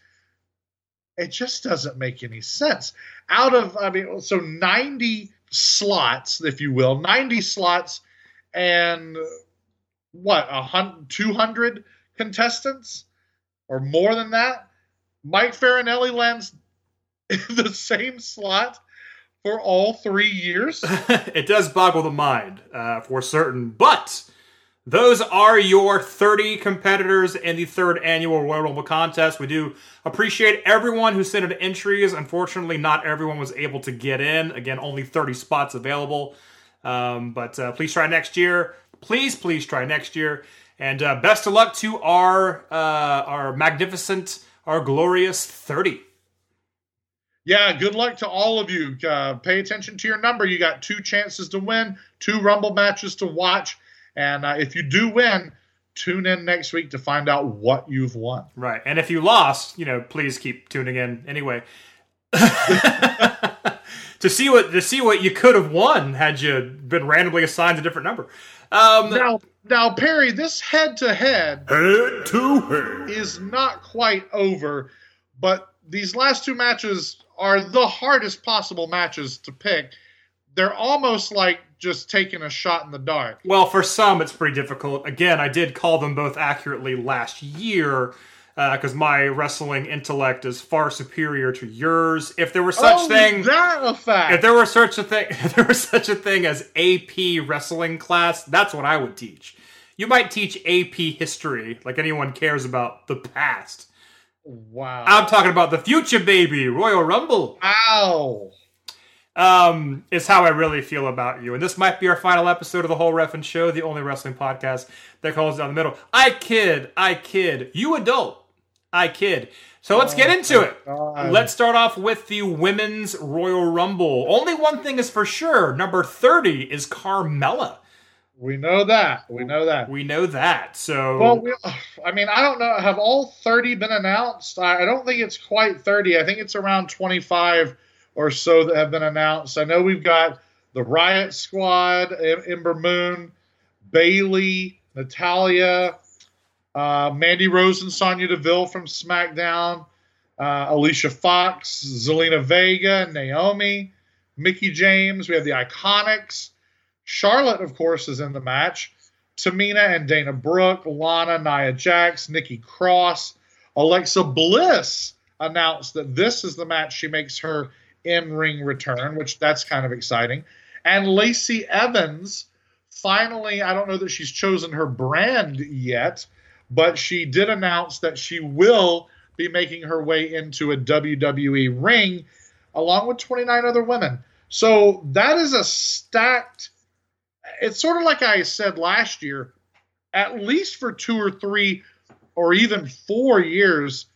it just doesn't make any sense. Out of, I mean, so 90 slots, if you will, 90 slots and what, a hundred, 200 contestants or more than that. Mike Farinelli lands (laughs) the same slot for all three years. (laughs) it does boggle the mind uh, for certain, but those are your 30 competitors in the third annual Royal Rumble contest. We do appreciate everyone who sent in entries. Unfortunately, not everyone was able to get in. Again, only 30 spots available. Um, but uh, please try next year. Please, please try next year. And uh, best of luck to our uh, our magnificent, our glorious 30. Yeah, good luck to all of you. Uh, pay attention to your number. You got two chances to win, two Rumble matches to watch and uh, if you do win, tune in next week to find out what you've won. Right. And if you lost, you know, please keep tuning in anyway. (laughs) to see what to see what you could have won had you been randomly assigned a different number. Um, now, now, Perry, this head to head, head to head, is not quite over, but these last two matches are the hardest possible matches to pick. They're almost like just taking a shot in the dark. Well, for some, it's pretty difficult. Again, I did call them both accurately last year because uh, my wrestling intellect is far superior to yours. If there were such oh, thing, that a fact? If there were such a thing, (laughs) if there was such a thing as AP wrestling class, that's what I would teach. You might teach AP history, like anyone cares about the past. Wow. I'm talking about the future, baby. Royal Rumble. Ow um, is how I really feel about you. And this might be our final episode of the whole Ref'n Show, the only wrestling podcast that calls down the middle. I kid, I kid. You adult, I kid. So let's get into it. Let's start off with the women's Royal Rumble. Only one thing is for sure. Number 30 is Carmella. We know that. We know that. We know that. So, well, we, I mean, I don't know. Have all 30 been announced? I don't think it's quite 30. I think it's around 25 or so that have been announced. I know we've got the Riot Squad, Ember Moon, Bayley, Natalya, uh, Mandy Rose and Sonya Deville from SmackDown, uh, Alicia Fox, Zelina Vega, Naomi. Mickie James. We have the Iconics. Charlotte, of course, is in the match. Tamina and Dana Brooke, Lana, Nia Jax, Nikki Cross, Alexa Bliss announced that this is the match she makes her in-ring return, which that's kind of exciting. And Lacey Evans, finally, I don't know that she's chosen her brand yet, but she did announce that she will be making her way into a WWE ring along with 29 other women. So that is a stacked. It's sort of like I said last year, at least for two or three or even four years,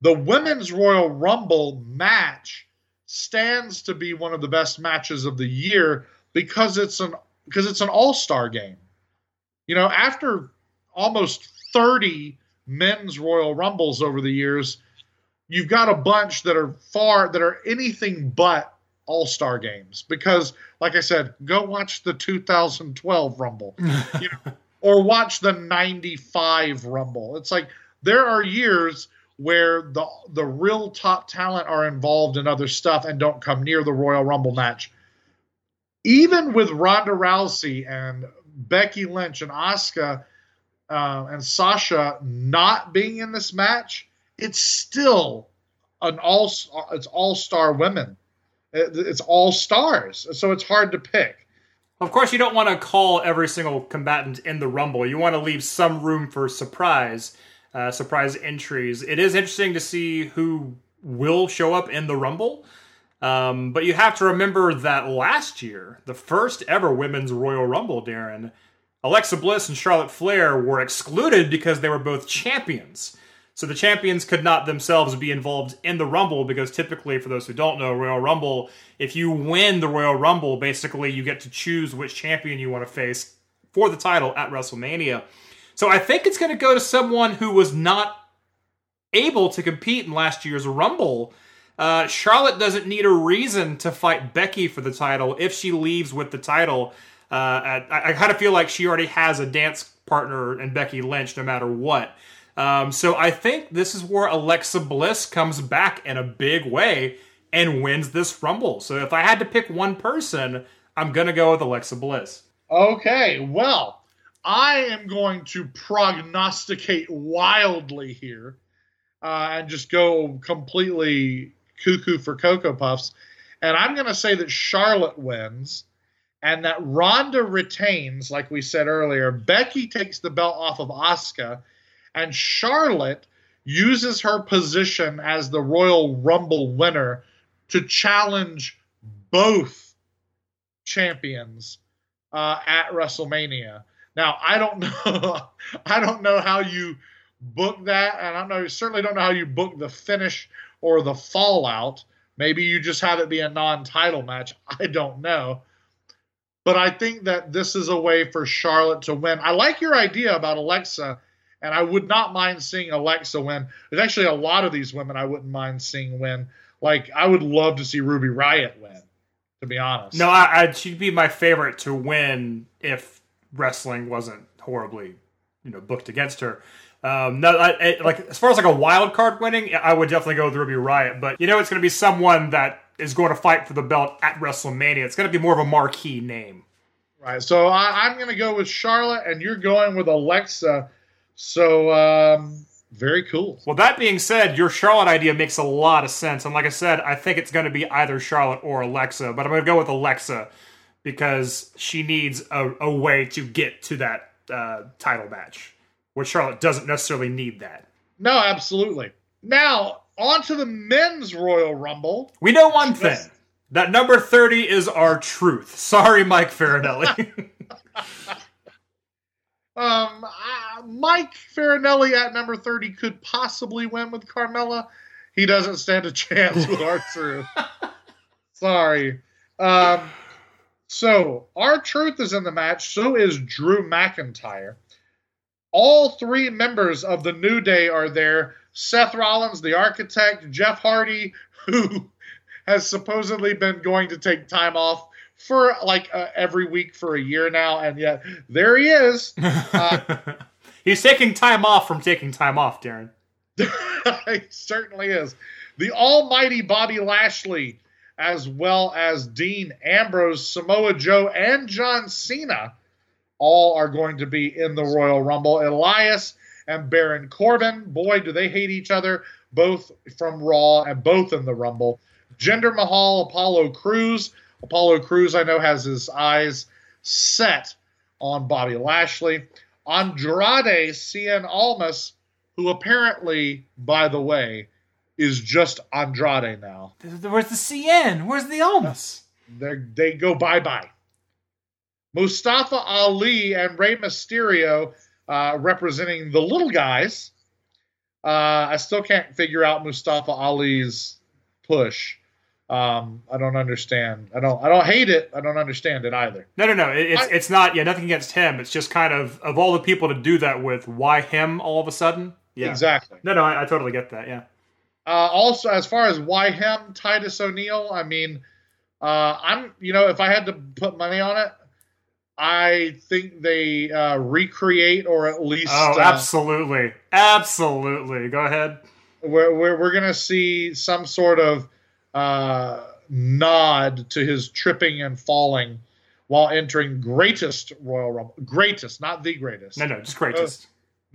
the Women's Royal Rumble match stands to be one of the best matches of the year because it's an because it's an all-star game. You know, after almost 30 men's Royal Rumbles over the years, you've got a bunch that are far that are anything but all-star games because like I said, go watch the 2012 Rumble. (laughs) you know, or watch the 95 Rumble. It's like there are years where the the real top talent are involved in other stuff and don't come near the Royal Rumble match. Even with Ronda Rousey and Becky Lynch and Asuka uh, and Sasha not being in this match, it's still an all it's all star women. It's all stars, so it's hard to pick. Of course, you don't want to call every single combatant in the Rumble. You want to leave some room for surprise uh, surprise entries. It is interesting to see who will show up in the Rumble. Um, but you have to remember that last year, the first ever Women's Royal Rumble, Daryn, Alexa Bliss and Charlotte Flair were excluded because they were both champions. So the champions could not themselves be involved in the Rumble because typically, for those who don't know, Royal Rumble, if you win the Royal Rumble, basically you get to choose which champion you want to face for the title at WrestleMania. So I think it's going to go to someone who was not able to compete in last year's Rumble. Uh, Charlotte doesn't need a reason to fight Becky for the title if she leaves with the title. Uh, I, I kind of feel like she already has a dance partner in Becky Lynch no matter what. Um, so I think this is where Alexa Bliss comes back in a big way and wins this Rumble. So if I had to pick one person, I'm going to go with Alexa Bliss. Okay, well, I am going to prognosticate wildly here uh, and just go completely cuckoo for Cocoa Puffs. And I'm going to say that Charlotte wins and that Ronda retains, like we said earlier. Becky takes the belt off of Asuka, and Charlotte uses her position as the Royal Rumble winner to challenge both champions uh, at WrestleMania. Now, I don't (laughs) know. I don't know how you book that, and I know. Certainly don't know how you book the finish or the fallout. Maybe you just have it be a non-title match. I don't know. But I think that this is a way for Charlotte to win. I like your idea about Alexa, and I would not mind seeing Alexa win. There's actually a lot of these women I wouldn't mind seeing win. Like I would love to see Ruby Riott win. To be honest, no, I, I, she'd be my favorite to win if wrestling wasn't horribly, you know, booked against her. Um, no, I, I, like as far as like a wild card winning, I would definitely go with Ruby Riott, But you know, it's going to be someone that is going to fight for the belt at WrestleMania. It's going to be more of a marquee name. Right. So I, am going to go with Charlotte, and you're going with Alexa. So um, very cool. Well, that being said, your Charlotte idea makes a lot of sense. And like I said, I think it's going to be either Charlotte or Alexa. But I'm going to go with Alexa because she needs a, a way to get to that uh, title match, where Charlotte doesn't necessarily need that. No, absolutely. Now, on to the men's Royal Rumble. We know one thing. That number 30 is R-Truth. Sorry, Mike Farinelli. (laughs) um, uh, Mike Farinelli at number 30 could possibly win with Carmella. He doesn't stand a chance with R-Truth. (laughs) Sorry. Um, so, R-Truth is in the match, so is Drew McIntyre. All three members of the New Day are there. Seth Rollins, the architect, Jeff Hardy, (laughs) who has supposedly been going to take time off for like uh, every week for a year now, and yet there he is. (laughs) Uh, He's taking time off from taking time off, Daryn. (laughs) he certainly is. The almighty Bobby Lashley as well as Dean Ambrose, Samoa Joe, and John Cena, all are going to be in the Royal Rumble. Elias and Baron Corbin, boy, do they hate each other, both from Raw and both in the Rumble. Jinder Mahal, Apollo Crews. Apollo Crews, I know, has his eyes set on Bobby Lashley. Andrade Cien Almas, who apparently, by the way, is just Andrade now. Where's the Cien? Where's the Almas? They they go bye bye. Mustafa Ali and Rey Mysterio uh, representing the little guys. Uh, I still can't figure out Mustafa Ali's push. Um, I don't understand. I don't. I don't hate it. I don't understand it either. No, no, no. It's I- it's not. Yeah, nothing against him. It's just kind of of all the people to do that with. Why him all of a sudden? Yeah. Exactly. No, no. I, I totally get that. Yeah. Uh, also, as far as why him, Titus O'Neil, I mean, uh, I'm, you know, if I had to put money on it, I think they uh, recreate or at least Oh, uh, absolutely, absolutely. Go ahead. we're, we're, we're going to see some sort of uh, nod to his tripping and falling while entering greatest Royal Rumble. Greatest, not the greatest. No, no, just greatest.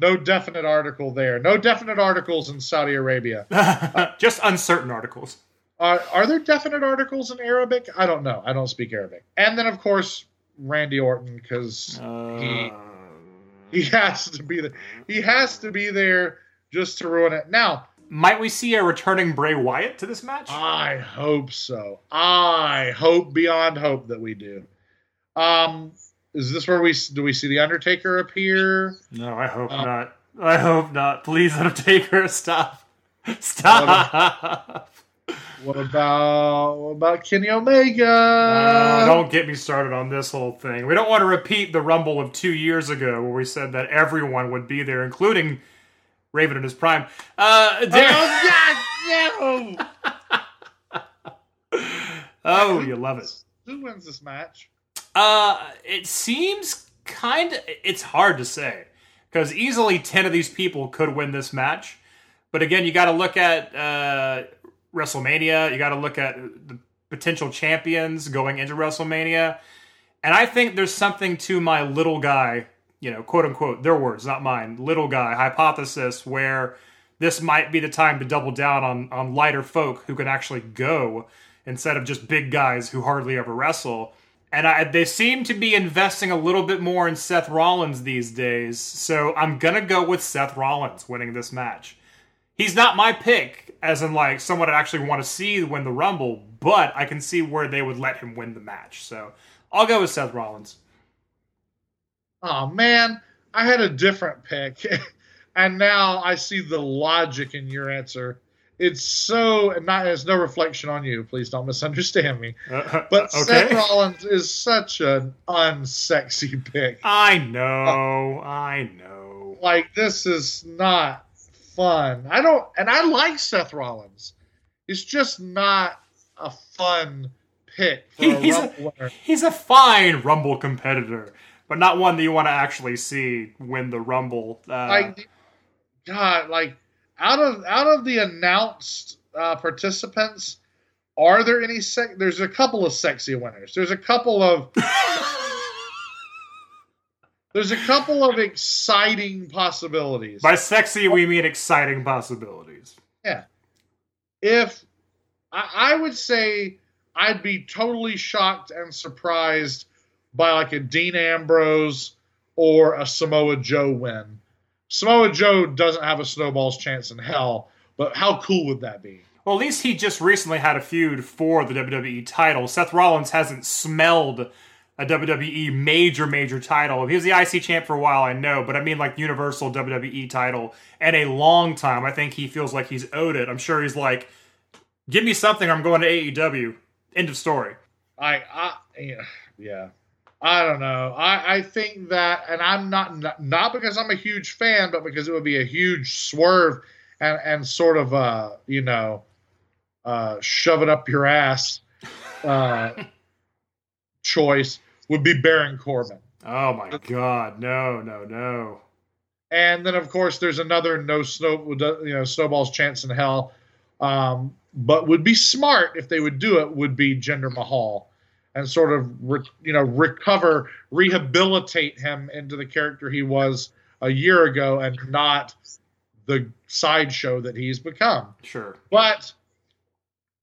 No definite article there. No definite articles in Saudi Arabia. (laughs) just uncertain articles. Are, are there definite articles in Arabic? I don't know. I don't speak Arabic. And then, of course, Randy Orton because Uh, he he has to be there. He has to be there just to ruin it. Now, might we see a returning Bray Wyatt to this match? I hope so. I hope beyond hope that we do. Um, is this where we do we see the Undertaker appear? no, I hope uh, not. I hope not. Please, (laughs) Undertaker, stop. Stop. What about what about Kenny Omega? Uh, don't get me started on this whole thing. We don't want to repeat the Rumble of two years ago where we said that everyone would be there, including Raven in his prime. Uh, there- oh, God, no! (laughs) oh, you love it. Who wins this match? Uh, it seems kind of. It's hard to say because easily ten of these people could win this match. But again, you got to look at uh, WrestleMania. You got to look at the potential champions going into WrestleMania. And I think there's something to my little guy, you know, quote unquote, their words, not mine, little guy hypothesis, where this might be the time to double down on on lighter folk who can actually go instead of just big guys who hardly ever wrestle. And I, they seem to be investing a little bit more in Seth Rollins these days. So I'm going to go with Seth Rollins winning this match. He's not my pick, as in like someone I actually want to see win the Rumble, but I can see where they would let him win the match. So I'll go with Seth Rollins. Oh man, I had a different pick, (laughs) and now I see the logic in your answer. It's so and not it's no reflection on you. Please don't misunderstand me. Uh, But Seth okay. Rollins is such an unsexy pick. I know, I know. Like this is not fun. I don't, and I like Seth Rollins. It's just not a fun pick for He- a he's, Rumble a, winner. he's a fine Rumble competitor, but not one that you want to actually see win the Rumble. Uh, like god like out of out of the announced uh, participants are there any sec there's a couple of sexy winners. There's a couple of (laughs) there's a couple of exciting possibilities. By sexy, we mean exciting possibilities. yeah. If I, I would say i'd be totally shocked and surprised by like a dean ambrose or a samoa joe win samoa joe doesn't have a snowball's chance in hell but how cool would that be Well, at least he just recently had a feud for the WWE title. Seth Rollins hasn't smelled a WWE major, major title. He was the IC champ for a while, I know, but I mean like Universal WWE title and a long time. I think he feels like he's owed it. I'm sure he's like, give me something, I'm going to AEW. End of story. I, I yeah, yeah. I don't know. I, I think that, and I'm not, not because I'm a huge fan, but because it would be a huge swerve and and sort of uh you know, uh shove it up your ass, uh, (laughs) choice would be Baron Corbin. Oh my god, no, no, no. And then of course there's another no snow you know snowball's chance in hell. Um, but would be smart if they would do it would be Jinder Mahal and sort of re, you know recover rehabilitate him into the character he was a year ago and not the sideshow that he's become. Sure. But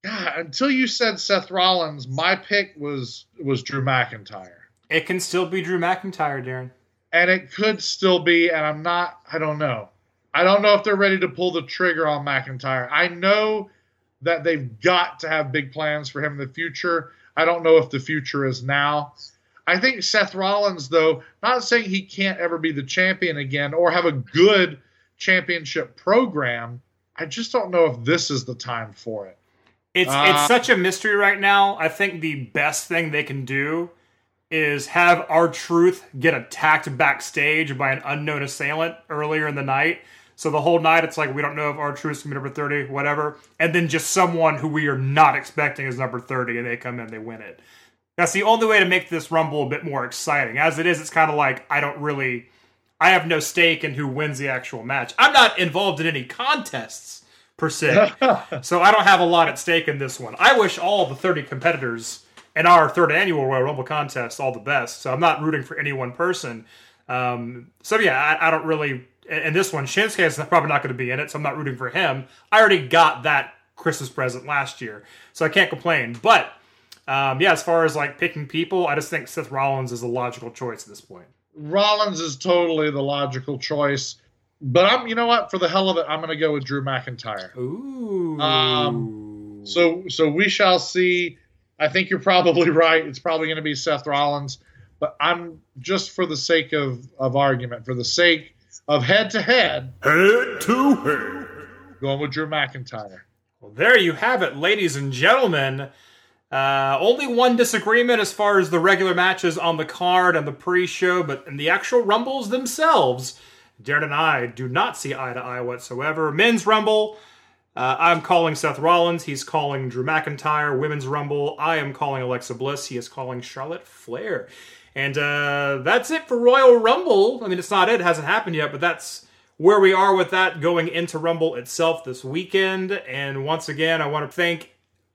God, until you said Seth Rollins, my pick was was Drew McIntyre. It can still be Drew McIntyre, Daryn. And it could still be, and I'm not I don't know. I don't know if they're ready to pull the trigger on McIntyre. I know that they've got to have big plans for him in the future. I don't know if the future is now. I think Seth Rollins, though, not saying he can't ever be the champion again or have a good championship program. I just don't know if this is the time for it. It's uh, it's such a mystery right now. I think the best thing they can do is have R-Truth get attacked backstage by an unknown assailant earlier in the night. So the whole night, it's like we don't know if R-Truth's gonna be number thirty, whatever, and then just someone who we are not expecting is number thirty, and they come in, they win it. That's the only way to make this Rumble a bit more exciting. As it is, it's kind of like I don't really, I have no stake in who wins the actual match. I'm not involved in any contests per se, (laughs) so I don't have a lot at stake in this one. I wish all the 30 competitors in our third annual Royal Rumble contest all the best. So I'm not rooting for any one person. Um, so yeah, I, I don't really. And this one, Shinsuke is probably not going to be in it, so I'm not rooting for him. I already got that Christmas present last year, so I can't complain. But um, yeah, as far as like picking people, I just think Seth Rollins is a logical choice at this point. Rollins is totally the logical choice. But I'm, you know what? For the hell of it, I'm going to go with Drew McIntyre. Ooh. Um, so, so we shall see. I think you're probably (laughs) right. It's probably going to be Seth Rollins, but I'm just for the sake of of argument, for the sake of head to head, head to head, going with Drew McIntyre. Well, there you have it, ladies and gentlemen. Uh, only one disagreement as far as the regular matches on the card and the pre-show, but in the actual rumbles themselves, Daryn and I do not see eye to eye whatsoever. Men's Rumble, uh, I'm calling Seth Rollins. He's calling Drew McIntyre. Women's Rumble, I am calling Alexa Bliss. He is calling Charlotte Flair. And uh, that's it for Royal Rumble. I mean, it's not it. It hasn't happened yet, but that's where we are with that going into Rumble itself this weekend. And once again, I want to thank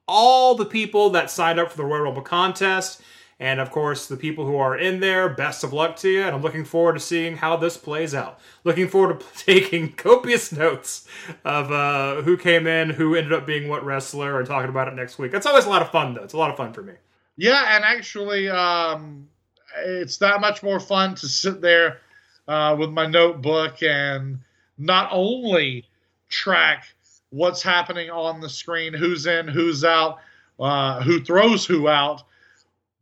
all the people that signed up for the Royal Rumble contest. And of course, the people who are in there, best of luck to you. And I'm looking forward to seeing how this plays out. Looking forward to (laughs) taking copious notes of uh, who came in, who ended up being what wrestler, and talking about it next week. It's always a lot of fun, though. It's a lot of fun for me. Yeah, and actually, um, it's that much more fun to sit there uh, with my notebook and not only track what's happening on the screen, who's in, who's out, uh, who throws who out,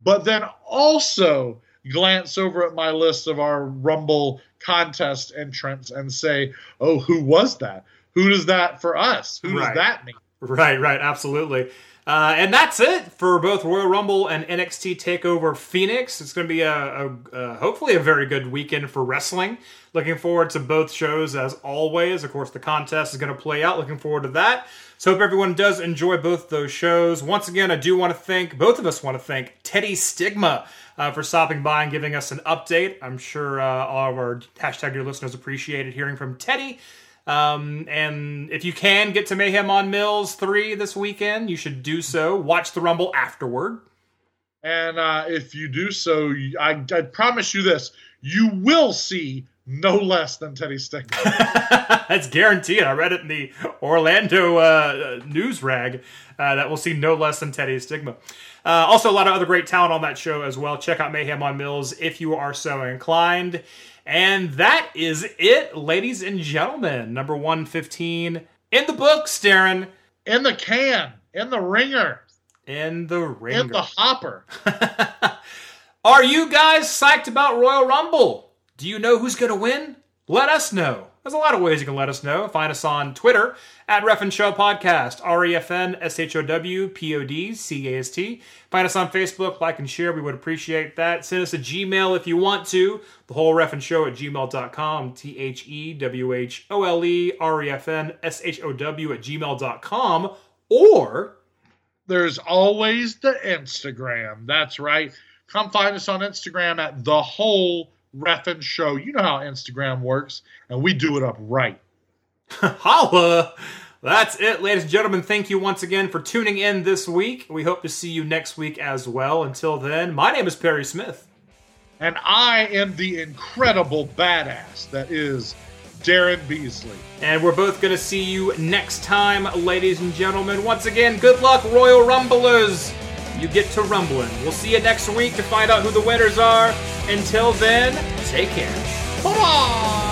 but then also glance over at my list of our Rumble contest entrants and say, oh, who was that? Who does that for us? Who right. does that mean? Right, right, absolutely. Uh, and that's it for both Royal Rumble and NXT Takeover Phoenix. It's going to be a, a, a, hopefully a very good weekend for wrestling. Looking forward to both shows as always. Of course, the contest is going to play out. Looking forward to that. So hope everyone does enjoy both those shows. Once again, I do want to thank both of us. Want to thank Teddy Stigma uh, for stopping by and giving us an update. I'm sure uh, all of our hashtag dear listeners appreciated hearing from Teddy. Um, and if you can get to Mayhem on Mills 3 this weekend, you should do so. Watch the Rumble afterward. And uh, if you do so, I, I promise you this you will see no less than Teddy Stigma. (laughs) That's guaranteed. I read it in the Orlando uh, news rag uh, that we'll see no less than Teddy Stigma. Uh, also, a lot of other great talent on that show as well. Check out Mayhem on Mills if you are so inclined. And that is it, ladies and gentlemen. Number 115 in the books, Daryn. In the can, in the ringer. In the ringer. In the hopper. (laughs) Are you guys psyched about Royal Rumble? Do you know who's going to win? Let us know. There's a lot of ways you can let us know. Find us on Twitter at Refn Show Podcast, R E F N S H O W P O D C A S T. Find us on Facebook, like and share. We would appreciate that. Send us a Gmail if you want to. The whole Refn Show at gmail.com. T H E W H O L E R E F N S H O W at gmail.com. Or there's always the Instagram. That's right. Come find us on Instagram at the whole Refn Show. You know how Instagram works, and we do it up right. (laughs) Holla! That's it, ladies and gentlemen. Thank you once again for tuning in this week. We hope to see you next week as well. Until then, my name is Perry Smith. And I am the incredible badass that is Daryn Beasley. And we're both going to see you next time, ladies and gentlemen. Once again, good luck, Royal Rumblers. You get to rumbling. We'll see you next week to find out who the winners are. Until then, take care. Bye.